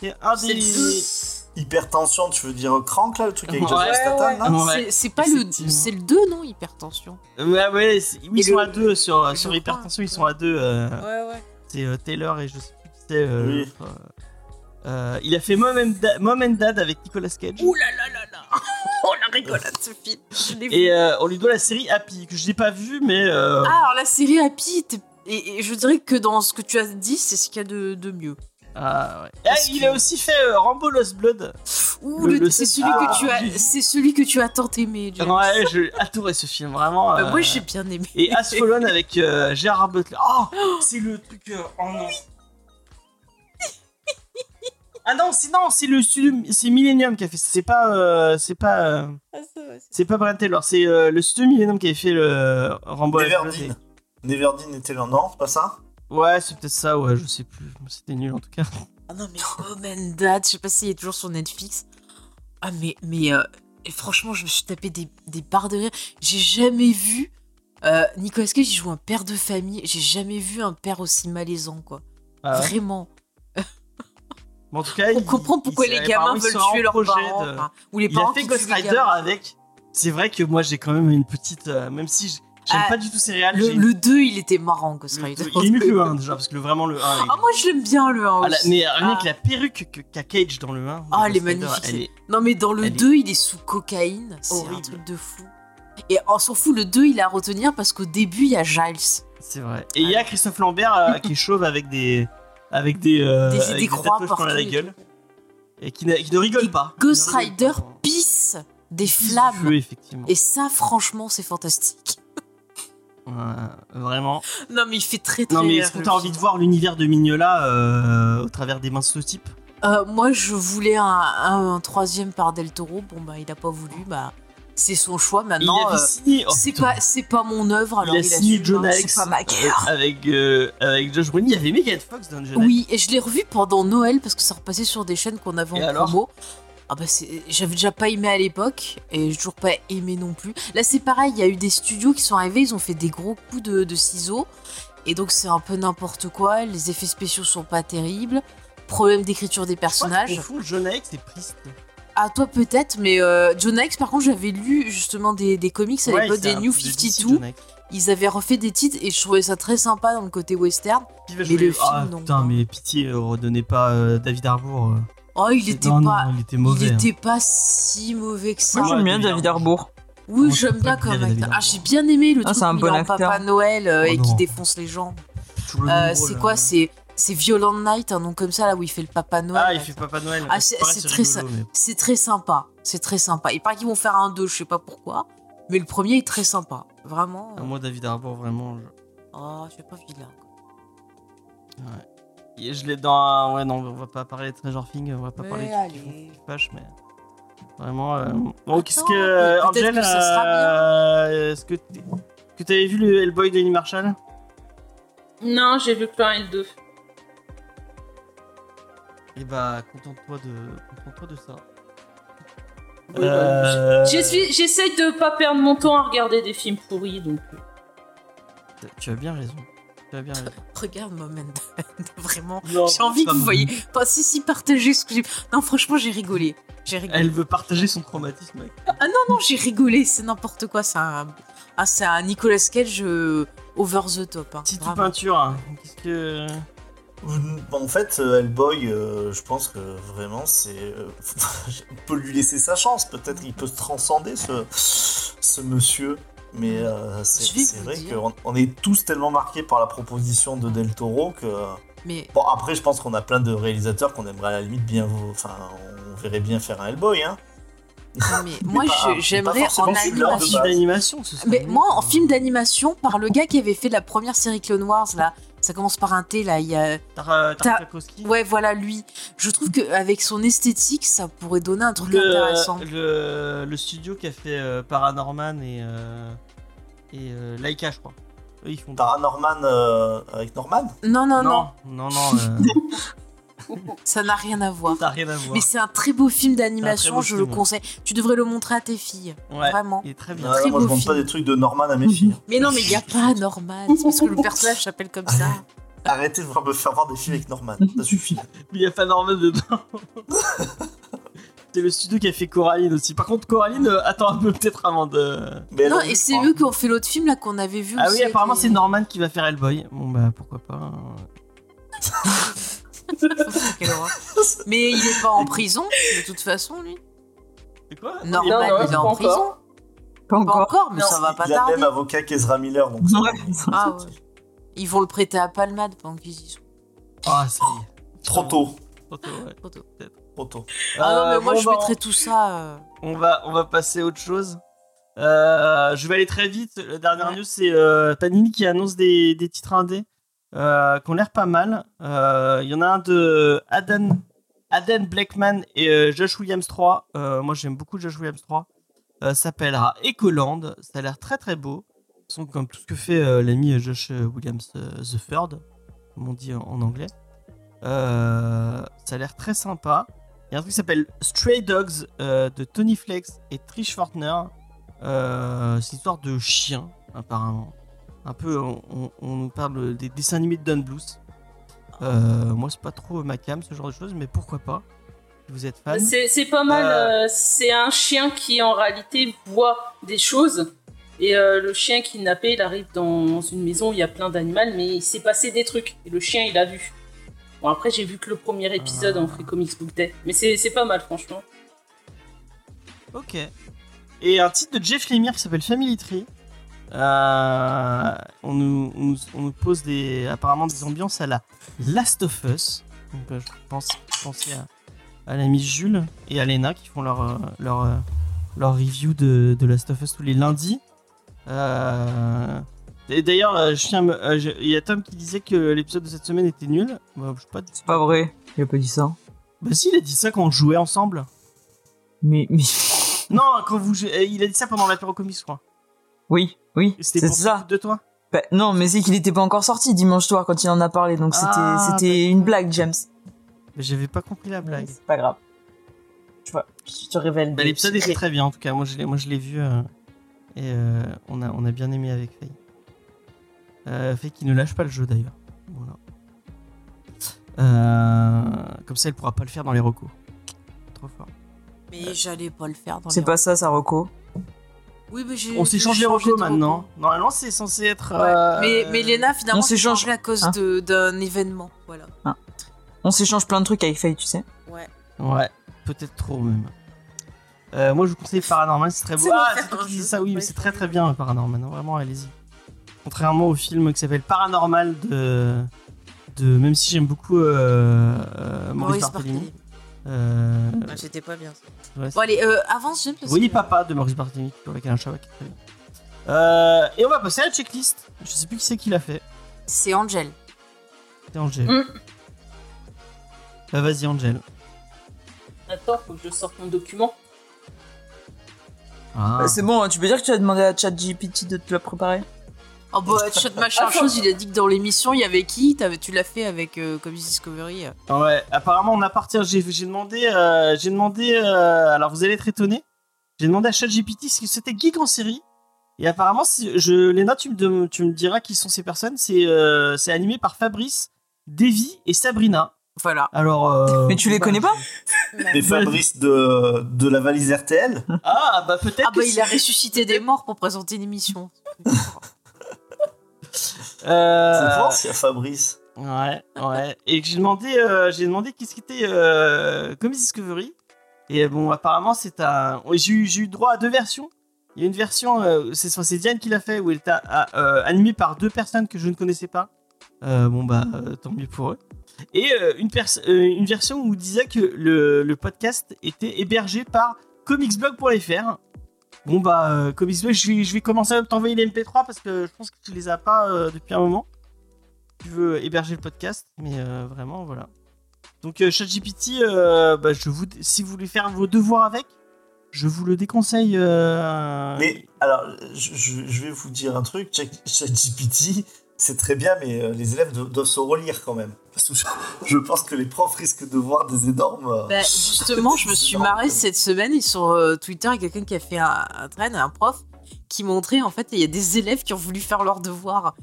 [SPEAKER 1] C'est un
[SPEAKER 4] C'est
[SPEAKER 1] des.
[SPEAKER 5] Hypertension, tu veux dire Crank là, le truc avec
[SPEAKER 1] Ouais,
[SPEAKER 5] Jason
[SPEAKER 4] ouais,
[SPEAKER 1] ouais.
[SPEAKER 3] C'est- pas le. C'est le 2, non Hypertension?
[SPEAKER 1] Ouais, ouais, ils
[SPEAKER 3] Et
[SPEAKER 1] sont
[SPEAKER 3] le-
[SPEAKER 1] à deux sur,
[SPEAKER 3] je
[SPEAKER 1] sur
[SPEAKER 3] crois.
[SPEAKER 1] Hypertension, ils sont à deux. euh,
[SPEAKER 3] Ouais, ouais.
[SPEAKER 1] C'est euh, Taylor et je sais plus qui c'est. euh,
[SPEAKER 5] Oui.
[SPEAKER 1] Euh, il a fait Mom and, Da- Mom and Dad avec Nicolas Cage.
[SPEAKER 3] Ouh là là là là Oh la rigolade ce film Je l'ai vu.
[SPEAKER 1] Et euh, on lui doit la série Happy, que je n'ai pas vue, mais. euh,
[SPEAKER 3] Ah, alors la série Happy, et, et je dirais que dans ce que tu as dit, c'est ce qu'il y a de, de mieux.
[SPEAKER 1] ah, ouais. Ah, il
[SPEAKER 3] que-
[SPEAKER 1] a aussi fait euh, Rambo Lost Blood.
[SPEAKER 3] Ouh,
[SPEAKER 1] Le-
[SPEAKER 3] le- c'est celui
[SPEAKER 5] Ah,
[SPEAKER 3] que tu as,
[SPEAKER 1] j'ai vu.
[SPEAKER 3] c'est celui que tu as tant aimé. James.
[SPEAKER 1] Ouais, j'ai adoré ce film, vraiment.
[SPEAKER 3] Bah,
[SPEAKER 1] euh,
[SPEAKER 3] moi j'ai bien aimé.
[SPEAKER 1] Et As Fallen avec euh, Gérard Butler. Oh, c'est le truc. euh, oh non. Ah non, c'est non, c'est le studio, c'est Millennium qui a fait ça. C'est pas, euh, c'est pas, euh, c'est pas Brian Taylor. C'est euh, le studio Millennium qui avait fait le Rambo. avec
[SPEAKER 5] Neverdeen.
[SPEAKER 1] Blood.
[SPEAKER 5] Neverdeen était là, non C'est pas ça?
[SPEAKER 1] Ouais, c'est peut-être ça. Ouais, je sais plus. C'était nul en tout cas.
[SPEAKER 3] Ah non mais Mom and Dad, je sais pas s'il est toujours sur Netflix. Ah mais mais euh, et franchement je me suis tapé des, des barres de rire. J'ai jamais vu euh, Nicolas Cage joue un père de famille. J'ai jamais vu un père aussi malaisant quoi.
[SPEAKER 1] Ah ouais?
[SPEAKER 3] Vraiment.
[SPEAKER 1] Mais en tout cas,
[SPEAKER 3] On
[SPEAKER 1] il-
[SPEAKER 3] comprend pourquoi
[SPEAKER 1] il-
[SPEAKER 3] les gamins veulent tuer leurs parents.
[SPEAKER 1] de-
[SPEAKER 3] enfin, ou les
[SPEAKER 1] Il a
[SPEAKER 3] parents
[SPEAKER 1] fait Ghost Rider avec. C'est vrai que moi j'ai quand même une petite, euh, même si j'aime
[SPEAKER 3] Ah,
[SPEAKER 1] pas du tout ces réals.
[SPEAKER 3] Le,
[SPEAKER 1] j'ai-
[SPEAKER 3] le 2 il était marrant Ghost Rider.
[SPEAKER 1] il est mieux que le 1 déjà parce que le, vraiment le 1. il-
[SPEAKER 3] Ah moi je l'aime bien le 1
[SPEAKER 1] Ah, la- mais rien
[SPEAKER 3] Ah.
[SPEAKER 1] que la perruque que- qu'a Cage dans le 1.
[SPEAKER 3] Ah, elle est magnifique,
[SPEAKER 1] Elle est...
[SPEAKER 3] Non mais dans le
[SPEAKER 1] Elle est
[SPEAKER 3] 2 il est sous cocaïne. C'est un
[SPEAKER 1] horrible.
[SPEAKER 3] truc de fou. Et on s'en fout, le 2 il est à retenir parce qu'au début il y a Giles.
[SPEAKER 1] C'est vrai. Et il y a Christophe Lambert euh, qui est chauve avec des. Avec des. euh,
[SPEAKER 3] Des-
[SPEAKER 1] avec
[SPEAKER 3] des croix partout
[SPEAKER 1] la
[SPEAKER 3] et
[SPEAKER 1] gueule. Et qui, ne rigole
[SPEAKER 3] Et
[SPEAKER 1] pas.
[SPEAKER 3] Ghost Rider
[SPEAKER 1] pas.
[SPEAKER 3] pisse des flammes.
[SPEAKER 1] feu, effectivement.
[SPEAKER 3] Et ça franchement c'est fantastique.
[SPEAKER 1] Vraiment.
[SPEAKER 3] Non mais il fait très très
[SPEAKER 1] Non, mais est-ce que t'as envie de voir l'univers de Mignola euh, au travers des mains de ce type
[SPEAKER 3] Euh, Moi je voulais un, un- un troisième par Del Toro. Bon bah il a pas voulu. Bah c'est son choix maintenant. Euh,
[SPEAKER 1] oh,
[SPEAKER 3] c'est pas c'est pas mon œuvre alors
[SPEAKER 1] il a signé
[SPEAKER 3] su,
[SPEAKER 1] John
[SPEAKER 3] non,
[SPEAKER 1] Alex
[SPEAKER 3] C'est pas ma guerre.
[SPEAKER 1] avec, euh, avec Josh Brolin. Il y avait Megan Fox dans John
[SPEAKER 3] Oui, et je l'ai revu pendant Noël parce que ça repassait sur des chaînes qu'on avait
[SPEAKER 1] Et
[SPEAKER 3] en promo. Ah bah j'avais déjà pas aimé à l'époque et j'ai toujours pas aimé non plus. Là c'est pareil, il y a eu des studios qui sont arrivés, ils ont fait des gros coups de, de ciseaux et donc c'est un peu n'importe quoi. Les effets spéciaux sont pas terribles. Problème d'écriture des personnages.
[SPEAKER 1] Je confonds John Alex et Priest.
[SPEAKER 3] À toi peut-être, mais euh, John X par contre j'avais lu justement des, des comics à
[SPEAKER 1] Ouais,
[SPEAKER 3] l'époque des
[SPEAKER 1] un-
[SPEAKER 3] New
[SPEAKER 1] de DC,
[SPEAKER 3] 52.
[SPEAKER 1] John Alex.
[SPEAKER 3] Ils avaient refait des titres et je trouvais ça très sympa dans le côté western. Mais
[SPEAKER 1] jouer-
[SPEAKER 3] le film,
[SPEAKER 1] ah,
[SPEAKER 3] non,
[SPEAKER 1] putain, mais pitié, euh, redonnez pas euh, David Harbour. euh.
[SPEAKER 3] Oh il était
[SPEAKER 1] Non,
[SPEAKER 3] pas...
[SPEAKER 1] non, il était mauvais.
[SPEAKER 3] il
[SPEAKER 1] hein.
[SPEAKER 3] était pas si mauvais que ça.
[SPEAKER 2] Moi, j'aime bien
[SPEAKER 1] David
[SPEAKER 2] Harbour.
[SPEAKER 3] Oui, j'aime bien même.
[SPEAKER 1] David
[SPEAKER 3] Ah, j'ai bien aimé le
[SPEAKER 2] Ah,
[SPEAKER 3] truc
[SPEAKER 2] un
[SPEAKER 3] où il
[SPEAKER 2] bon
[SPEAKER 3] est en
[SPEAKER 2] acteur.
[SPEAKER 3] Papa Noël euh,
[SPEAKER 1] Oh
[SPEAKER 3] et qui défonce les gens. Euh, c'est quoi C'est c'est Violent Night, un nom comme ça là où il fait le Papa Noël.
[SPEAKER 1] Ah, il fait. Papa Noël.
[SPEAKER 3] Ah, c'est- très
[SPEAKER 1] mais-
[SPEAKER 3] sympa. C'est très sympa. Il paraît qu'ils vont faire un 2, je sais pas pourquoi. Mais le premier est très sympa. Vraiment.
[SPEAKER 1] Ah, Moi, David Harbour, vraiment. je-
[SPEAKER 3] Oh, j'ai pas vilain.
[SPEAKER 1] Et Je l'ai dans. Ouais, non, on va pas parler de Stranger Things, on va pas
[SPEAKER 3] Mais
[SPEAKER 1] parler de
[SPEAKER 3] allez.
[SPEAKER 1] fâche, mais. Vraiment. euh, Bon, qu'est-ce
[SPEAKER 3] Attends,
[SPEAKER 1] que.
[SPEAKER 3] peut-être
[SPEAKER 1] Angel,
[SPEAKER 3] que ça sera
[SPEAKER 1] euh, Est-ce que. Que t'avais vu le Hellboy de Denis Marshall?
[SPEAKER 4] Non, j'ai vu que le 1 et le 2.
[SPEAKER 1] Et bah, contente-toi de. Contente-toi de ça.
[SPEAKER 4] Ouais,
[SPEAKER 1] Euh,
[SPEAKER 4] J'essaie j'essaye de pas perdre mon temps à regarder des films pourris, donc. euh.
[SPEAKER 1] Tu as bien raison. Tu as bien raison. *laughs*
[SPEAKER 3] Regarde Moment. *laughs* Vraiment. J'ai envie que vous voyez. Pas si, si, partagez ce que j'ai. Non, franchement, j'ai rigolé. J'ai rigolé.
[SPEAKER 1] Elle veut partager son traumatisme avec.
[SPEAKER 3] Ah non, non, j'ai rigolé, c'est n'importe quoi. C'est un, ah, c'est un Nicolas Cage euh, over the top. Hein, vraiment.
[SPEAKER 1] peinture, hein. qu'est-ce que.
[SPEAKER 5] En fait, euh, Hellboy, euh, je pense que vraiment, c'est. euh, *laughs* on peut lui laisser sa chance. Peut-être qu'il peut se transcender, ce, ce monsieur. Mais euh, c'est vrai qu'on on est tous tellement marqués par la proposition de Del Toro que.
[SPEAKER 3] Mais
[SPEAKER 5] Bon, après, je pense qu'on a plein de réalisateurs qu'on aimerait à la limite bien. Enfin, on verrait bien faire un Hellboy, hein.
[SPEAKER 3] Non, mais *laughs* moi, j'aimerais en animation.
[SPEAKER 1] serait
[SPEAKER 3] Mais moi, en film d'animation, par le gars qui avait fait la première série Clone Wars, là, ça commence par un T, là, il y a...
[SPEAKER 1] Tar-
[SPEAKER 3] T'as-
[SPEAKER 1] Tartakovsky.
[SPEAKER 3] Ouais, voilà, lui. Je trouve qu'avec son esthétique, ça pourrait donner un truc intéressant.
[SPEAKER 1] le, le, le studio qui a fait euh, Paranorman et, euh, et euh, Laika, je crois. Eux, ils font.
[SPEAKER 5] Paranorman euh, avec Norman?
[SPEAKER 3] Non, non, non,
[SPEAKER 1] non, non, non, euh, *laughs*
[SPEAKER 3] ça n'a rien à voir.
[SPEAKER 1] ça n'a rien à voir.
[SPEAKER 3] Mais c'est un très beau film d'animation, je
[SPEAKER 1] film,
[SPEAKER 3] le conseille. Tu devrais le montrer à tes filles.
[SPEAKER 1] Ouais,
[SPEAKER 3] Vraiment.
[SPEAKER 1] il est très bien.
[SPEAKER 5] Non,
[SPEAKER 3] Très
[SPEAKER 5] Moi, je
[SPEAKER 3] beau
[SPEAKER 5] montre pas des trucs de Norman à mes filles.
[SPEAKER 3] Mais non, mais il n'y a pas *laughs* Norman. C'est parce que le personnage s'appelle comme ça.
[SPEAKER 5] Arrêtez de me faire voir des films avec Norman, *laughs* ça suffit.
[SPEAKER 1] Mais il y a pas Norman dedans. *laughs* c'est le studio qui a fait Coraline aussi. Par contre, Coraline, euh, attends un peu peut-être avant de.
[SPEAKER 5] Mais
[SPEAKER 3] Non, et c'est eux qui ont fait l'autre film là qu'on avait vu.
[SPEAKER 1] Ah
[SPEAKER 3] aussi
[SPEAKER 1] oui, apparemment
[SPEAKER 3] les-
[SPEAKER 1] c'est Norman qui va faire Hellboy. Bon bah pourquoi pas.
[SPEAKER 3] Mais il est pas en prison de toute façon lui.
[SPEAKER 1] C'est quoi
[SPEAKER 3] Norman,
[SPEAKER 4] non,
[SPEAKER 3] il est
[SPEAKER 4] pas
[SPEAKER 3] en
[SPEAKER 4] encore.
[SPEAKER 3] prison.
[SPEAKER 2] Pas
[SPEAKER 3] Pas
[SPEAKER 2] encore.
[SPEAKER 3] encore, mais
[SPEAKER 4] Non,
[SPEAKER 3] ça va pas
[SPEAKER 5] Il a le
[SPEAKER 3] tarder.
[SPEAKER 5] même avocat qu'Ezra Miller, donc ça
[SPEAKER 2] Ouais.
[SPEAKER 3] Ah ouais. Ils vont le prêter à Palmade pendant qu'ils y sont.
[SPEAKER 1] Ah ça y est.
[SPEAKER 5] trop tôt.
[SPEAKER 1] Trop tôt, ouais.
[SPEAKER 3] Trop tôt.
[SPEAKER 5] Trop tôt.
[SPEAKER 3] Ah non,
[SPEAKER 1] Euh,
[SPEAKER 3] mais moi
[SPEAKER 1] bon,
[SPEAKER 3] je
[SPEAKER 1] bah,
[SPEAKER 3] mettrais tout ça. euh,
[SPEAKER 1] On va, on va passer à autre chose. Euh, je vais aller très vite. La dernière
[SPEAKER 3] Ouais.
[SPEAKER 1] news, c'est euh, Panini qui annonce des, des titres indés euh, qui ont l'air pas mal. Euh, Il y en a un de Adam, Adam Blackman et euh, Josh Williams 3. Euh, moi, j'aime beaucoup Josh Williams 3. Euh, ça s'appellera Ecoland. Ça a l'air très très beau. Sont comme tout ce que fait euh, l'ami Josh Williams euh, The Third, comme on dit en, anglais. Euh, ça a l'air très sympa. Il y a un truc qui s'appelle Stray Dogs euh, de Tony Flex et Trish Fortner. Euh, c'est une histoire de chien, apparemment. Un peu, on, nous parle des dessins animés de Don Bluth. Euh, moi, c'est pas trop ma cam, ce genre de choses, mais pourquoi pas vous êtes fan.
[SPEAKER 4] C'est pas mal.
[SPEAKER 1] Euh.
[SPEAKER 4] euh, c'est un chien qui en réalité voit des choses. Et le chien kidnappé, il arrive dans une maison où il y a plein d'animaux, mais il s'est passé des trucs. Et le chien, il a vu. Bon, après, j'ai vu que le premier épisode
[SPEAKER 1] Ah.
[SPEAKER 4] en Free Comics Book Day. Mais c'est c'est pas mal, franchement.
[SPEAKER 1] Ok. Et un titre de Jeff Lemire qui s'appelle Family Tree. Euh, on, nous, on, nous, on nous pose des, apparemment des ambiances à la Last of Us. Donc, euh, je pense penser à, à l'ami Jules et à Lena qui font leur, euh, leur, leur review de, de Last of Us tous les lundis. Et d'ailleurs, il y a Tom qui disait que l'épisode de cette semaine était nul. Bah, je sais pas.
[SPEAKER 2] C'est pas vrai. Il a pas dit ça.
[SPEAKER 1] Bah si, il a dit ça quand on jouait ensemble.
[SPEAKER 2] Mais, mais... *laughs*
[SPEAKER 1] Non, quand vous, il a dit ça pendant l'apéro comics, je crois.
[SPEAKER 2] Oui, oui.
[SPEAKER 1] C'était pour
[SPEAKER 2] ça.
[SPEAKER 1] de toi.
[SPEAKER 2] Bah, non, mais c'est qu'il était pas encore sorti dimanche soir quand il en a parlé, donc c'était
[SPEAKER 1] Ah,
[SPEAKER 2] c'était une blague, James.
[SPEAKER 1] Mais j'avais pas compris la blague.
[SPEAKER 2] C'est pas grave. Tu vois, je te révèle.
[SPEAKER 1] Bah,
[SPEAKER 2] des
[SPEAKER 1] L'épisode était très bien en tout cas. Moi je l'ai, moi je l'ai vu euh, et euh, on a, on a bien aimé avec Faye. Euh, Faye qui ne lâche pas le jeu d'ailleurs. Voilà. Euh, comme ça, elle pourra pas le faire dans les recos. Trop fort.
[SPEAKER 3] Mais j'allais pas le faire dans
[SPEAKER 2] C'est pas ça, Saroko.
[SPEAKER 3] Oui, mais j'ai.
[SPEAKER 1] On changé les
[SPEAKER 3] changé
[SPEAKER 1] recos
[SPEAKER 3] de
[SPEAKER 1] maintenant. Normalement, c'est censé être.
[SPEAKER 3] Ouais.
[SPEAKER 1] euh,
[SPEAKER 3] Mais, mais Léna, finalement,
[SPEAKER 2] on
[SPEAKER 3] s'est
[SPEAKER 2] s'échange.
[SPEAKER 3] changé à cause
[SPEAKER 2] Hein
[SPEAKER 3] de- d'un événement. Voilà.
[SPEAKER 2] On s'échange plein de trucs avec Faye, tu sais.
[SPEAKER 3] Ouais.
[SPEAKER 1] Ouais, peut-être trop même. Euh, moi, je vous conseille Paranormal, c'est très beau.
[SPEAKER 3] C'est
[SPEAKER 1] Ah, c'est ça, oui, mais c'est très très bien Paranormal. Vraiment, allez-y. Contrairement au film qui s'appelle Paranormal de, de même si j'aime beaucoup euh, Maurice, Barthélémy. Euh,
[SPEAKER 3] Ah, C'était pas bien ça.
[SPEAKER 1] ouais,
[SPEAKER 3] Bon, allez, euh, avance, j'aime
[SPEAKER 1] oui,
[SPEAKER 3] que-
[SPEAKER 1] papa de Maurice Barthélémy avec Alain Chabat qui est très bien. Euh, et on va passer à la checklist. Je sais plus qui c'est qui l'a fait.
[SPEAKER 3] C'est Angel.
[SPEAKER 1] C'est Angèle.
[SPEAKER 4] Mm.
[SPEAKER 1] Bah, vas-y, Angèle.
[SPEAKER 4] Attends, faut que je sorte mon document.
[SPEAKER 1] Ah.
[SPEAKER 2] Bah, c'est bon, hein, tu peux dire que tu as demandé à ChatGPT de te la préparer
[SPEAKER 3] Oh bah, *laughs* chat machin chose, il a dit que dans l'émission, il y avait qui? Tu l'as fait avec euh, Comics Discovery. euh.
[SPEAKER 1] Ouais, apparemment on appartient. J'ai j'ai demandé, euh, j'ai demandé. euh, alors vous allez être étonnés. J'ai demandé à ChatGPT si c'était geek en série. Et apparemment, si je les notes, tu me, dem- tu me diras qui sont ces personnes. C'est euh, c'est animé par Fabrice, Davy et Sabrina.
[SPEAKER 3] Voilà.
[SPEAKER 1] Alors. euh,
[SPEAKER 2] Mais tu les
[SPEAKER 1] bah,
[SPEAKER 2] connais pas?
[SPEAKER 5] Les Fabrice de, de la valise RTL.
[SPEAKER 1] Ah bah peut-être.
[SPEAKER 3] Ah bah, il a ressuscité des morts pour présenter une émission. *laughs*
[SPEAKER 1] Euh,
[SPEAKER 5] C'est fort s'il y a Fabrice.
[SPEAKER 1] Ouais, ouais. Et j'ai demandé, euh, j'ai demandé qu'est-ce qui était euh, Comics Discovery. Et bon, apparemment, c'est un. J'ai eu, droit à deux versions. Il y a une version, euh, c'est Diane qui l'a fait, où elle était animée par deux personnes que je ne connaissais pas. Bon, bah, tant mieux pour eux. Et une, version où on disait que le, le podcast était hébergé par comicsblog.fr. Bon, bah, comicsblog, je vais, je vais commencer à t'envoyer les MP3 parce que je pense que tu les as pas euh, depuis un moment tu veux héberger le podcast, mais euh, vraiment, voilà. Donc, euh, ChatGPT, bah, je si vous voulez faire vos devoirs avec, je vous le déconseille.
[SPEAKER 5] Mais alors, je, je- vais vous dire un truc. Chat- ChatGPT, c'est très bien, mais euh, les élèves do- doivent se relire quand même. Parce que je, *laughs* pense que les profs risquent de voir des énormes. euh,
[SPEAKER 3] Bah, *laughs* justement, je me suis marrée cette semaine et sur euh, Twitter, il y a quelqu'un qui a fait un, un trend, un prof, qui montrait en fait, il y a des élèves qui ont voulu faire leurs devoirs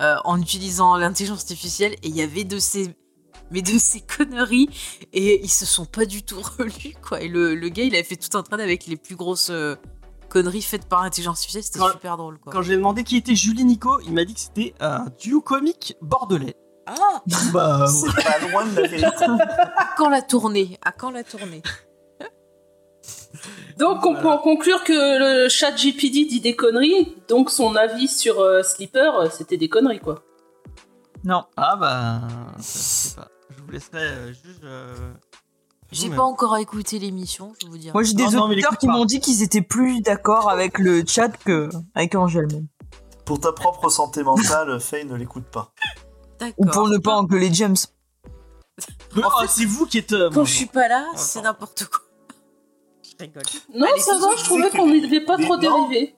[SPEAKER 3] euh, en utilisant l'intelligence artificielle et il y avait de ces mais de ces *laughs* conneries et ils se sont pas du tout relus quoi et le, le gars il avait fait tout un trade avec les plus grosses euh, conneries faites par l'intelligence artificielle c'était
[SPEAKER 1] Quand-
[SPEAKER 3] super drôle quoi
[SPEAKER 1] Quand j'ai demandé qui était Julie Nico, il m'a dit que c'était un duo comique bordelais.
[SPEAKER 3] ah
[SPEAKER 1] Bah, *laughs*
[SPEAKER 5] C'est pas loin de la vérité.
[SPEAKER 3] à quand la tournée? À quand la tournée?
[SPEAKER 4] Donc on peut en conclure que le chat GPD dit des conneries, donc son avis sur euh, Sleeper, euh, c'était des conneries quoi.
[SPEAKER 2] Non.
[SPEAKER 1] ah bah, je sais pas. Je vous laisserai euh, juge.
[SPEAKER 3] J'ai pas encore écouté l'émission je vais vous dire
[SPEAKER 2] Moi, j'ai des
[SPEAKER 1] Non,
[SPEAKER 2] auditeurs qui m'ont dit qu'ils étaient plus d'accord avec le chat que avec Angèle même.
[SPEAKER 5] Pour ta propre santé mentale, *laughs* Faye ne l'écoute pas.
[SPEAKER 2] Ou pour ne pas engueuler James.
[SPEAKER 1] Ah, c'est vous qui êtes. euh,
[SPEAKER 3] quand
[SPEAKER 1] bon,
[SPEAKER 3] je suis pas là
[SPEAKER 1] Attends.
[SPEAKER 3] c'est n'importe quoi je rigole
[SPEAKER 4] Non,
[SPEAKER 3] Allez,
[SPEAKER 4] ça va, je trouvais qu'on
[SPEAKER 5] que
[SPEAKER 4] n'était pas trop dérivé.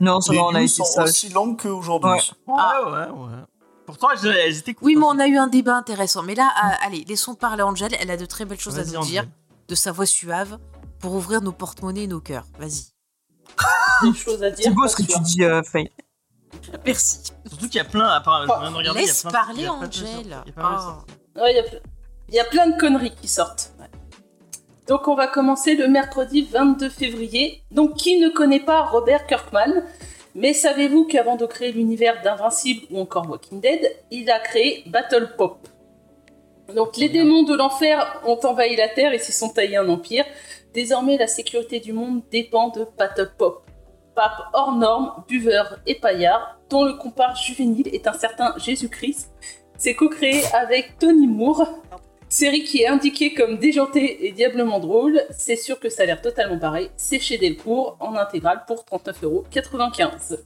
[SPEAKER 2] Non, ça va, on a été
[SPEAKER 5] sont
[SPEAKER 2] sage.
[SPEAKER 5] aussi longues qu'aujourd'hui.
[SPEAKER 2] Ouais.
[SPEAKER 1] Ouais, ouais, ouais. Pourtant, elles, elles étaient cool.
[SPEAKER 3] Oui, mais on a eu un débat intéressant. Mais là, ah, allez, laissons parler Angèle. Elle a de très belles choses à nous dire, de sa voix suave, pour ouvrir nos porte-monnaies et nos cœurs. Vas-y. *laughs*
[SPEAKER 2] C'est beau ce que tu dis, euh, Faye.
[SPEAKER 3] Merci.
[SPEAKER 1] Surtout qu'il y a plein, à part, je viens de regarder, il y a
[SPEAKER 3] Laisse
[SPEAKER 1] plein-
[SPEAKER 3] parler
[SPEAKER 1] il y a plein de choses
[SPEAKER 3] Angèle.
[SPEAKER 1] sorties. Il y a pas mal de sorties.
[SPEAKER 4] Ouais, il y a ple- il y, a plein de conneries qui sortent. Ouais. Donc on va commencer le mercredi 22 février. Donc qui ne connaît pas Robert Kirkman? Mais savez-vous qu'avant de créer l'univers d'Invincible ou encore Walking Dead, il a créé Battle Pop? Donc les démons de l'enfer ont envahi la Terre et s'y sont taillés un empire. Désormais la sécurité du monde dépend de Battle Pop. Pape hors norme, buveur et paillard, dont le compare juvénile est un certain Jésus-Christ, c'est co-créé avec Tony Moore. Série qui est indiquée comme déjantée et diablement drôle, c'est sûr que ça a l'air totalement pareil. C'est chez Delcourt en intégrale pour 39,95€.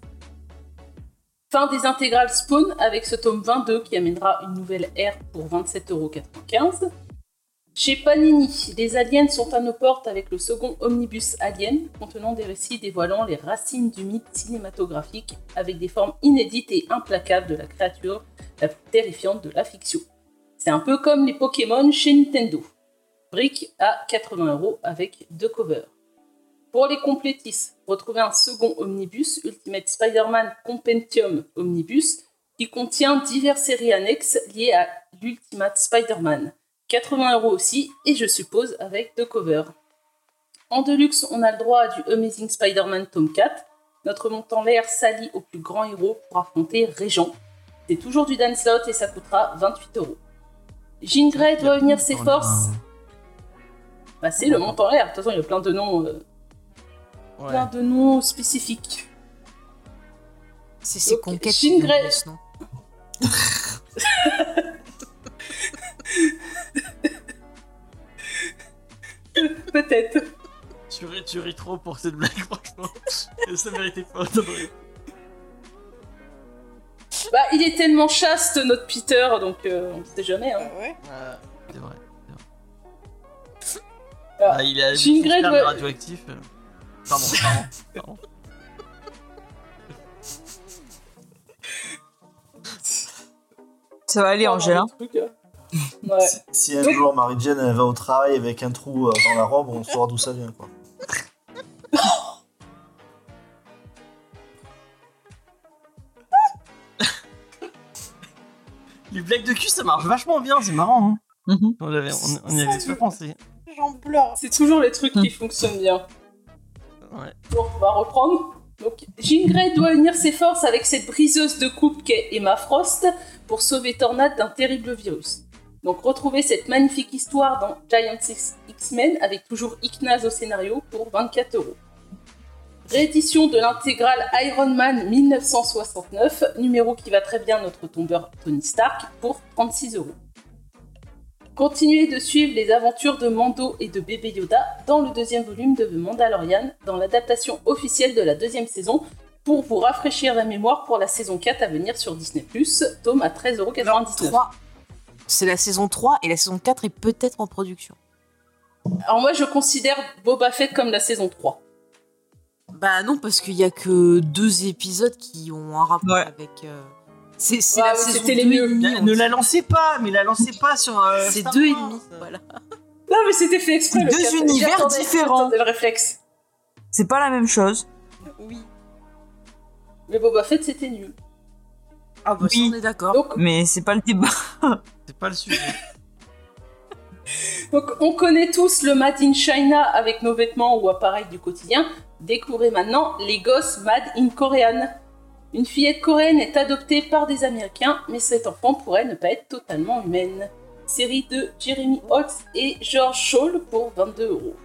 [SPEAKER 4] Fin des intégrales Spawn avec ce tome 22 qui amènera une nouvelle ère pour 27,95€. Chez Panini, les aliens sont à nos portes avec le second omnibus Alien, contenant des récits dévoilant les racines du mythe cinématographique avec des formes inédites et implacables de la créature la plus terrifiante de la fiction. C'est un peu comme les Pokémon chez Nintendo. Brick à 80 euros avec deux covers. Pour les complétistes, retrouvez un second omnibus, Ultimate Spider-Man Compendium Omnibus, qui contient diverses séries annexes liées à l'Ultimate Spider-Man. 80 euros aussi, et je suppose avec deux covers. En deluxe, on a le droit du Amazing Spider-Man tome 4. Notre montant l'air s'allie au plus grand héros pour affronter Régent. C'est toujours du Dan Slott et ça coûtera 28 euros. Jean Grey doit unir ses forces. Bah, c'est le montant l'air. De toute façon, il y a plein de noms, euh,
[SPEAKER 1] Ouais.
[SPEAKER 4] plein de noms spécifiques.
[SPEAKER 3] C'est ces
[SPEAKER 4] Ok,
[SPEAKER 3] conquêtes non *laughs*
[SPEAKER 4] Peut-être.
[SPEAKER 1] Tu ris, tu ris trop pour cette blague, franchement. *laughs* Ça méritait pas autant de rire.
[SPEAKER 4] Bah, il est tellement chaste, notre Peter, donc euh, on sait jamais. Hein.
[SPEAKER 1] Ouais, c'est vrai. c'est vrai.
[SPEAKER 4] Ah.
[SPEAKER 1] Ah, il a sperme
[SPEAKER 4] doit-
[SPEAKER 1] radioactif. euh. Pardon, pardon, pardon.
[SPEAKER 2] Ça va aller, Angela.
[SPEAKER 4] Le truc, euh. Ouais.
[SPEAKER 5] Si, si un jour Marie-Jane elle va au travail avec un trou euh, dans la robe, on saura d'où ça vient quoi. *laughs*
[SPEAKER 1] Les blagues de cul, ça marche vachement bien, c'est marrant. Hein.
[SPEAKER 2] Mhm.
[SPEAKER 1] On, avait, on, on y avait pas pensé.
[SPEAKER 3] J'en pleure.
[SPEAKER 4] C'est toujours les trucs qui fonctionnent bien.
[SPEAKER 1] Ouais.
[SPEAKER 4] Bon, on va reprendre. Donc, Jean Grey doit unir ses forces avec cette briseuse de coupe qu'est Emma Frost pour sauver Tornade d'un terrible virus. Donc, retrouvez cette magnifique histoire dans Giant X-Men avec toujours Ignaz au scénario pour 24 euros. Réédition de l'intégrale Iron Man 1969, numéro qui va très bien notre tombeur Tony Stark pour 36 euros. Continuez de suivre les aventures de Mando et de bébé Yoda dans le deuxième volume de The Mandalorian, dans l'adaptation officielle de la deuxième saison, pour vous rafraîchir la mémoire pour la saison 4 à venir sur Disney+, tome à 13,99€.
[SPEAKER 3] 3. C'est la saison 3 et la saison 4 est peut-être en production.
[SPEAKER 4] Alors moi je considère Boba Fett comme la saison 3.
[SPEAKER 3] Bah non, parce qu'il y a que deux épisodes qui ont un rapport
[SPEAKER 2] Ouais.
[SPEAKER 3] avec. euh, C'est c'est
[SPEAKER 4] Ouais,
[SPEAKER 3] la
[SPEAKER 4] mais
[SPEAKER 3] saison
[SPEAKER 4] c'était les
[SPEAKER 3] 2
[SPEAKER 4] mieux.
[SPEAKER 3] et demi,
[SPEAKER 1] La-
[SPEAKER 3] on
[SPEAKER 1] ne la lancez pas, mais la lancez pas sur. euh,
[SPEAKER 3] C'est deux et demi. Voilà.
[SPEAKER 4] Non mais c'était fait exprès.
[SPEAKER 2] Deux univers différents.
[SPEAKER 4] le réflexe.
[SPEAKER 2] C'est pas la même chose.
[SPEAKER 3] Oui.
[SPEAKER 4] Mais Boba Fett c'était nul.
[SPEAKER 3] Ah bah
[SPEAKER 2] Oui.
[SPEAKER 3] ça, on est d'accord.
[SPEAKER 4] Donc,
[SPEAKER 2] Mais c'est pas le débat. *laughs*
[SPEAKER 1] C'est pas le sujet.
[SPEAKER 4] donc, on connaît tous le Made in China avec nos vêtements ou appareils du quotidien. Découvrez maintenant les gosses Made in Korean. Une fillette coréenne est adoptée par des Américains, mais cet enfant pourrait ne pas être totalement humaine. Série de Jeremy Holtz et George Scholl pour 22 euros.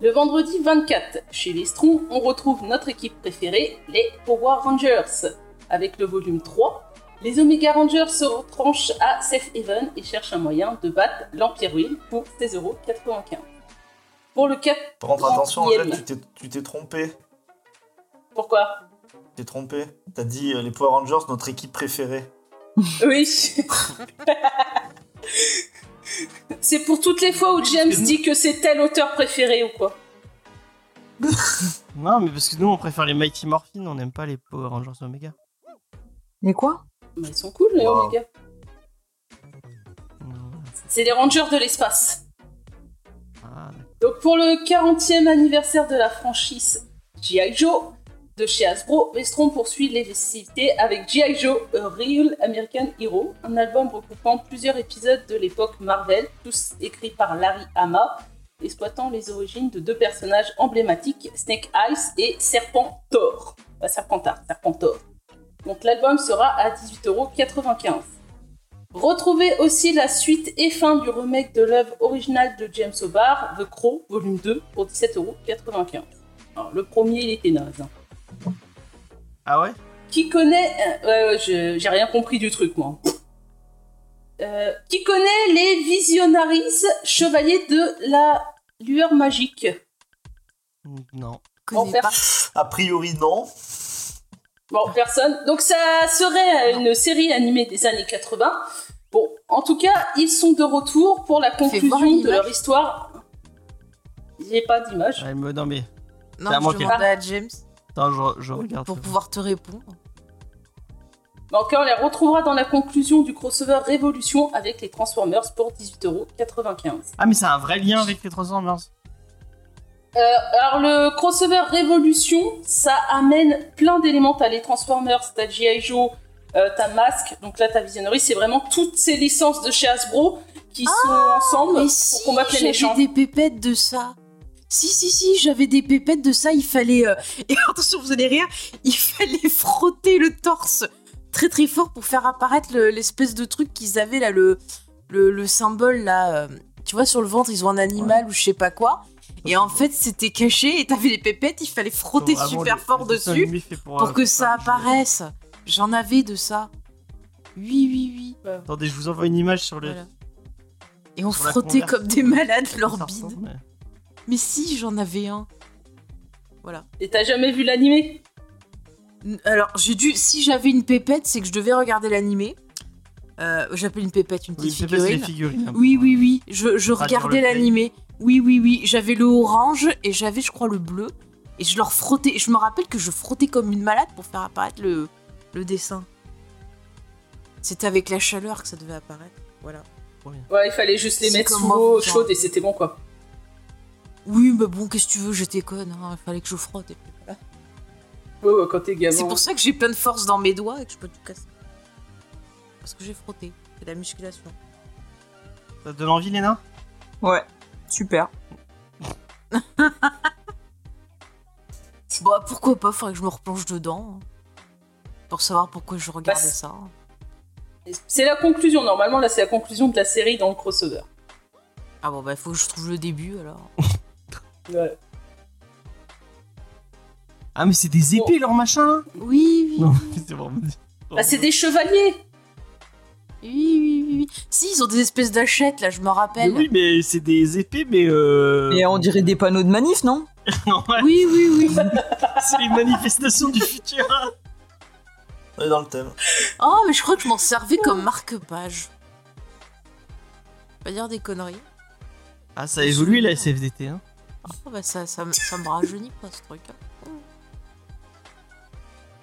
[SPEAKER 4] Le vendredi 24, chez Lestron, on retrouve notre équipe préférée, les Power Rangers. Avec le volume 3, les Omega Rangers se retranchent à Safe Haven et cherchent un moyen de battre l'Empire Will pour 16,95€. Pour le 4
[SPEAKER 5] Par contre, attention, Angèle, tu t'es- tu t'es trompé.
[SPEAKER 4] Pourquoi?
[SPEAKER 5] Tu t'es trompé. T'as dit euh, les Power Rangers, notre équipe préférée.
[SPEAKER 4] Oui. *laughs* c'est pour toutes les fois où James dit que c'est tel auteur préféré ou quoi.
[SPEAKER 1] Non, mais parce que nous, on préfère les Mighty Morphin, on n'aime pas les Power Rangers Omega.
[SPEAKER 2] Mais quoi?
[SPEAKER 4] Mais ils sont cool les
[SPEAKER 5] Wow.
[SPEAKER 4] Omega. C'est les Rangers de l'espace. Donc pour le 40e anniversaire de la franchise G.I. Joe de chez Hasbro, Vestron poursuit les festivités avec G.I. Joe, A Real American Hero, un album regroupant plusieurs épisodes de l'époque Marvel, tous écrits par Larry Hama, exploitant les origines de deux personnages emblématiques, Snake Eyes et Serpent Thor. Pas Serpentard, Serpentor. Donc l'album sera à 18,95€. Retrouvez aussi la suite et fin du remake de l'œuvre originale de James O'Barr, The Crow, volume 2, pour 17,95€. Alors, le premier, il était naze. hein.
[SPEAKER 1] Ah ouais?
[SPEAKER 4] Qui connaît... euh, ouais, j'ai rien compris du truc, moi. Euh, qui connaît les Visionaries, chevaliers de la lueur magique?
[SPEAKER 1] Non.
[SPEAKER 3] Pas.
[SPEAKER 5] A priori, non.
[SPEAKER 4] Bon, personne. Donc ça serait une série animée des années 80. Bon, en tout cas, ils sont de retour pour la conclusion de leur histoire. J'ai pas d'image.
[SPEAKER 1] Elle me... Non, mais.
[SPEAKER 3] Non, je
[SPEAKER 1] qui-
[SPEAKER 3] demandais à James
[SPEAKER 1] Attends, je, je regarde.
[SPEAKER 3] pour pouvoir te répondre.
[SPEAKER 4] Mais en tout cas, on les retrouvera dans la conclusion du crossover Révolution avec les Transformers pour 18,95€.
[SPEAKER 1] Ah, mais c'est un vrai lien avec les Transformers.
[SPEAKER 4] Euh, alors le crossover Révolution, ça amène plein d'éléments. T'as les Transformers, t'as G.I. Joe, euh, t'as Mask, donc là t'as Visionary. C'est vraiment toutes ces licences de chez Hasbro qui sont ensemble
[SPEAKER 3] Mais
[SPEAKER 4] pour
[SPEAKER 3] si,
[SPEAKER 4] combattre les
[SPEAKER 3] j'avais
[SPEAKER 4] méchants.
[SPEAKER 3] des pépettes de ça. Si, si, si, j'avais des pépettes de ça. Il fallait. euh, *laughs* Et attention, vous allez rire. Il fallait frotter le torse très très fort pour faire apparaître le- l'espèce de truc qu'ils avaient là, le, le, le symbole là. euh, Tu vois, sur le ventre, ils ont un animal ou je sais pas quoi. Et en fait, c'était caché et t'avais les pépettes. Il fallait frotter super fort dessus
[SPEAKER 1] pour,
[SPEAKER 3] pour
[SPEAKER 1] euh,
[SPEAKER 3] que ça apparaisse. J'en avais de ça. Oui, oui, oui.
[SPEAKER 1] Attendez, je vous envoie une image sur le.
[SPEAKER 3] Voilà. Et on
[SPEAKER 1] Sur
[SPEAKER 3] frottait comme des malades leur bide.
[SPEAKER 1] mais-
[SPEAKER 3] Mais si, j'en avais un.
[SPEAKER 4] Et t'as jamais vu l'animé?
[SPEAKER 3] Alors, j'ai dû. Si j'avais une pépette, c'est que je devais regarder l'animé. Euh, J'appelle une pépette une petite figurine.
[SPEAKER 1] figurines. hein,
[SPEAKER 3] Oui, oui, oui. Je, je regardais l'animé. Oui, oui, oui. J'avais le orange et j'avais, je crois, le bleu. Et je leur frottais. Je me rappelle que je frottais comme une malade pour faire apparaître le, le dessin. C'était avec la chaleur que ça devait apparaître. Voilà.
[SPEAKER 4] Ouais, il fallait juste les mettre sous l'eau chaude et c'était bon quoi.
[SPEAKER 3] Oui, mais bon, qu'est-ce que tu veux, j'étais conne. hein, Il fallait que je frotte. et puis voilà.
[SPEAKER 4] Ouais, ouais, quand t'es gamin.
[SPEAKER 3] C'est pour ça que j'ai plein de force dans mes doigts et que je peux tout casser. Parce que j'ai frotté. C'est de la musculation.
[SPEAKER 1] Ça te donne envie, Léna?
[SPEAKER 2] Ouais, super.
[SPEAKER 3] Bah pourquoi pas, faudrait que je me replonge dedans. hein. Pour savoir pourquoi je regardais
[SPEAKER 4] Bah,
[SPEAKER 3] ça.
[SPEAKER 4] C'est la conclusion, normalement là c'est la conclusion de la série dans le crossover.
[SPEAKER 3] Ah bon bah il faut que je trouve le début alors. *laughs*
[SPEAKER 4] Ouais.
[SPEAKER 1] Ah, mais c'est des épées, leur machin là
[SPEAKER 3] Oui, oui.
[SPEAKER 1] Non, c'est vraiment.
[SPEAKER 4] Bah c'est des chevaliers
[SPEAKER 3] Oui, oui, oui, oui. Si, ils ont des espèces d'achettes là, je me
[SPEAKER 1] Mais
[SPEAKER 3] rappelle.
[SPEAKER 1] oui, mais c'est des épées, mais euh.
[SPEAKER 2] Et on dirait des panneaux de manif, non *laughs*
[SPEAKER 1] Ouais,
[SPEAKER 3] Oui, oui, oui. *laughs*
[SPEAKER 1] c'est les manifestations du futur.
[SPEAKER 5] On est dans le thème.
[SPEAKER 3] Oh, mais je crois que je m'en servais comme marque-page. Pas dire des conneries.
[SPEAKER 1] Ah, ça a évolué la SFDT, hein.
[SPEAKER 3] Oh, bah ça, ça, me- ça me rajeunit pas ce truc. hein.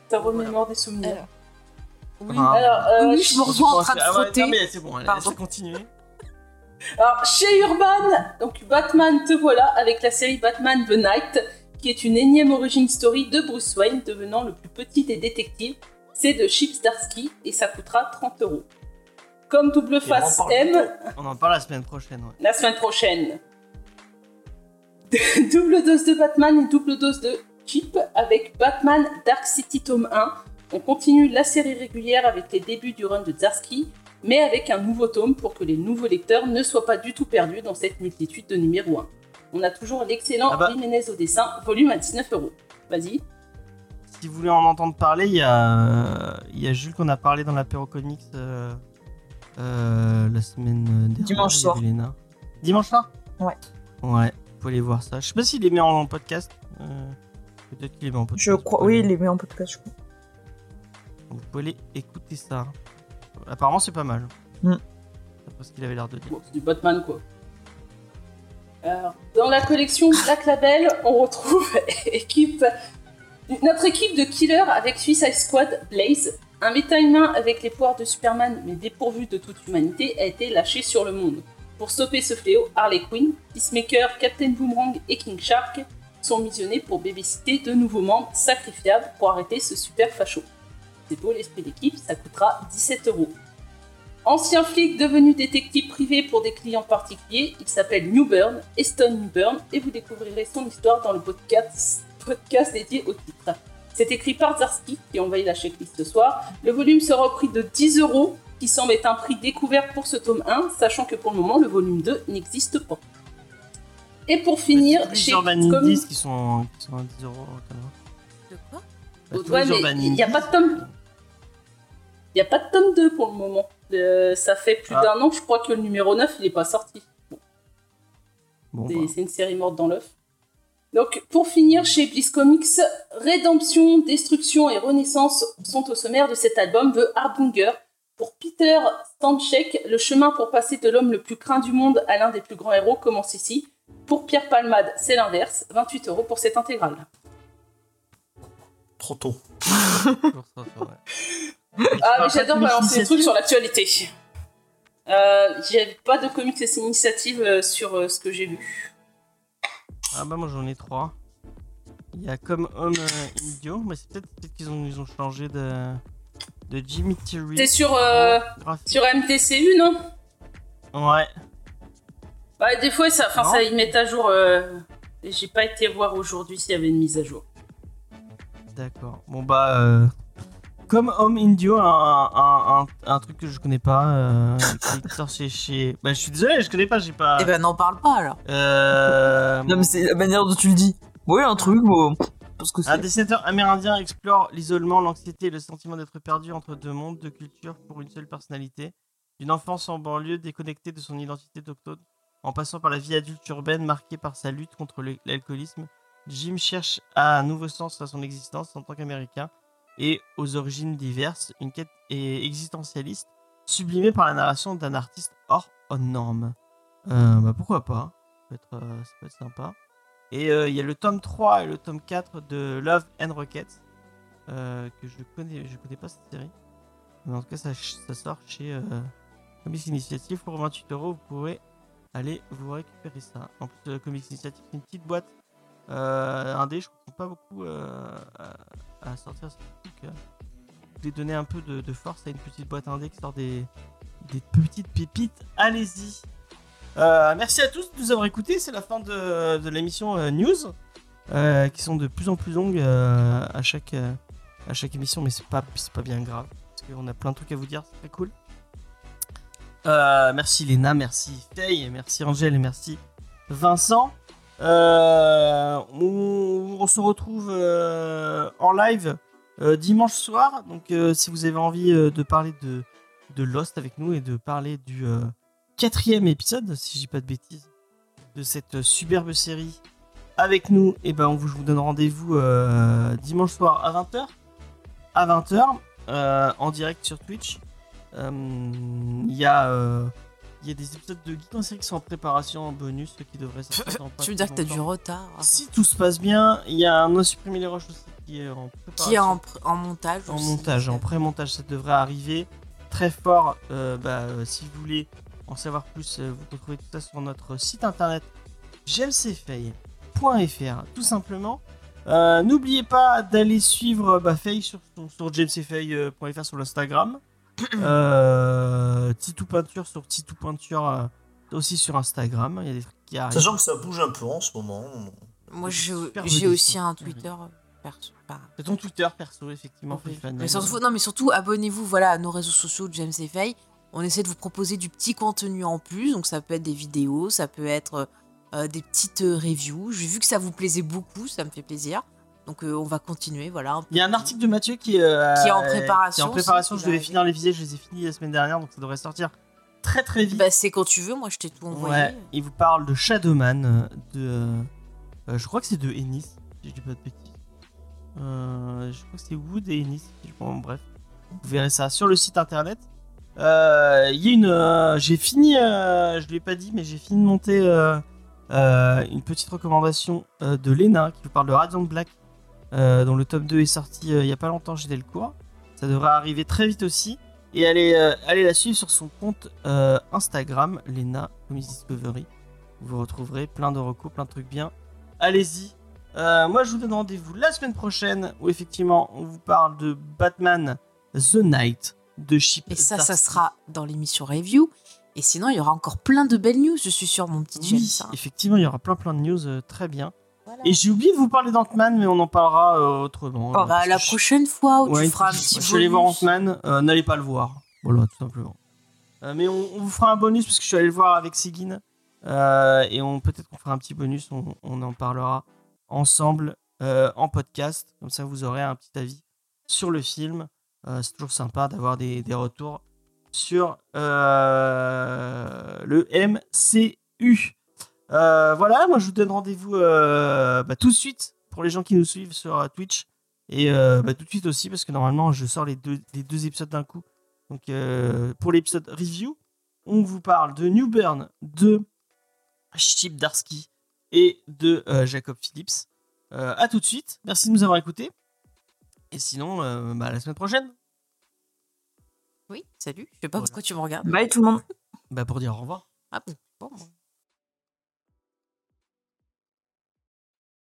[SPEAKER 4] Ça remémore des souvenirs.
[SPEAKER 3] Alors. Oui.
[SPEAKER 1] Ah.
[SPEAKER 4] Alors, euh,
[SPEAKER 3] Oui, je me revois en train de
[SPEAKER 1] Ah ouais,
[SPEAKER 3] frotter.
[SPEAKER 1] Non, mais c'est bon, allez,
[SPEAKER 3] Pardon.
[SPEAKER 1] laisse continuer.
[SPEAKER 4] Alors, chez Urban, donc Batman te voilà avec la série Batman The Night, qui est une énième origin story de Bruce Wayne devenant le plus petit des détectives. C'est de Chips Darsky et ça coûtera 30 euros. Comme double
[SPEAKER 5] on
[SPEAKER 4] face
[SPEAKER 5] en parle
[SPEAKER 4] M.
[SPEAKER 1] On en parle la semaine prochaine. Ouais.
[SPEAKER 4] la semaine prochaine. *laughs* double dose de Batman et double dose de Chip avec Batman Dark City tome 1. On continue la série régulière avec les débuts du run de Zarsky, mais avec un nouveau tome pour que les nouveaux lecteurs ne soient pas du tout perdus dans cette multitude de numéro 1. On a toujours l'excellent
[SPEAKER 1] Ah bah.
[SPEAKER 4] Jiménez au dessin, volume à 19 euros. Vas-y.
[SPEAKER 1] Si vous voulez en entendre parler, il y a, il y a Jules qu'on a parlé dans l'apéro comics euh, euh, la semaine dernière.
[SPEAKER 2] Dimanche soir.
[SPEAKER 1] Dimanche soir?
[SPEAKER 2] Ouais.
[SPEAKER 1] Ouais, vous pouvez aller voir ça. Je sais pas s'il les met en podcast. euh, Peut-être qu'il les met en podcast.
[SPEAKER 2] Je crois, oui, il les met en podcast, je crois.
[SPEAKER 1] Vous pouvez aller écouter ça. Apparemment, c'est pas mal.
[SPEAKER 2] Mm.
[SPEAKER 1] D'après ce qu'il avait l'air de dire.
[SPEAKER 4] Bon, c'est du Batman quoi. Alors, dans la collection Black Label, on retrouve *laughs* équipe, notre équipe de killers avec Suicide Squad Blaze. Un méta-humain avec les pouvoirs de Superman mais dépourvu de toute humanité a été lâché sur le monde. Pour stopper ce fléau, Harley Quinn, Peacemaker, Captain Boomerang et King Shark sont missionnés pour babysitter de nouveaux membres sacrifiables pour arrêter ce super facho. C'est beau l'esprit d'équipe, ça coûtera 17 euros. Ancien flic devenu détective privé pour des clients particuliers, il s'appelle Newburn, Eston Newburn, et vous découvrirez son histoire dans le podcast, podcast dédié au titre. C'est écrit par Zarsky, qui envahit la checklist ce soir. Le volume sera au prix de 10 euros, qui semble être un prix découvert pour ce tome 1, sachant que pour le moment, le volume 2 n'existe pas. Et pour finir,
[SPEAKER 1] Tous les
[SPEAKER 4] chez
[SPEAKER 1] Urban qui sont, qui sont à 10 euros.
[SPEAKER 3] De quoi?
[SPEAKER 4] Il n'y a pas de tome. Il n'y a pas de tome 2 pour le moment. Euh, ça fait plus
[SPEAKER 1] Ah.
[SPEAKER 4] d'un an je crois que le numéro 9 il est pas sorti.
[SPEAKER 1] Bon,
[SPEAKER 4] C'est
[SPEAKER 1] bah,
[SPEAKER 4] c'est une série morte dans l'œuf. Donc, pour finir, chez Bliss Comics, Rédemption, Destruction et Renaissance sont au sommaire de cet album de Harbinger. Pour Peter Stanchek, le chemin pour passer de l'homme le plus craint du monde à l'un des plus grands héros commence ici. Pour Pierre Palmade, c'est l'inverse, 28 euros pour cette intégrale.
[SPEAKER 5] Trop tôt. *laughs*
[SPEAKER 4] Ah, mais j'adore balancer des trucs sur l'actualité. Euh, J'ai pas de comics et initiatives euh, sur euh, ce que j'ai vu.
[SPEAKER 1] Ah bah moi j'en ai trois. Il y a comme Home euh, Idiot, mais c'est peut-être peut qu'ils ont, ils ont changé de, de Jimmy Terry.
[SPEAKER 4] T'es sur, sur MTCU, non?
[SPEAKER 1] Ouais.
[SPEAKER 4] Ouais, des fois, ça, ça, ils mettent à jour. J'ai pas été voir aujourd'hui s'il y avait une mise à jour.
[SPEAKER 1] D'accord. Bon bah euh, comme Home Indio, un, un, un, un truc que je connais pas, euh, qui sort chez, chez. Bah je suis désolé, je connais pas, j'ai pas.
[SPEAKER 3] Eh ben, n'en parle pas alors.
[SPEAKER 1] Euh,
[SPEAKER 2] Non, mais c'est la manière dont tu le dis. Oui, un truc, bon. Parce que
[SPEAKER 1] Un dessinateur amérindien explore l'isolement, l'anxiété et le sentiment d'être perdu entre deux mondes, deux cultures pour une seule personnalité. D'une enfance en banlieue déconnectée de son identité d'autochtone, en passant par la vie adulte urbaine marquée par sa lutte contre l'alcoolisme, Jim cherche à un nouveau sens à son existence en tant qu'Américain et aux origines diverses, une quête existentialiste sublimée par la narration d'un artiste hors aux normes. Euh, bah pourquoi pas, ça peut être, euh, ça peut être sympa. Et euh, il y a le tome 3 et le tome 4 de Love and Rockets, euh, que je connais, je connais pas cette série. Mais en tout cas, ça, ça sort chez Comics Initiative pour 28 euros. Vous pourrez aller vous récupérer ça. En plus, Comics Initiative, c'est une petite boîte euh, indé. Je comprends pas beaucoup euh, à, sortir ce truc. euh. Je voulais donner un peu de, force à une petite boîte indé qui sort des, petites pépites. Allez-y! Euh, merci à tous de nous avoir écoutés. C'est la fin de, l'émission News, qui sont de plus en plus longues à, chaque, à chaque émission, mais c'est pas, pas bien grave, parce qu'on a plein de trucs à vous dire, c'est très cool. Merci Léna, merci Faye, merci Angèle et merci Vincent. Euh, on, se retrouve euh, en live euh, dimanche soir, donc si vous avez envie de parler de, Lost avec nous et de parler du quatrième épisode, si dis pas de bêtises, de cette superbe série avec nous, et ben on vous, je vous donne rendez-vous dimanche soir à 20h. À 20h, euh, en direct sur Twitch. Il y, a, il y a des épisodes de Geek en série qui sont en préparation en bonus qui devraient sortir dans pas *laughs*
[SPEAKER 3] Tu veux dire que t'as du retard
[SPEAKER 1] Si tout se passe bien, il y a un No Supprimer les Roches aussi qui est en préparation.
[SPEAKER 3] Qui est en, en montage
[SPEAKER 1] En
[SPEAKER 3] aussi.
[SPEAKER 1] montage, en pré-montage, ça devrait arriver très fort. Euh, bah, euh, si vous voulez en savoir plus, euh, vous retrouvez tout ça sur notre site internet jmcfay.fr, tout simplement. Euh, N'oubliez pas d'aller suivre bah, Faye sur, sur jamesfay.fr sur l'Instagram. Euh, Titou Peinture sur Titou Peinture euh, aussi sur Instagram. Il y a des trucs qui arrivent.
[SPEAKER 5] Sachant que ça bouge un peu en ce moment.
[SPEAKER 3] Moi, j'ai aussi un Twitter euh, perso.
[SPEAKER 1] C'est ton Twitter perso, effectivement.
[SPEAKER 3] Oui. Mais surtout, non, mais surtout, abonnez-vous voilà, à nos réseaux sociaux de James et Faye. On essaie de vous proposer du petit contenu en plus. Donc, ça peut être des vidéos, ça peut être euh, des petites euh, reviews. J'ai vu que ça vous plaisait beaucoup, ça me fait plaisir. Donc, euh, on va continuer. Voilà.
[SPEAKER 1] Il y a un article de Mathieu qui est, euh,
[SPEAKER 3] Qui est en
[SPEAKER 1] qui est
[SPEAKER 3] préparation
[SPEAKER 1] en préparation. Je devais finir les visées, je les ai finis la semaine dernière, donc ça devrait sortir très très vite.
[SPEAKER 3] Bah, c'est quand tu veux. Moi, je t'ai tout envoyé.
[SPEAKER 1] Ouais, il vous parle de Shadowman, euh, de. euh, je crois que c'est de Ennis, si je dis pas de bêtises. Je crois que c'est Wood et Ennis. Bon, bref, vous verrez ça sur le site internet. Il y a une. j'ai fini, je l'ai pas dit, mais j'ai fini de monter une petite recommandation de Lena qui vous parle de Radiant Black, dont le tome 2 est sorti euh, il y a pas longtemps chez Delcourt. Ça devrait arriver très vite aussi. Et allez, euh, allez la suivre sur son compte euh, Instagram, Lena Comics Discovery. Vous retrouverez plein de recos, plein de trucs bien. Allez-y. Euh, moi, je vous donne rendez-vous la semaine prochaine où effectivement on vous parle de Batman The Night de Chip.
[SPEAKER 3] Et ça, ça sera dans l'émission review. Et sinon, il y aura encore plein de belles news, je suis sûre, mon petit
[SPEAKER 1] Oui,
[SPEAKER 3] James. hein.
[SPEAKER 1] effectivement, il y aura plein plein de news euh, très bien.
[SPEAKER 3] Voilà.
[SPEAKER 1] Et j'ai oublié de vous parler d'Ant-Man, mais on en parlera euh, autrement.
[SPEAKER 3] Oh, bah, la prochaine fois où
[SPEAKER 1] Ouais,
[SPEAKER 3] tu feras un petit
[SPEAKER 1] Je suis allé voir
[SPEAKER 3] bonus.
[SPEAKER 1] Ant-Man, euh, n'allez pas le voir. Voilà, tout simplement. Euh, mais on, on vous fera un bonus parce que je suis allé le voir avec Sigyn. Euh, et on peut-être qu'on fera un petit bonus, on, on en parlera ensemble en podcast. Comme ça, vous aurez un petit avis sur le film. C'est toujours sympa d'avoir des, des retours sur le MCU. Euh, voilà, moi je vous donne rendez-vous euh, bah, tout de suite pour les gens qui nous suivent sur euh, Twitch. Et euh, bah, tout de suite aussi, parce que normalement, je sors les deux, les deux épisodes d'un coup. Donc, euh, pour l'épisode review, on vous parle de New Burn, de Chip Darsky et de euh, Jacob Phillips. Euh, à tout de suite. Merci de nous avoir écoutés. Et sinon, euh, bah, à la semaine prochaine.
[SPEAKER 3] Oui, salut. Je sais pas
[SPEAKER 1] Voilà.
[SPEAKER 3] pourquoi tu me regardes.
[SPEAKER 2] Bye tout le monde.
[SPEAKER 1] Bah, pour dire au revoir.
[SPEAKER 3] Ah bon, bon.